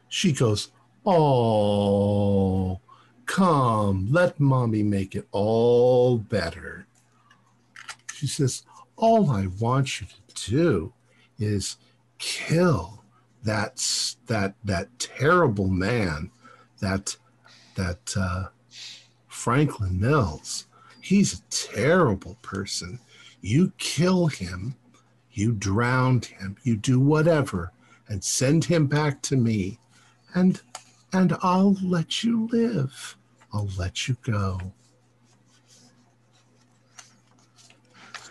She goes, Oh, come, let mommy make it all better. She says, All I want you to do is kill that that that terrible man, that that uh, Franklin Mills. He's a terrible person. You kill him, you drown him, you do whatever, and send him back to me, and and I'll let you live. I'll let you go.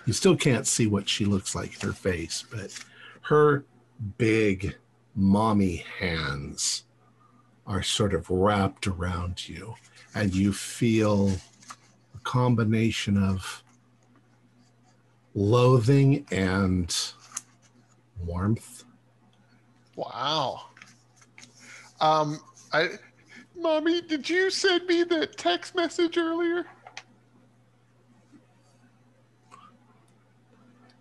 You still can't see what she looks like in her face, but her big mommy hands are sort of wrapped around you, and you feel combination of loathing and warmth. Wow. Um, I, mommy, did you send me the text message earlier?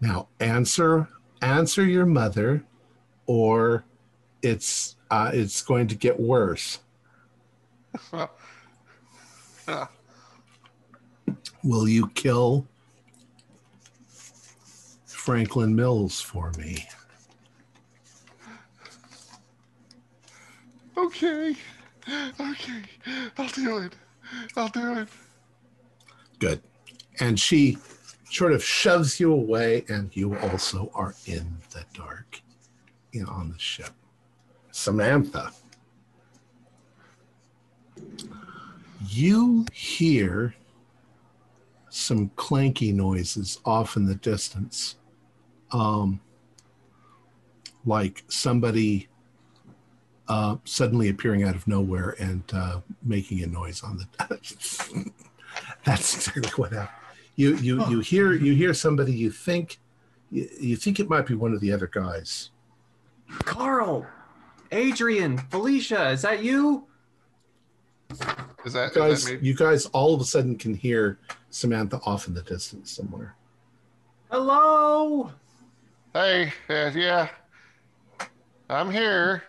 Now answer answer your mother, or it's uh, it's going to get worse. Will you kill Franklin Mills for me? Okay. Okay. I'll do it. I'll do it. Good. And she sort of shoves you away, and you also are in the dark on the ship. Samantha, you hear some clanky noises off in the distance, um, like somebody uh, suddenly appearing out of nowhere and uh, making a noise on the. That's exactly what happened. You you you hear you hear somebody you think you, you think it might be one of the other guys. Carl, Adrian, Felicia, is that you? Is that, You is guys, that me? you guys all of a sudden can hear Samantha off in the distance somewhere. Hello. Hey, uh, yeah. I'm here.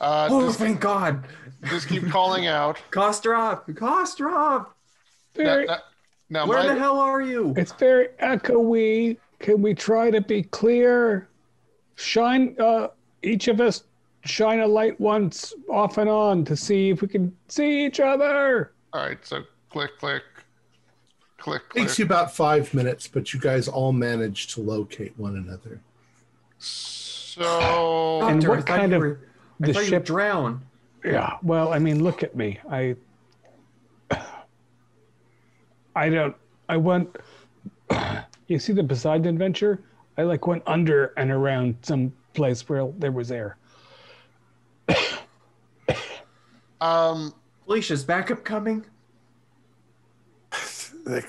Uh, Oh, just, thank God. just keep calling out. Kostrov, Kostrov, Now, Very, now, now where my, the hell are you? it's very echoey. Can we try to be clear? Shine, uh, each of us shine a light once off and on to see if we can see each other. all right, so click, click, click, click. Takes you about five minutes, but you guys all manage to locate one another. So, And Doctor, what I kind you of- were- I The thought you ship drowned. Yeah. Well, I mean, look at me. I I don't I went you see the Poseidon adventure? I like went under and around some place where there was air. Um, Felicia's backup coming. The,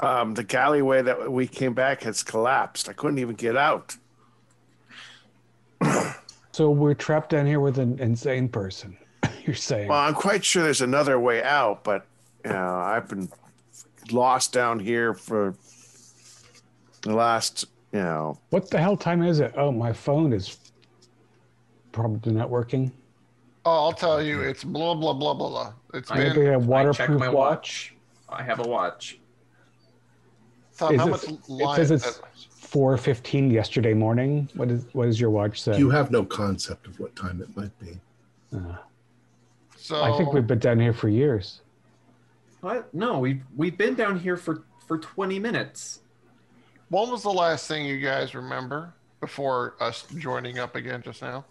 um, the galleyway that we came back has collapsed. I couldn't even get out. So we're trapped down here with an insane person. You're saying. Well, I'm quite sure there's another way out, but you know, I've been lost down here for the last, you know, what the hell time is it? Oh, my phone is probably not working. oh, I'll tell you, it's blah, blah, blah, blah, blah. It's I been, Maybe a I check waterproof my watch. watch. I have a watch. Tom, how it- much It line? says it's 4:15 yesterday morning. What is what does your watch say? You have no concept of what time it might be. Uh, so, I think we've been down here for years. What? No, we've we've been down here for for 20 minutes. when was the last thing you guys remember before us joining up again just now?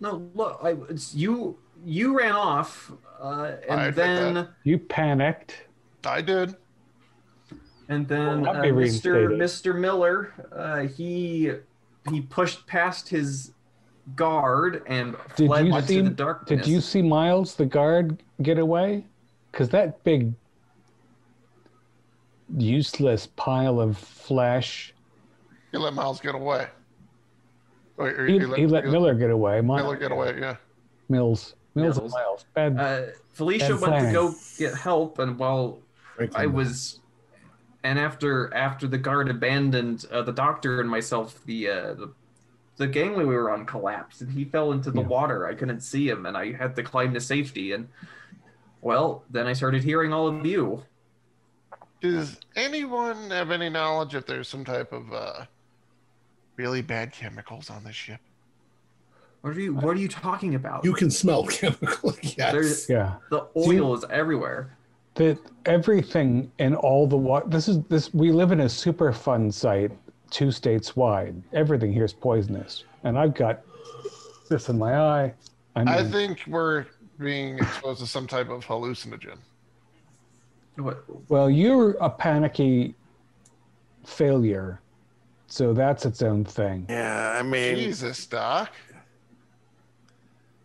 No, look, I it's you you ran off, uh, and admit then that. You panicked. I did. and then Well, uh, Mr. Mr. Miller, uh, he he pushed past his guard and Did fled you into see? the darkness. Did you see Miles, the guard, get away? Because that big, useless pile of flesh. You let Miles get away. Wait, or He, you he let Miller get away. Mi- Miller get away. Yeah. Mills. Mills, and Miles. Bad. Uh, Felicia Bad went to go get help, and while Frankly, I was, and after after the guard abandoned uh, the doctor and myself, the uh, the the gangway we were on collapsed, and he fell into the Yeah. water. I couldn't see him, and I had to climb to safety. And well, then I started hearing all of you. Does anyone have any knowledge if there's some type of uh, really bad chemicals on this ship? What are you What are you talking about? you can smell chemical. yes. There's yeah. the oil is everywhere. That everything in all the water. This is this. We live in a Superfund site, two states wide. Everything here is poisonous, and I've got this in my eye. I mean, I think we're being exposed to some type of hallucinogen. What? Well, you're a panicky failure, so that's its own thing. yeah, I mean, Jesus, Doc.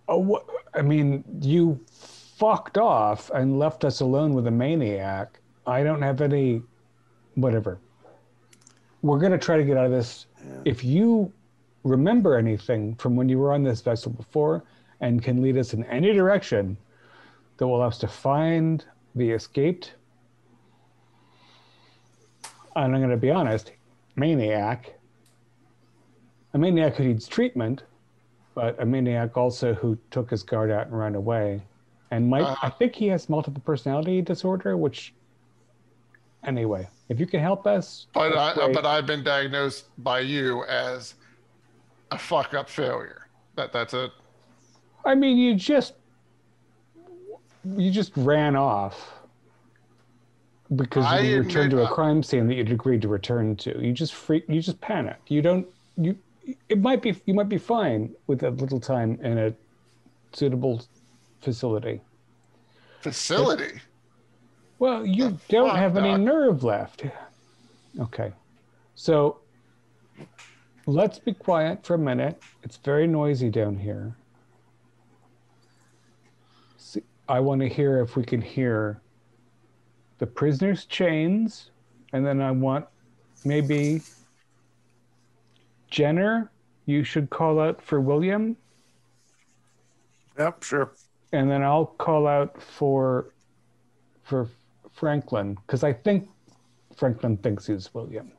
Oh, wha- I mean, you fucked off and left us alone with a maniac. I don't have any, whatever. We're gonna try to get out of this. If you remember anything from when you were on this vessel before and can lead us in any direction that will allow us to find the escaped, and I'm gonna be honest, maniac. a maniac who needs treatment, but a maniac also who took his guard out and ran away. And might, Uh. I think he has multiple personality disorder, which, anyway, if you can help us. But I, but I've been diagnosed by you as a fuck up failure. That that's it. I mean, you just you just ran off because I you returned to a uh, crime scene that you'd agreed to return to. You just freak. You just panicked. You don't. You. It might be. You might be fine with a little time in a suitable facility. Facility. Well, you The don't have any Doc? nerve left. Okay. So let's be quiet for a minute. It's very noisy down here. See, I want to hear if we can hear the prisoner's chains, and then I want maybe Jenner, you should call out for William, Yep, sure. and then I'll call out for for Franklin because I think Franklin thinks he's William.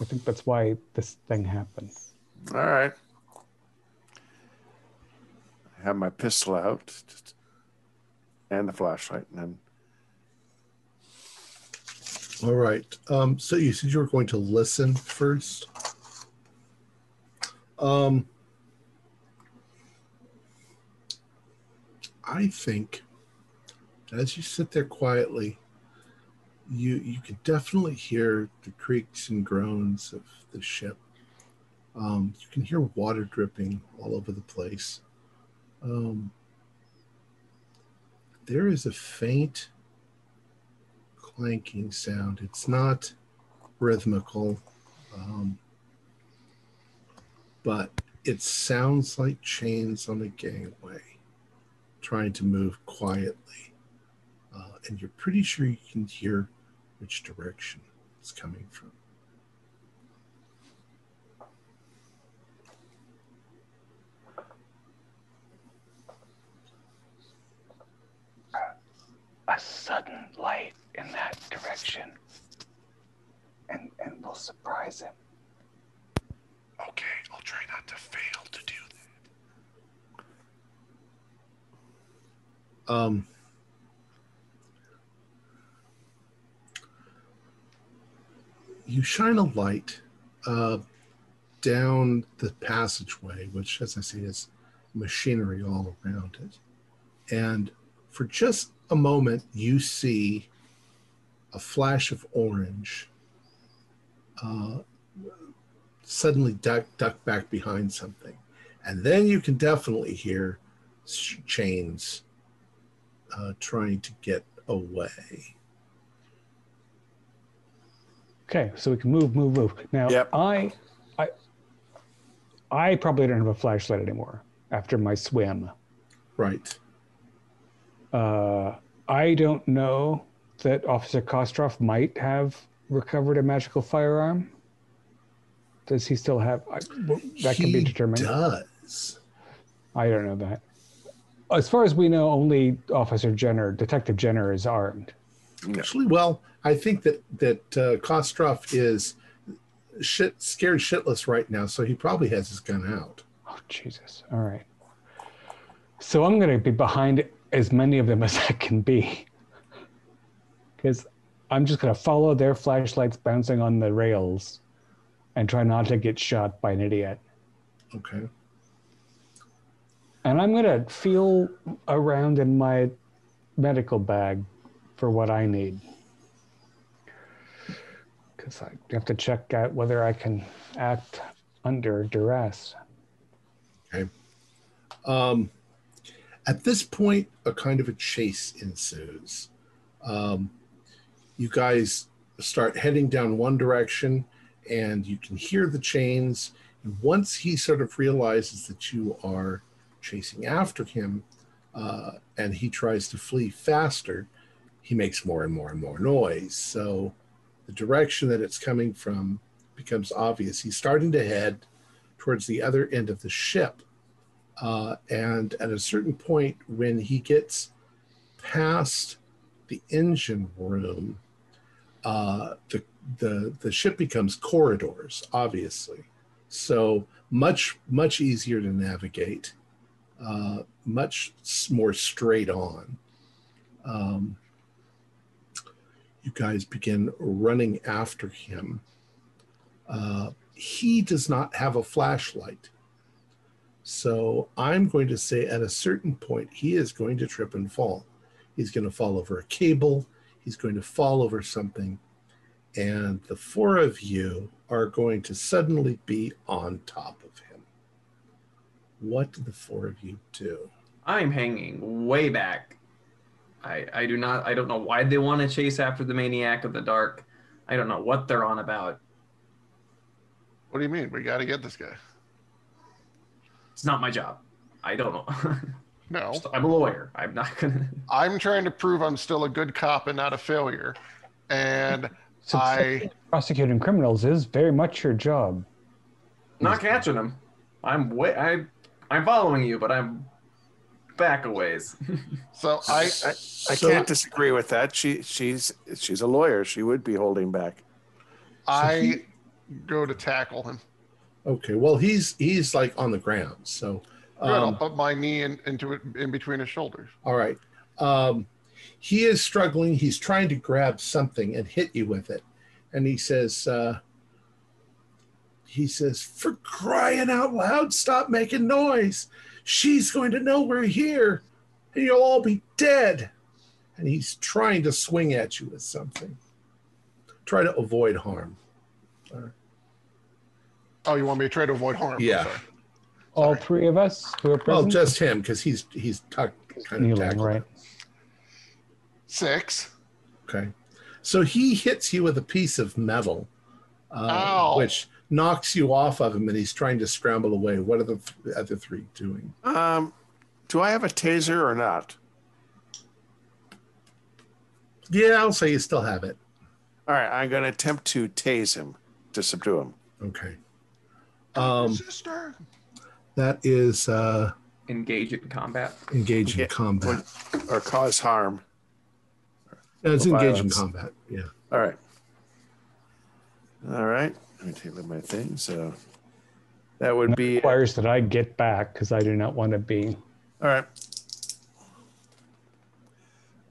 I think that's why this thing happened. All right. I have my pistol out just, and the flashlight, and then All right. Um, so you said you were going to listen first. Um, I think as you sit there quietly, you you can definitely hear the creaks and groans of the ship. Um, you can hear water dripping all over the place. Um, there is a faint clanking sound. It's not rhythmical, um, but it sounds like chains on a gangway trying to move quietly. Uh, and you're pretty sure you can hear which direction it's coming from. A sudden light in that direction, and and we'll surprise him. okay, I'll try not to fail to do that. Um, you shine a light uh, down the passageway, which, as I say, is machinery all around it. And for just a moment, you see a flash of orange uh, suddenly duck, duck back behind something. And then you can definitely hear sh- chains uh, trying to get away. Okay, so we can move, move, move. Now, Yep. I, I, I probably don't have a flashlight anymore after my swim. Right. Uh, I don't know that Officer Kostroff might have recovered a magical firearm. Does he still have? I, well, that can be He determined. Does I don't know that. As far as we know, only Officer Jenner, Detective Jenner, is armed. actually? Well, I think that that uh, Kostroff is shit scared shitless right now, so he probably has his gun out. Oh Jesus! All right. So I'm going to be behind as many of them as I can be, because I'm just going to follow their flashlights bouncing on the rails, and try not to get shot by an idiot. Okay. And I'm going to feel around in my medical bag for what I need. Because I have to check out whether I can act under duress. Okay. Um, at this point, a kind of a chase ensues. Um, you guys start heading down one direction, and you can hear the chains. And once he sort of realizes that you are chasing after him, uh, and he tries to flee faster, he makes more and more and more noise. So the direction that it's coming from becomes obvious. He's starting to head towards the other end of the ship. Uh, and at a certain point, when he gets past the engine room, uh, the the the ship becomes corridors, obviously, so much much easier to navigate, uh, much more straight on. Um, you guys begin running after him. Uh, he does not have a flashlight. So I'm going to say at a certain point, he is going to trip and fall. He's going to fall over a cable. He's going to fall over something. And the four of you are going to suddenly be on top of him. What do the four of you do? I'm hanging way back. I I do not I don't know why they want to chase after the maniac of the dark. I don't know what they're on about. What do you mean? We got to get this guy. It's not my job. I don't know. No, I'm a lawyer. I'm not gonna. I'm trying to prove I'm still a good cop and not a failure. And I, Prosecuting criminals is very much your job. Not catching them. I'm way. I I'm following you, but I'm back a ways. so I, I, I So- can't disagree with that. She she's she's a lawyer. She would be holding back. I go to tackle him. Okay, well he's he's like on the ground. So Good. I'll um, put my knee in, into it in between his shoulders. All right. Um, he is struggling. He's trying to grab something and hit you with it. And he says, uh, he says, for crying out loud, stop making noise. She's going to know we're here and you'll all be dead. And he's trying to swing at you with something. Try to avoid harm. Oh, you want me to try to avoid harm? Yeah. sorry. All Sorry. three of us who are present. Well, just him because he's he's tucked, kind of kneeling, tackled. right? Six. Okay. So he hits you with a piece of metal, uh, which knocks you off of him, and he's trying to scramble away. What are the th- other three doing? Um, do I have a taser or not? Yeah, I'll say you still have it. All right, I'm going to attempt to tase him to subdue him. Okay. Um, Sister. that is uh, Engage in combat. engage in Yeah. combat. or cause harm. No, it's or engage in combat. Yeah. All right. All right. Let me take a look at my thing. So that would that be requires that I get back because I do not want to be. all right.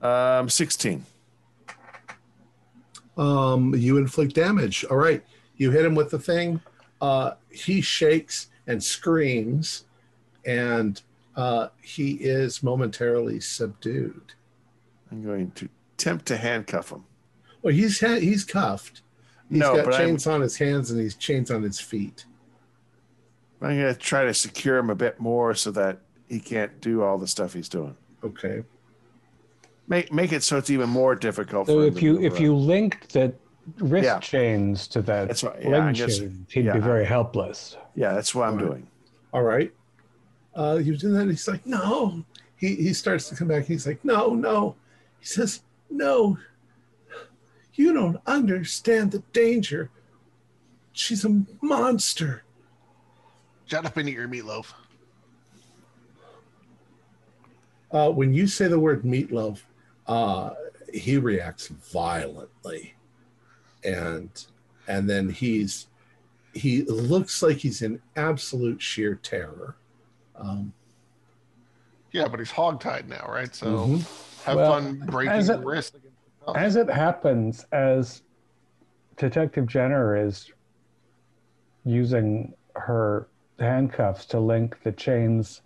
Um, 16. Um, you inflict damage. All right. You hit him with the thing. Uh, he shakes and screams, and uh, he is momentarily subdued. I'm going to attempt to handcuff him. Well, he's ha- he's cuffed. He's no, got but I'm, chains on his hands and he's chains on his feet. I'm going to try to secure him a bit more so that he can't do all the stuff he's doing. Okay. Make make it so it's even more difficult. So for him if to you if around. you linked the wrist Yeah. chains to that That's right. Yeah, leg I guess- chains, he'd yeah. be very helpless. yeah, that's what I'm All right. doing. All right. Uh, he was doing that. And he's like, no. He he starts to come back. He's like, no, no. He says, no. You don't understand the danger. She's a monster. Shut up and eat your meatloaf. Uh, when you say the word meatloaf, uh, he reacts violently, and and then he's he looks like he's in absolute sheer terror. Um, Yeah, but he's hogtied now, right? So mhm. have Well, fun breaking as the wrist. against the. As it happens, as Detective Jenner is using her handcuffs to link the chains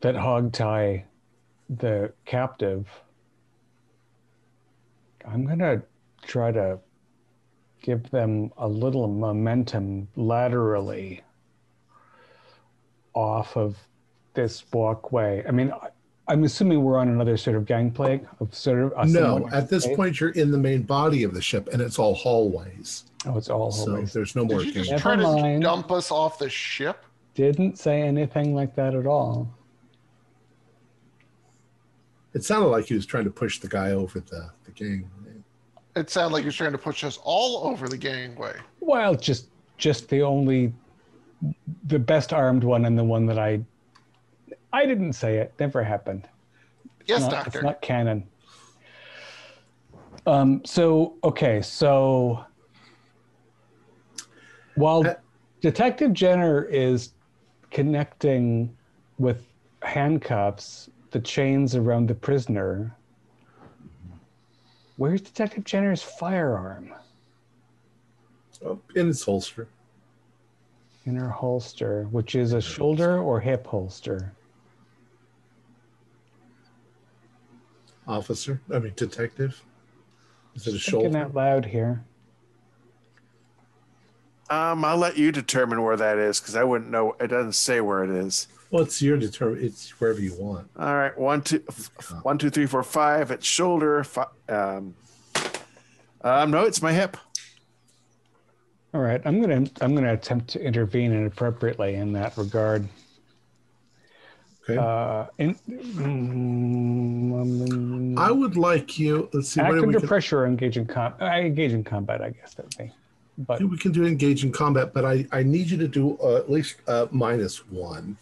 that hog tie the captive, I'm going to try to give them a little momentum laterally off of this walkway. I mean, I- I'm assuming we're on another sort of gangplank of sort of uh, no, at this point you're in the main body of the ship, and it's all hallways. Oh, it's all So hallways. there's no more. Did you just game. Never try to dump us off the ship? Didn't say anything like that at all. It sounded like he was trying to push the guy over the the gang. It sounds like you're trying to push us all over the gangway. Well, just just the only the best armed one and the one that I I didn't say it. Never happened. Yes, Not- doctor. It's not canon. Um, so okay, so while Uh, Detective Jenner is connecting with handcuffs the chains around the prisoner, where's Detective Jenner's firearm? Oh, in its holster. In her holster, which is a shoulder or hip holster. Officer, I mean detective. Is it a Just thinking shoulder? out loud here. Um, I'll let you determine where that is because I wouldn't know. It doesn't say where it is. Well, it's your determine. It's wherever you want. All right, one, two, f- f- one, two, three, four, five. It's shoulder. Fi- um, um, no, it's my hip. All right, I'm gonna I'm gonna attempt to intervene inappropriately in that regard. Okay. Uh, in, mm, I would like you. Let's see. act What do we, under can, pressure, engage in com- I engage in combat. I guess that'd be. But we can do engage in combat, but I, I need you to do uh, at least uh, minus one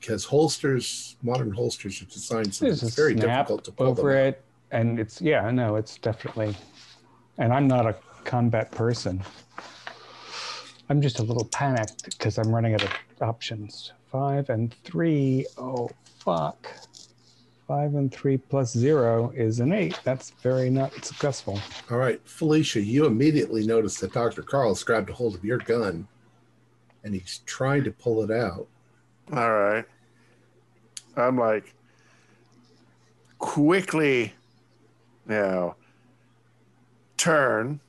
because holsters, modern holsters are designed so it's very difficult to pull over it, and it's yeah, no, it's definitely. And I'm not a combat person. I'm just a little panicked because I'm running out of options. Five and three. Oh fuck. Five and three plus zero is an eight. That's very not successful. All right, Felicia, you immediately notice that Dr. Carl's grabbed a hold of your gun and he's trying to pull it out. All right. I'm like quickly now turn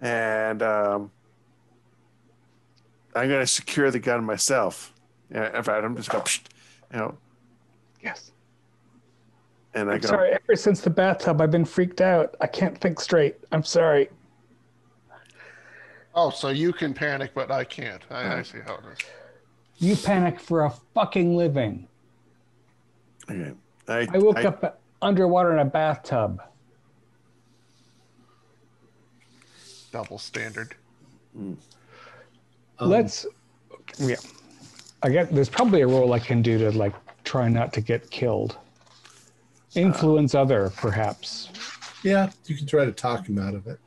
and um, I'm going to secure the gun myself. In fact, I'm just going to, you know, Yes. and I I'm go, sorry. Ever since the bathtub, I've been freaked out. I can't think straight. I'm sorry. Oh, so you can panic, but I can't. I, I see how it is. You panic for a fucking living. okay. I, I woke I- up underwater in a bathtub. Double standard. Um, Let's. Yeah. I get. There's probably a role I can do to like try not to get killed. Influence other, perhaps. Yeah, you can try to talk him out of it.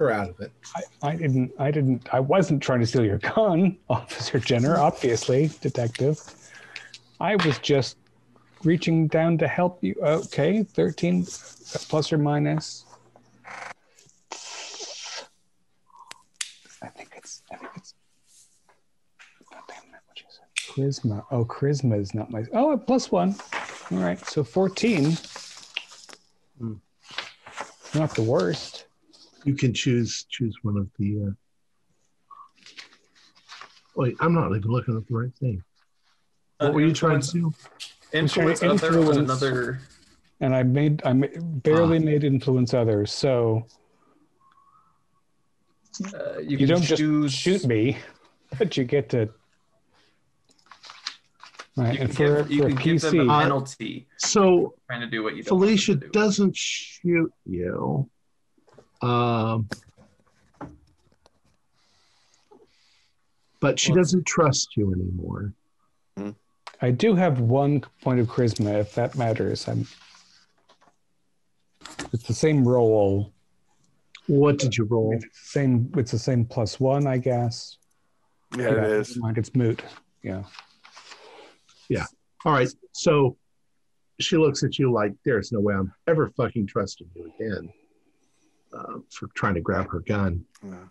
Her out of it. I, I didn't. I didn't. I wasn't trying to steal your gun, Officer Jenner. Obviously, detective. I was just reaching down to help you. Okay, thirteen plus or minus. I think it's. I think it's. Oh, damn that, what you said. Charisma. Oh, charisma is not my. Oh, plus one. All right, so fourteen. Hmm. Not the worst. You can choose choose one of the. Uh... Wait, I'm not even looking at the right thing. What Uh, were you trying to influence- do? Influence Okay, other was another. and I made I ma- barely Ah. made influence others. So Uh, you, you, don't choose, just shoot me, but you get to. Right, You and can, for, give, you for can give them a Uh, penalty So trying to do what you Felicia do. doesn't shoot you. Um, but she doesn't trust you anymore. I do have one point of charisma, if that matters. I'm. It's the same roll. What did you roll? It's the same. It's the same plus one, I guess. yeah, it is. never mind, it's moot. Yeah. Yeah. All right. So she looks at you like, there's no way I'm ever fucking trusting you again uh, for trying to grab her gun. Yeah.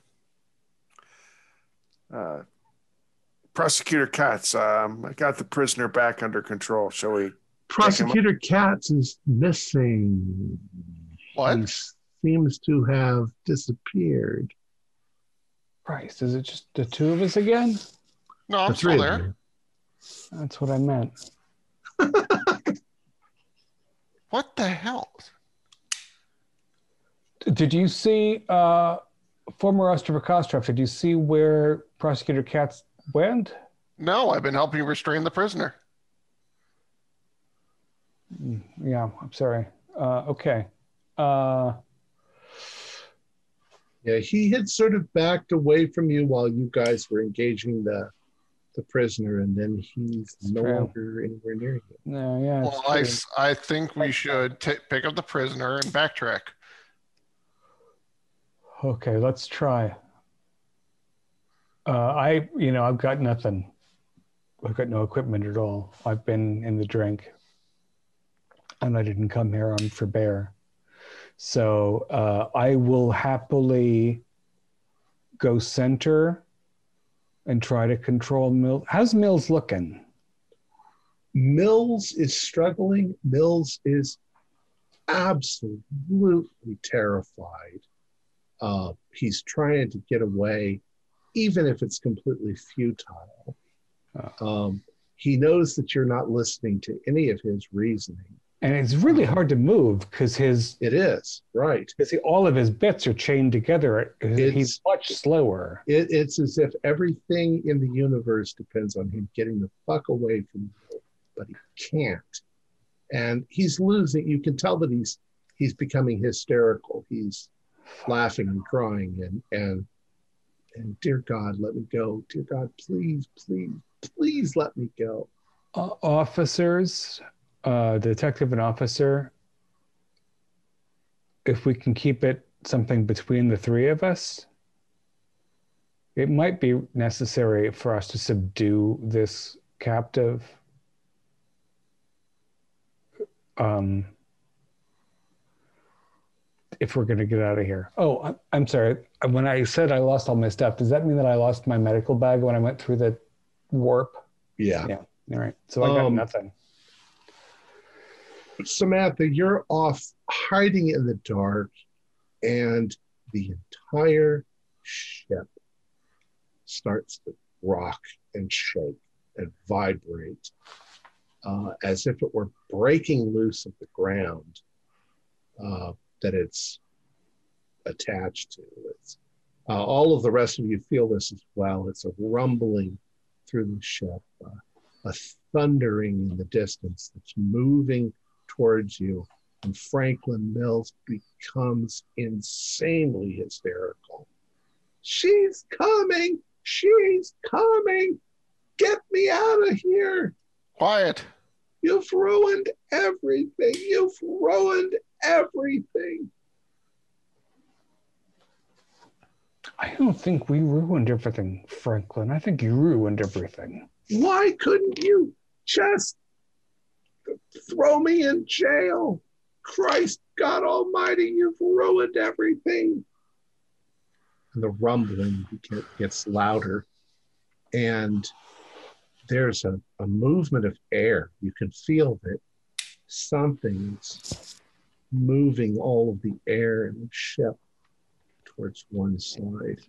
Uh, Prosecutor Katz, um, I got the prisoner back under control. Shall we? Prosecutor Katz is missing. What? He seems to have disappeared. Christ, is it just the two of us again? No, I'm The still there. That's what I meant. What the hell? Did you see uh, former Ostrova Kostrov? Did you see where Prosecutor Katz went? No, I've been helping restrain the prisoner. Mm, Yeah, I'm sorry. Uh, okay. Uh, Yeah, he had sort of backed away from you while you guys were engaging the the prisoner, and then he's no true. longer anywhere near you. No, yeah. Well, I, I think we should ta pick up the prisoner and backtrack. Okay, let's try. Uh, I, you know, I've got nothing. I've got no equipment at all. I've been in the drink, and I didn't come here on for bear. So uh, I will happily go center and try to control Mills. How's Mills looking? Mills is struggling. Mills is absolutely terrified. Uh, he's trying to get away, even if it's completely futile. Um, he knows that you're not listening to any of his reasoning. And it's really hard to move because his It is right. because all of his bits are chained together. He's much slower. It, it's as if everything in the universe depends on him getting the fuck away from you, but he can't. And he's losing. You can tell that he's he's becoming hysterical. He's laughing and crying and and and dear God, let me go. Dear God, please, please, please let me go. Uh, officers, uh, detective and officer, if we can keep it something between the three of us, it might be necessary for us to subdue this captive. Um, if we're going to get out of here. Oh, I'm, sorry. When I said I lost all my stuff, does that mean that I lost my medical bag when I went through the warp? Yeah. Yeah. All right. So I got Um, nothing. Samantha, you're off hiding in the dark, and the entire ship starts to rock and shake and vibrate uh, as if it were breaking loose of the ground uh, that it's attached to. It's, uh, all of the rest of you feel this as well. It's a rumbling through the ship, uh, a thundering in the distance that's moving towards you. And Franklin Mills becomes insanely hysterical. She's coming! She's coming! Get me out of here! Quiet. You've ruined everything! You've ruined everything! I don't think we ruined everything, Franklin. I think you ruined everything. Why couldn't you just throw me in jail? Christ God Almighty, you've ruined everything. And the rumbling gets louder, and there's a, a movement of air. You can feel that something's moving all of the air in the ship towards one side.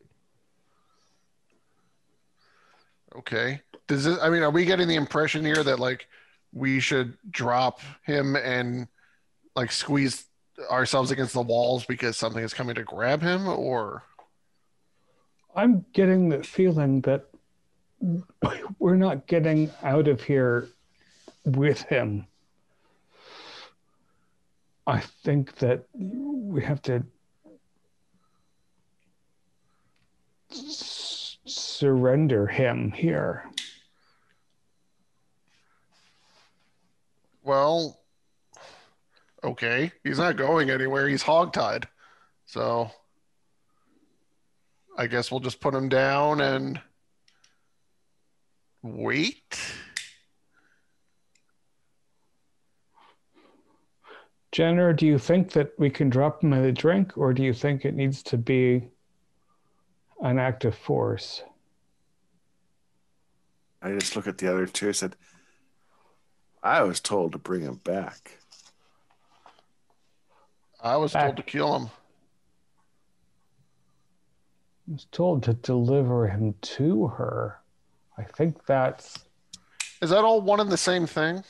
Okay. Does this, I mean, are we getting the impression here that like we should drop him and like squeeze ourselves against the walls because something is coming to grab him or I'm getting the feeling that we're not getting out of here with him. I think that we have to s- surrender him here. well okay. He's not going anywhere. He's hogtied. So i guess we'll just put him down and wait Jenner, do you think that we can drop him in the drink, or do you think it needs to be an active force? I just look at the other two. I said, I was told to bring him back. i was Back. told to kill him I was told to deliver him to her. I think that's is that all one and the same thing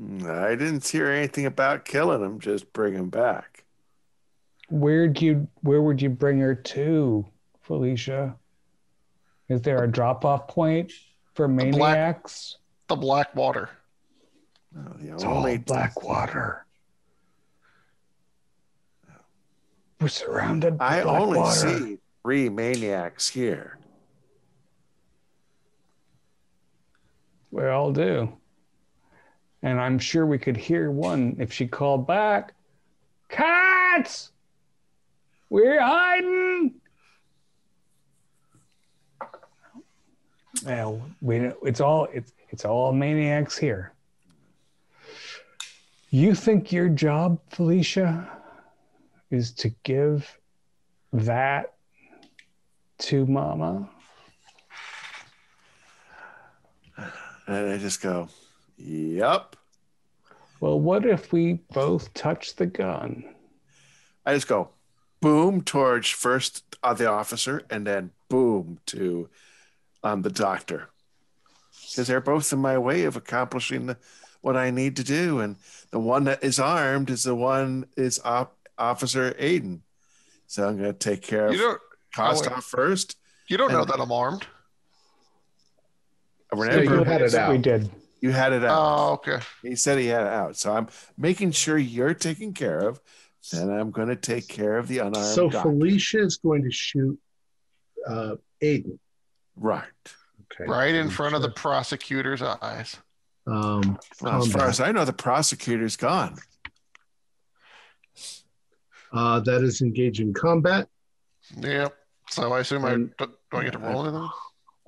I didn't hear anything about killing him. Just bring him back. where'd you where would you bring her to, Felicia? Is there a drop off point for maniacs? the black water Oh, the It's only all black water. We're surrounded by I black only water. see three maniacs here. We all do. And I'm sure we could hear one if she called back. Cats! We're hiding! Well, we it's all it's it's all maniacs here. You think your job, Felicia, is to give that to Mama? And I just go, Yep. Well, what if we both touch the gun? I just go boom towards first uh, the officer and then boom to um, the doctor. Because they're both in my way of accomplishing the, what I need to do. And the one that is armed is the one is op- Officer Aiden. So I'm going to take care of You don't. Kostoff first. You don't know that I'm armed. Remember, you had it out. We did. You had it out. Oh, okay. He said he had it out. So I'm making sure you're taken care of. and I'm going to take care of the unarmed So doctor. Felicia is going to shoot uh, Aiden. right. Okay. Right in front of the prosecutor's eyes. Um, Well, as far combat. as I know, the prosecutor's gone. uh, that is engaged in combat. Yep. So I assume I And- do, do I get to roll anything?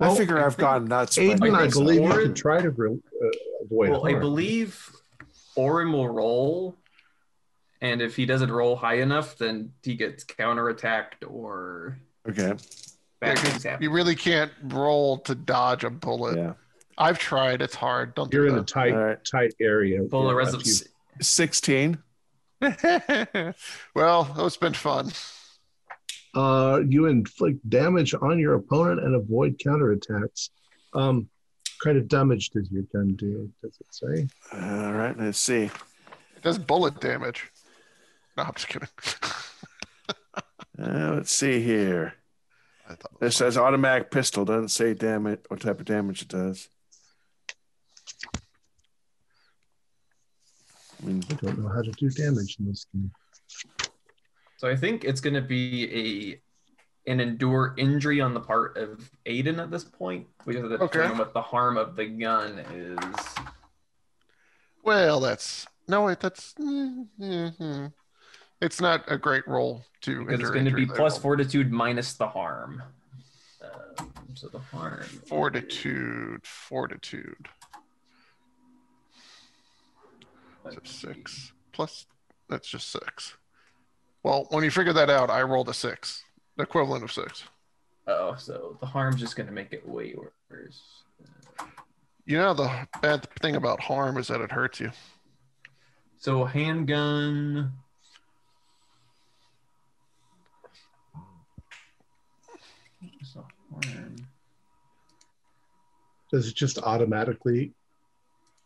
Well, I figure I've gone nuts. by Aiden, I think believe you Orin- could try to re- uh, avoid well, I believe Orin will roll, and if he doesn't roll high enough, then he gets counterattacked or Okay. bad Yeah. You really can't roll to dodge a bullet. Yeah. I've tried. It's hard. Don't You're do in a tight, All right. tight area. Full of Yeah, res- 16. well, it's been fun. Uh, you inflict damage on your opponent and avoid counterattacks. Um, kind of damage does your gun do? Does it say? All right. Let's see. It does bullet damage. No, I'm just kidding. Uh, let's see here. I thought It says automatic pistol. Doesn't say damage. What type of damage it does. I mean, I don't know how to do damage in this game. So I think it's going to be a an endure injury on the part of Aiden at this point. We have to Okay. determine what the harm of the gun is. Well, that's no wait. That's mm-hmm. it's not a great roll to. Because it's going to be plus fortitude minus the harm. Um, so the harm. Fortitude, fortitude. So six plus. That's just six. Well, when you figure that out, I rolled a six, the equivalent of six. Oh, so the harm's just going to make it way worse. You know the bad thing about harm is that it hurts you. So handgun. Does it just automatically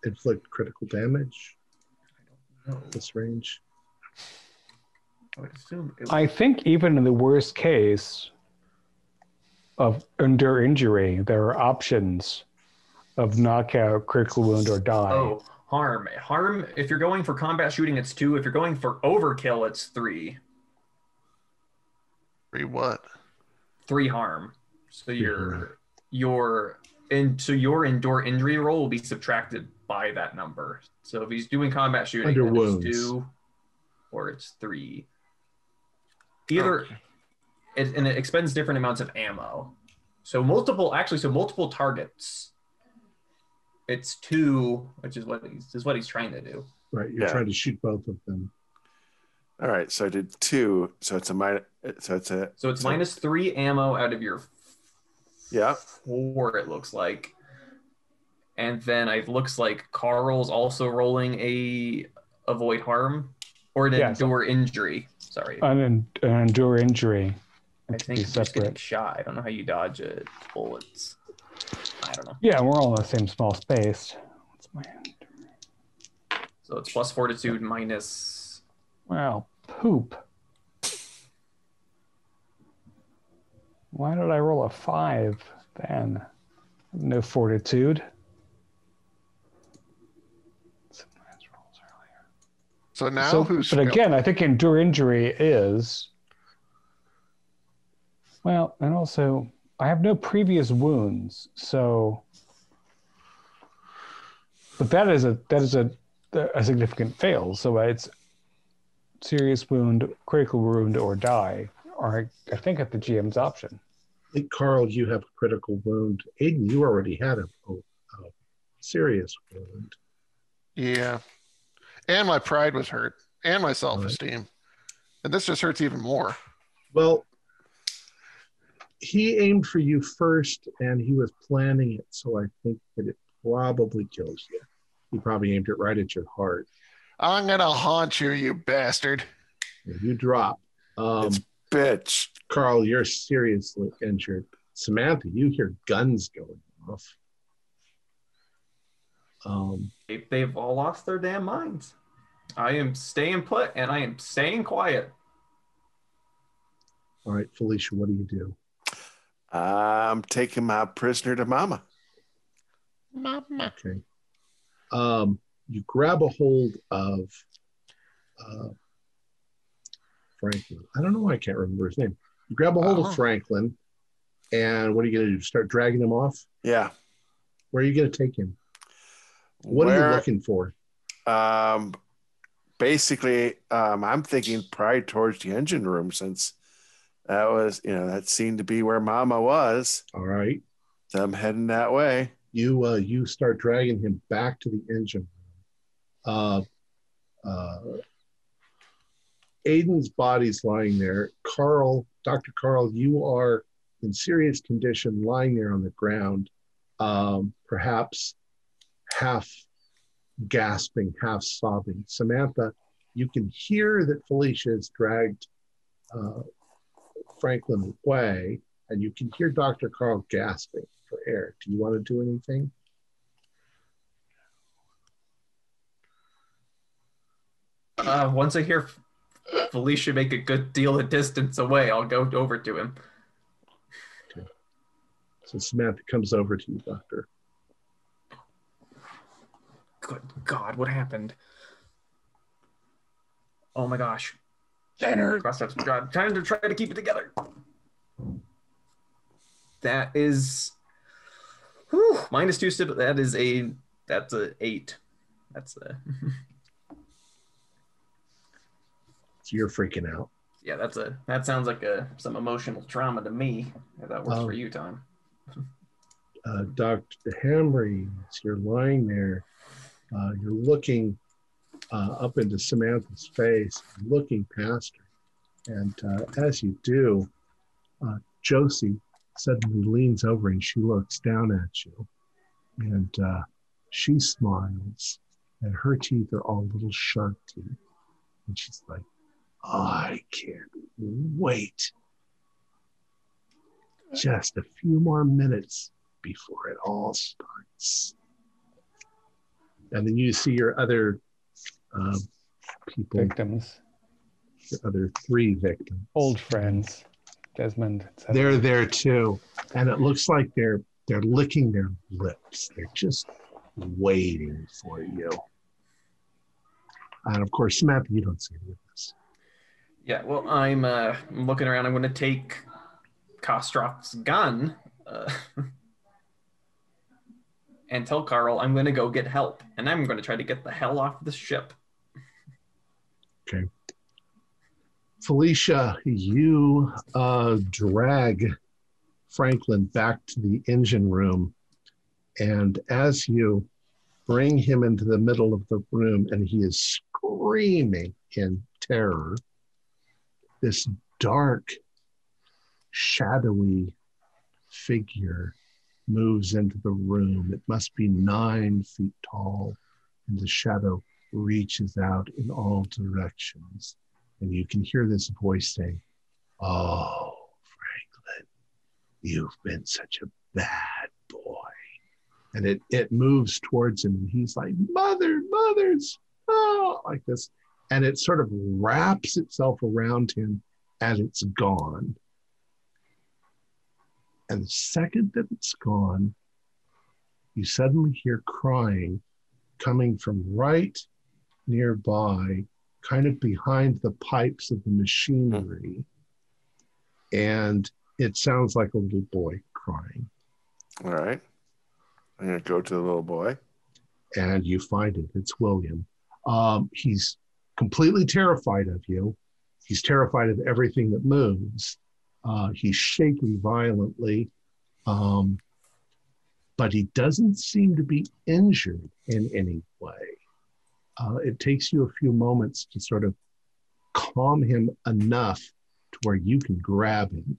inflict critical damage? I don't know. This range. I would assume it I think even in the worst case of endure injury, there are options of knockout, critical wound, or die. Oh, harm. Harm, if you're going for combat shooting, it's two. If you're going for overkill, it's three. Three what? Three harm. So harm. your your and so your endure injury roll will be subtracted by that number. So if he's doing combat shooting, Under then wounds. it's two or it's three. Either Okay. it, and it expends different amounts of ammo. So multiple, actually, so multiple targets. It's two, which is what he's is what he's trying to do. Right. You're Yeah. trying to shoot both of them. all right. So I did two. So it's a minus. So it's a. So it's minus three ammo out of your Yeah. four, it looks like. And then it looks like Carl's also rolling a avoid harm or an Yes. endure injury. Sorry. An, an endure injury. I think he's just getting shot. I don't know how you dodge it. Bullets. I don't know. Yeah, we're all in the same small space. What's my So it's plus fortitude minus Wow, poop. Why did I roll a five then? No fortitude. Sometimes rolls earlier. So now So- who's but again, I think endure injury is well, and also I have no previous wounds, so but that is a that is a a significant fail. So it's serious wound, critical wound, or die are I think at the GM's option. I think Carl, you have a critical wound. Aiden, you already had a, a, a serious wound. Yeah. And my pride was hurt and my self esteem. And this just hurts even more. Well, he aimed for you first and he was planning it. So I think that it probably kills you. He probably aimed it right at your heart. I'm going to haunt you, you bastard. You drop. Um, it's bitch. Carl, you're seriously injured. Samantha, you hear guns going off. Um, They've all lost their damn minds. I am staying put and I am staying quiet. all right, Felicia, what do you do? I'm taking my prisoner to mama. Mama. Okay. Um, you grab a hold of uh, Franklin. I don't know why I can't remember his name. You grab a hold Uh-huh. of Franklin, and what are you going to do? Start dragging him off? Yeah. Where are you going to take him? What are you looking for? Um, basically, um, I'm thinking probably towards the engine room since that was, you know, that seemed to be where Mama was. All right. So I'm heading that way. You uh, you start dragging him back to the engine room. Uh, uh, Aiden's body's lying there. Carl, Dr. Carl, you are in serious condition, lying there on the ground, um, perhaps half gasping, half sobbing. Samantha, you can hear that Felicia has dragged uh, Franklin away, and you can hear Dr. Carl gasping for air. Do you want to do anything? Uh, once I hear Felicia make a good deal of distance away, I'll go over to him. So Samantha comes over to you, Doctor. Good God, what happened? Oh my gosh. Steps. God, trying to try to keep it together. That is whew, minus two step. That is a that's a eight. That's a So you're freaking out. yeah. That's a that sounds like a some emotional trauma to me. If that works Oh. for you, Tom. Uh, Dr. Hamry, you're lying there, uh, you're looking uh, up into Samantha's face, looking past her. And uh, as you do, uh, Josie suddenly leans over and she looks down at you. And uh, she smiles, and her teeth are all little shark teeth. And she's like, I can't wait. Just a few more minutes before it all starts. And then you see your other uh, people, Victims, your other three victims. old friends, Desmond. They're there too, and it looks like they're they're licking their lips. They're just waiting for you. And of course, Samantha, you don't see any of this. Yeah. Well, I'm uh, I'm looking around. I'm going to take Kostroff's gun. Uh, And tell Carl I'm going to go get help, and I'm going to try to get the hell off the ship. Okay. Felicia, you uh, drag Franklin back to the engine room. And as you bring him into the middle of the room and he is screaming in terror, this dark, shadowy figure moves into the room. It must be nine feet tall, and the shadow reaches out in all directions and you can hear this voice saying, Oh, Franklin, you've been such a bad boy. And it, it moves towards him, and he's like, Mother, mothers, oh, like this. And it sort of wraps itself around him and it's gone. And the second that it's gone, you suddenly hear crying coming from right nearby kind of behind the pipes of the machinery. And it sounds like a little boy crying. All right. I'm going to go to the little boy. and you find it. It's William. Um, he's completely terrified of you. He's terrified of everything that moves. Uh, he's shaking violently, um, but he doesn't seem to be injured in any way. Uh, it takes you a few moments to sort of calm him enough to where you can grab him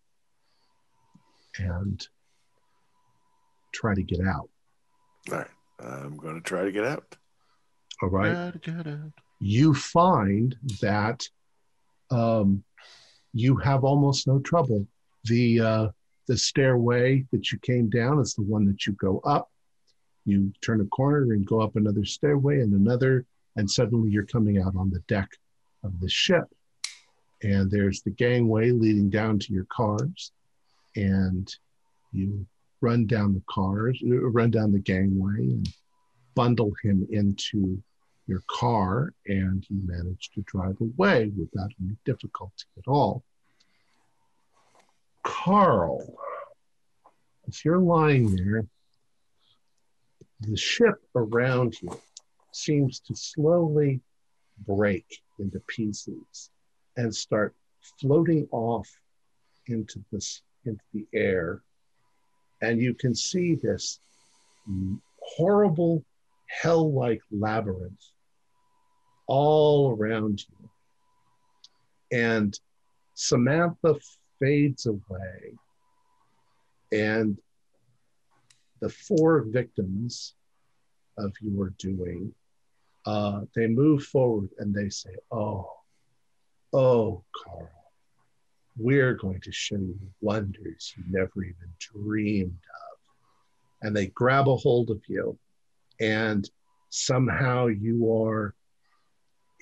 and try to get out. All right. I'm going to try to get out. All right. Get out. You find that um, you have almost no trouble. The uh, the stairway that you came down is the one that you go up. You turn a corner and go up another stairway and another, and suddenly you're coming out on the deck of the ship. And there's the gangway leading down to your cars, and you run down the cars, uh, run down the gangway, and bundle him into your car, and you manage to drive away without any difficulty at all. Carl, as you're lying there, the ship around you seems to slowly break into pieces and start floating off into this into the air and you can see this horrible hell-like labyrinth all around you. And samantha fades away. And the four victims of your doing uh, they move forward and they say, Oh, oh, Carl, we're going to show you wonders you never even dreamed of. And they grab a hold of you, and somehow you are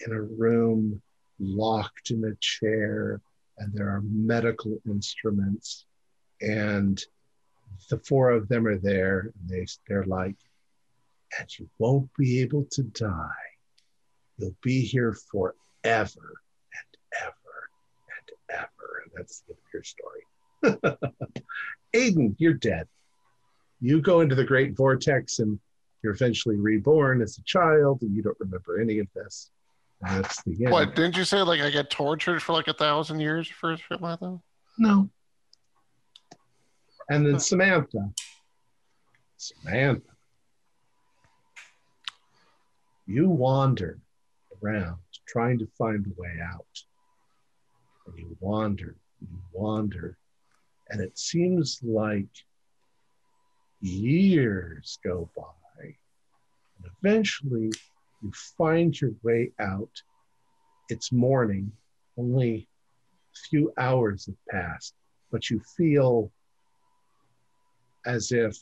in a room locked in a chair, and there are medical instruments, and the four of them are there, and they, they're like, and you won't be able to die. You'll be here forever and ever and ever. And that's the end of your story. Aiden, you're dead. You go into the great vortex and you're eventually reborn as a child and you don't remember any of this. And that's the end. What didn't you say? Like I get tortured for like a thousand years for shit like that? No. And then Samantha. Samantha. You wander around trying to find a way out. And you wander, you wander, and it seems like years go by. And eventually you find your way out. It's morning, only a few hours have passed, but you feel as if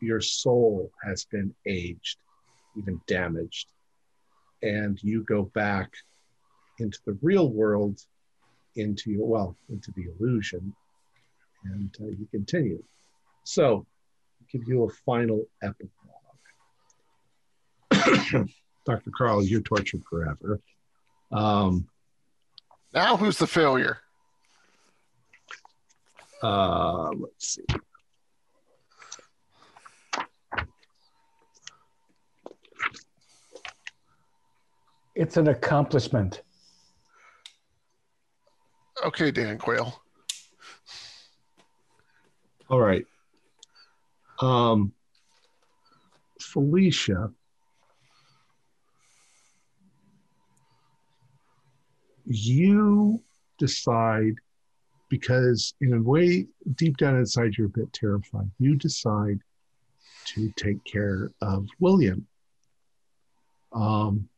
your soul has been aged even damaged. And you go back into the real world, into your, well, into the illusion, and uh, you continue. So, give you a final epilogue. Dr. Carl, you're tortured forever. Um, Now who's the failure? uh, let's see. It's an accomplishment. Okay, Dan Quayle. All right. Um, Felicia, you decide because, in a way, deep down inside, you're a bit terrified. You decide to take care of William. Um,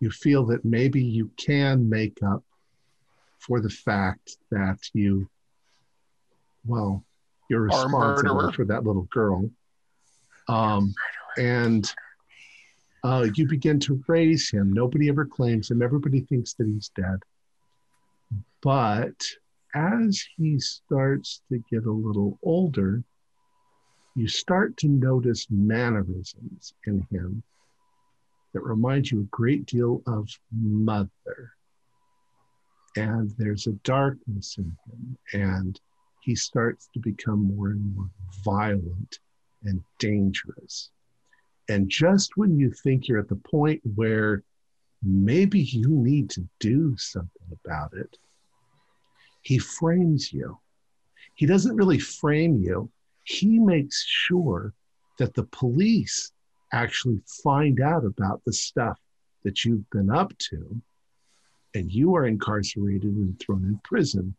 you feel that maybe you can make up for the fact that you, well, you're responsible for that little girl. Um, and uh, you begin to raise him. Nobody ever claims him. Everybody thinks that he's dead. But as he starts to get a little older, you start to notice mannerisms in him that remind you a great deal of mother. And there's a darkness in him, and he starts to become more and more violent and dangerous. And just when you think you're at the point where maybe you need to do something about it, he frames you. He doesn't really frame you, he makes sure that the police actually find out about the stuff that you've been up to, and you are incarcerated and thrown in prison,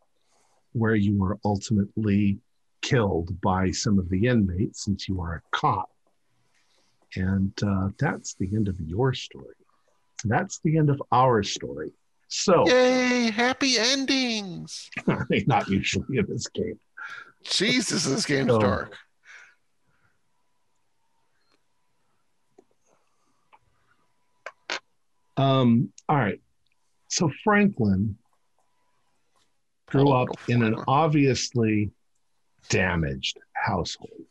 where you are ultimately killed by some of the inmates since you are a cop. And uh, that's the end of your story. That's the end of our story. So, yay, happy endings. not usually in this game. Jesus, this game's so, dark. Um, all right. So Franklin grew up in an obviously damaged household,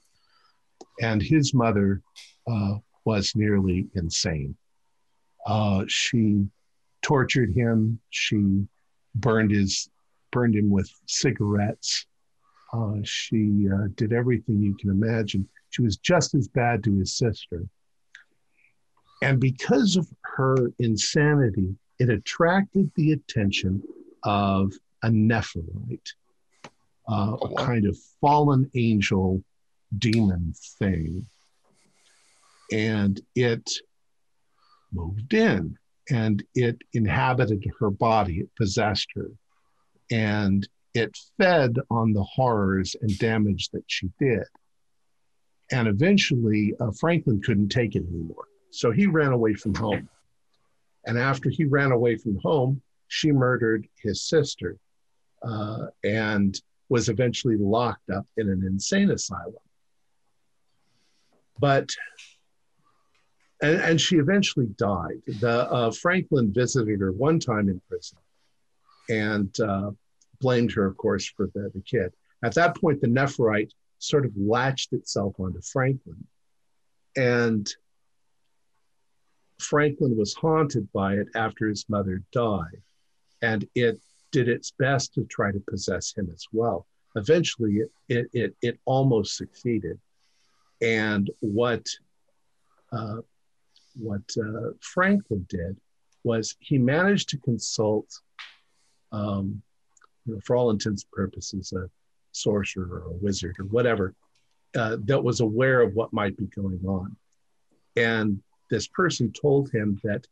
and his mother uh, was nearly insane. Uh, she tortured him. She burned his burned him with cigarettes. Uh, she uh, did everything you can imagine. She was just as bad to his sister. And because of her insanity, it attracted the attention of a Nepharite, uh, a kind of fallen angel demon thing. And it moved in and it inhabited her body, it possessed her. And it fed on the horrors and damage that she did. And eventually, uh, Franklin couldn't take it anymore. So he ran away from home. And after he ran away from home, she murdered his sister uh, and was eventually locked up in an insane asylum. But and, and she eventually died. The uh, Franklin visited her one time in prison, and uh, blamed her, of course, for the, the kid. At that point, the nepharite sort of latched itself onto Franklin. And Franklin was haunted by it after his mother died. And it did its best to try to possess him as well. Eventually, it, it, it, it almost succeeded. And what, uh, what uh, Franklin did was he managed to consult um, you know, for all intents and purposes, a sorcerer or a wizard or whatever uh, that was aware of what might be going on. And this person told him that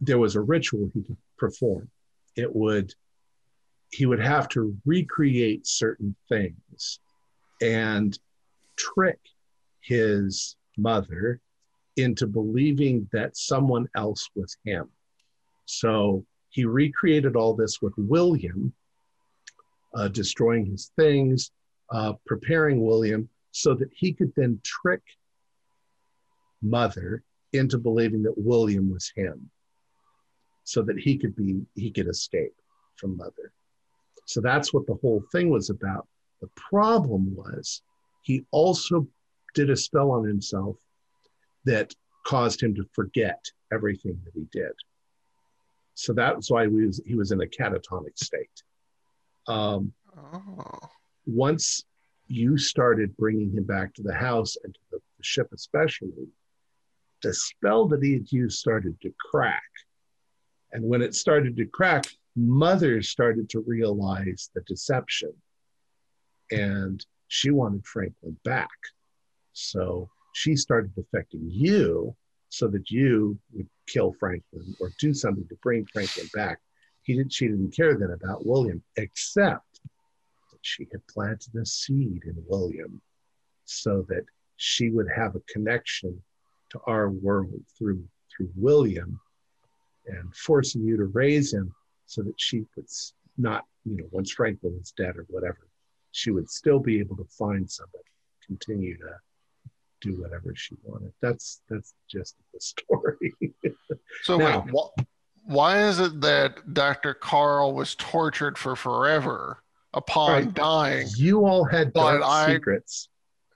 there was a ritual he could perform. It would, he would have to recreate certain things and trick his mother into believing that someone else was him. So he recreated all this with William, uh, destroying his things, uh, preparing William so that he could then trick Mother into believing that William was him, so that he could be he could escape from Mother. So that's what the whole thing was about. The problem was he also did a spell on himself that caused him to forget everything that he did. So that's why he was, he was in a catatonic state. Um, oh. Once you started bringing him back to the house and to the, the ship, especially, the spell that he had used started to crack. And when it started to crack, Mother started to realize the deception. And she wanted Franklin back. So she started affecting you so that you would kill Franklin or do something to bring Franklin back. He didn't, she didn't care then about William, except that she had planted a seed in William so that she would have a connection to our world through through William and forcing you to raise him so that she would not, you know, once Franklin was dead or whatever, she would still be able to find somebody, continue to do whatever she wanted. That's that's just the story. so now, wait, wh- why is it that Dr. Carl was tortured for forever upon right. dying? You all had dark I, secrets.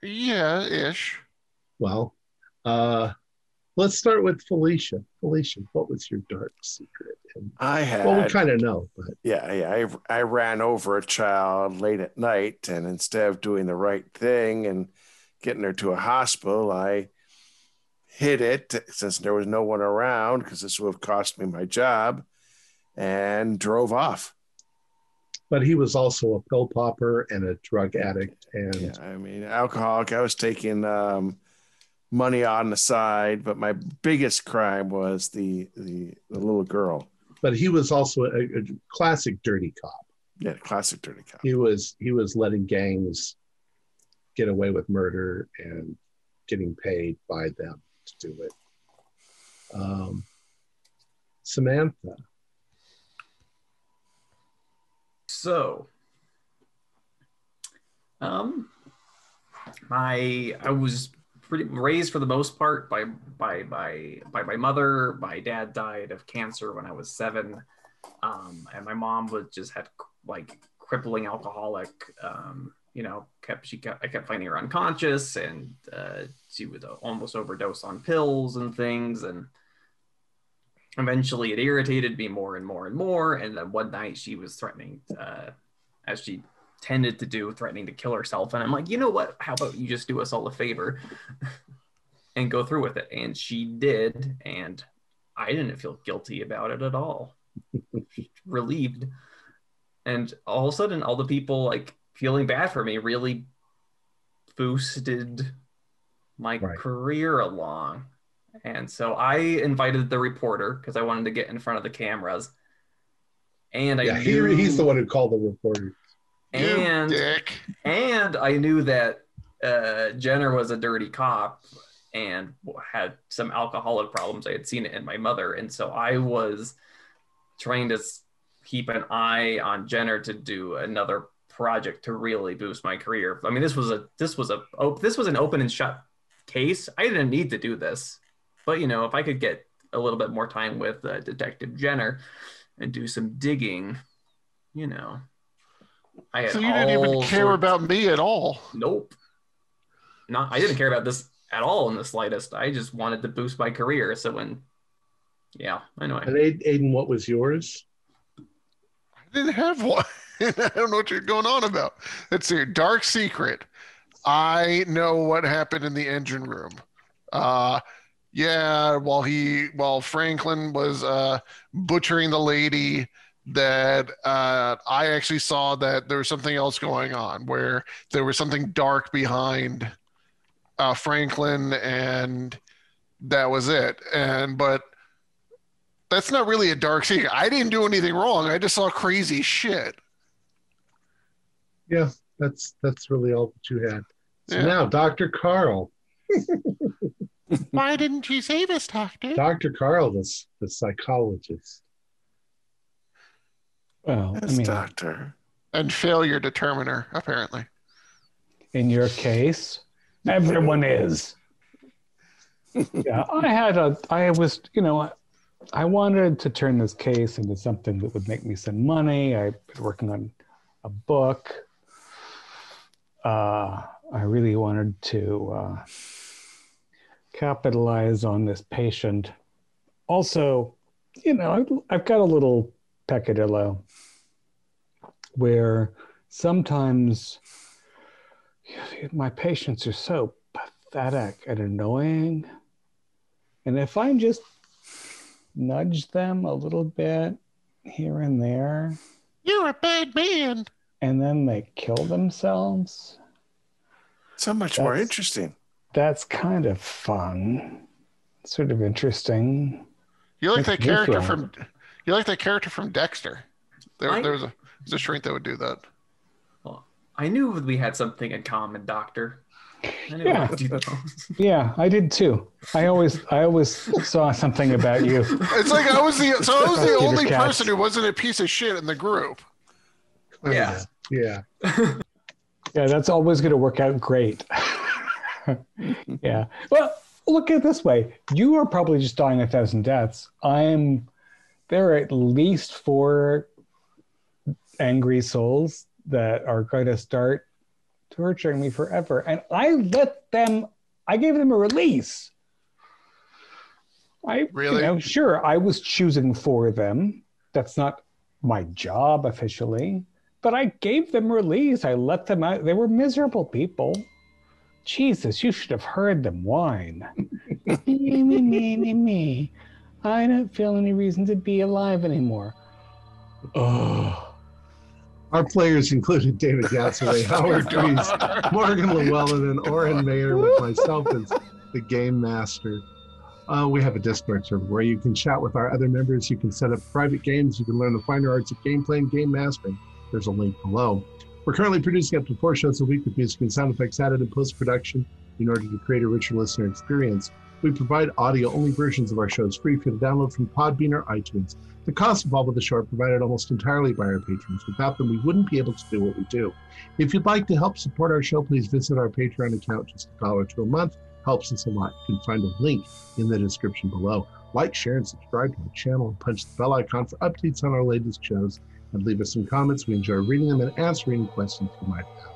Yeah, ish. Well, uh, let's start with Felicia. Felicia, what was your dark secret? And, I had. Well, we kind of know, but yeah, yeah. I I ran over a child late at night, and instead of doing the right thing and getting her to a hospital, I hid it since there was no one around because this would have cost me my job and drove off. But he was also a pill popper and a drug addict. And Yeah, I mean, alcoholic. I was taking um, money on the side, but my biggest crime was the the, the little girl. but he was also a, a classic dirty cop. Yeah, classic dirty cop. He was he was letting gangs get away with murder and getting paid by them to do it. Um, Samantha, So, um, my I was pretty raised for the most part by by by by my mother. My dad died of cancer when I was seven, um, and my mom was just had like crippling alcoholic. Um, you know, kept she kept I kept finding her unconscious, and uh, she would almost overdose on pills and things, and eventually it irritated me more and more and more and then one night she was threatening uh, as she tended to do threatening to kill herself and i'm like you know what? How about you just do us all a favor and go through with it? And she did and i didn't feel guilty about it at all. Relieved. And all of a sudden all the people like feeling bad for me really boosted my Right. career along and so I invited the reporter because I wanted to get in front of the cameras. And I yeah, he, knew, he's the one who called the reporter. and dick. and I knew that uh, Jenner was a dirty cop and had some alcoholic problems. I had seen it in my mother, and so I was trying to keep an eye on Jenner to do another project to really boost my career. I mean, this was a this was a oh, this was an open and shut case. I didn't need to do this, but you know, if I could get a little bit more time with uh, Detective Jenner and do some digging, you know. I had So you didn't even care sorts- about me at all. Nope. Not. I didn't care about this at all in the slightest. I just wanted to boost my career. So when, yeah. Anyway, And Aiden, what was yours? I didn't have one. I don't know what you're going on about. Let's see. Dark secret. I know what happened in the engine room. Uh, yeah, while he while Franklin was uh, butchering the lady, that uh, I actually saw that there was something else going on where there was something dark behind uh, Franklin, and that was it. And but that's not really a dark secret. I didn't do anything wrong. I just saw crazy shit. Yeah, that's that's really all that you had. So Yeah. now, Dr. Carl. Why didn't you save us, Doctor? Dr. Carl, the, the psychologist. Well, I mean, doctor. And failure determiner, apparently. in your case, everyone is. yeah, I had a, I was, you know, I wanted to turn this case into something that would make me some money. I've been working on a book. Uh, I really wanted to uh, capitalize on this patient. Also, you know, I- I've got a little peccadillo where sometimes my patients are so pathetic and annoying. And if I just nudge them a little bit here and there, You're a bad man. And then they kill themselves, So much more interesting. that's kind of fun. Sort of interesting. You're like that character feel- from you're like that character from Dexter. There, I- there was a there's a shrink that would do that. I knew we had something in common, Doctor. I Yeah. do. Yeah, I did too. I always I always saw something about you. It's like I was the so I was the Peter only Katz. person who wasn't a piece of shit in the group. Oh, yeah. Yeah. Yeah, that's always going to work out great. yeah. Well, look at it this way. You are probably just dying a thousand deaths. I'm there are at least four angry souls that are going to start torturing me forever. And I let them I gave them a release. I Really? you know, sure, I was choosing for them. That's not my job officially but I gave them release. I let them out. They were miserable people. Jesus, you should have heard them whine. me, me, me, me, me. I don't feel any reason to be alive anymore. Oh. Our players included David Gatsaway, Howard Dries, Morgan Llewellyn, and Oren Mayer, with myself as the game master. Uh, we have a Discord server where you can chat with our other members. You can set up private games. You can learn the finer arts of gameplay and game mastering. There's a link below. We're currently producing up to four shows a week with music and sound effects added in post production in order to create a richer listener experience. We provide audio only versions of our shows free for the download from Podbean or iTunes. The costs involved with the show are provided almost entirely by our patrons. Without them, we wouldn't be able to do what we do. If you'd like to help support our show, please visit our Patreon account, just a dollar to a month helps us a lot. You can find a link in the description below. Like, share, and subscribe to the channel and punch the bell icon for updates on our latest shows. And leave us some comments. We enjoy reading them and answering questions you might have.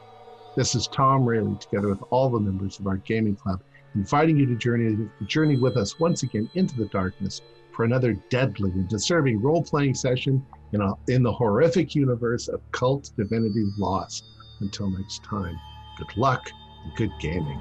This is Tom Rayleigh, together with all the members of our gaming club, inviting you to journey, journey with us once again into the darkness for another deadly and disturbing role playing session in, a, in the horrific universe of KULT Divinity Lost. Until next time, good luck and good gaming.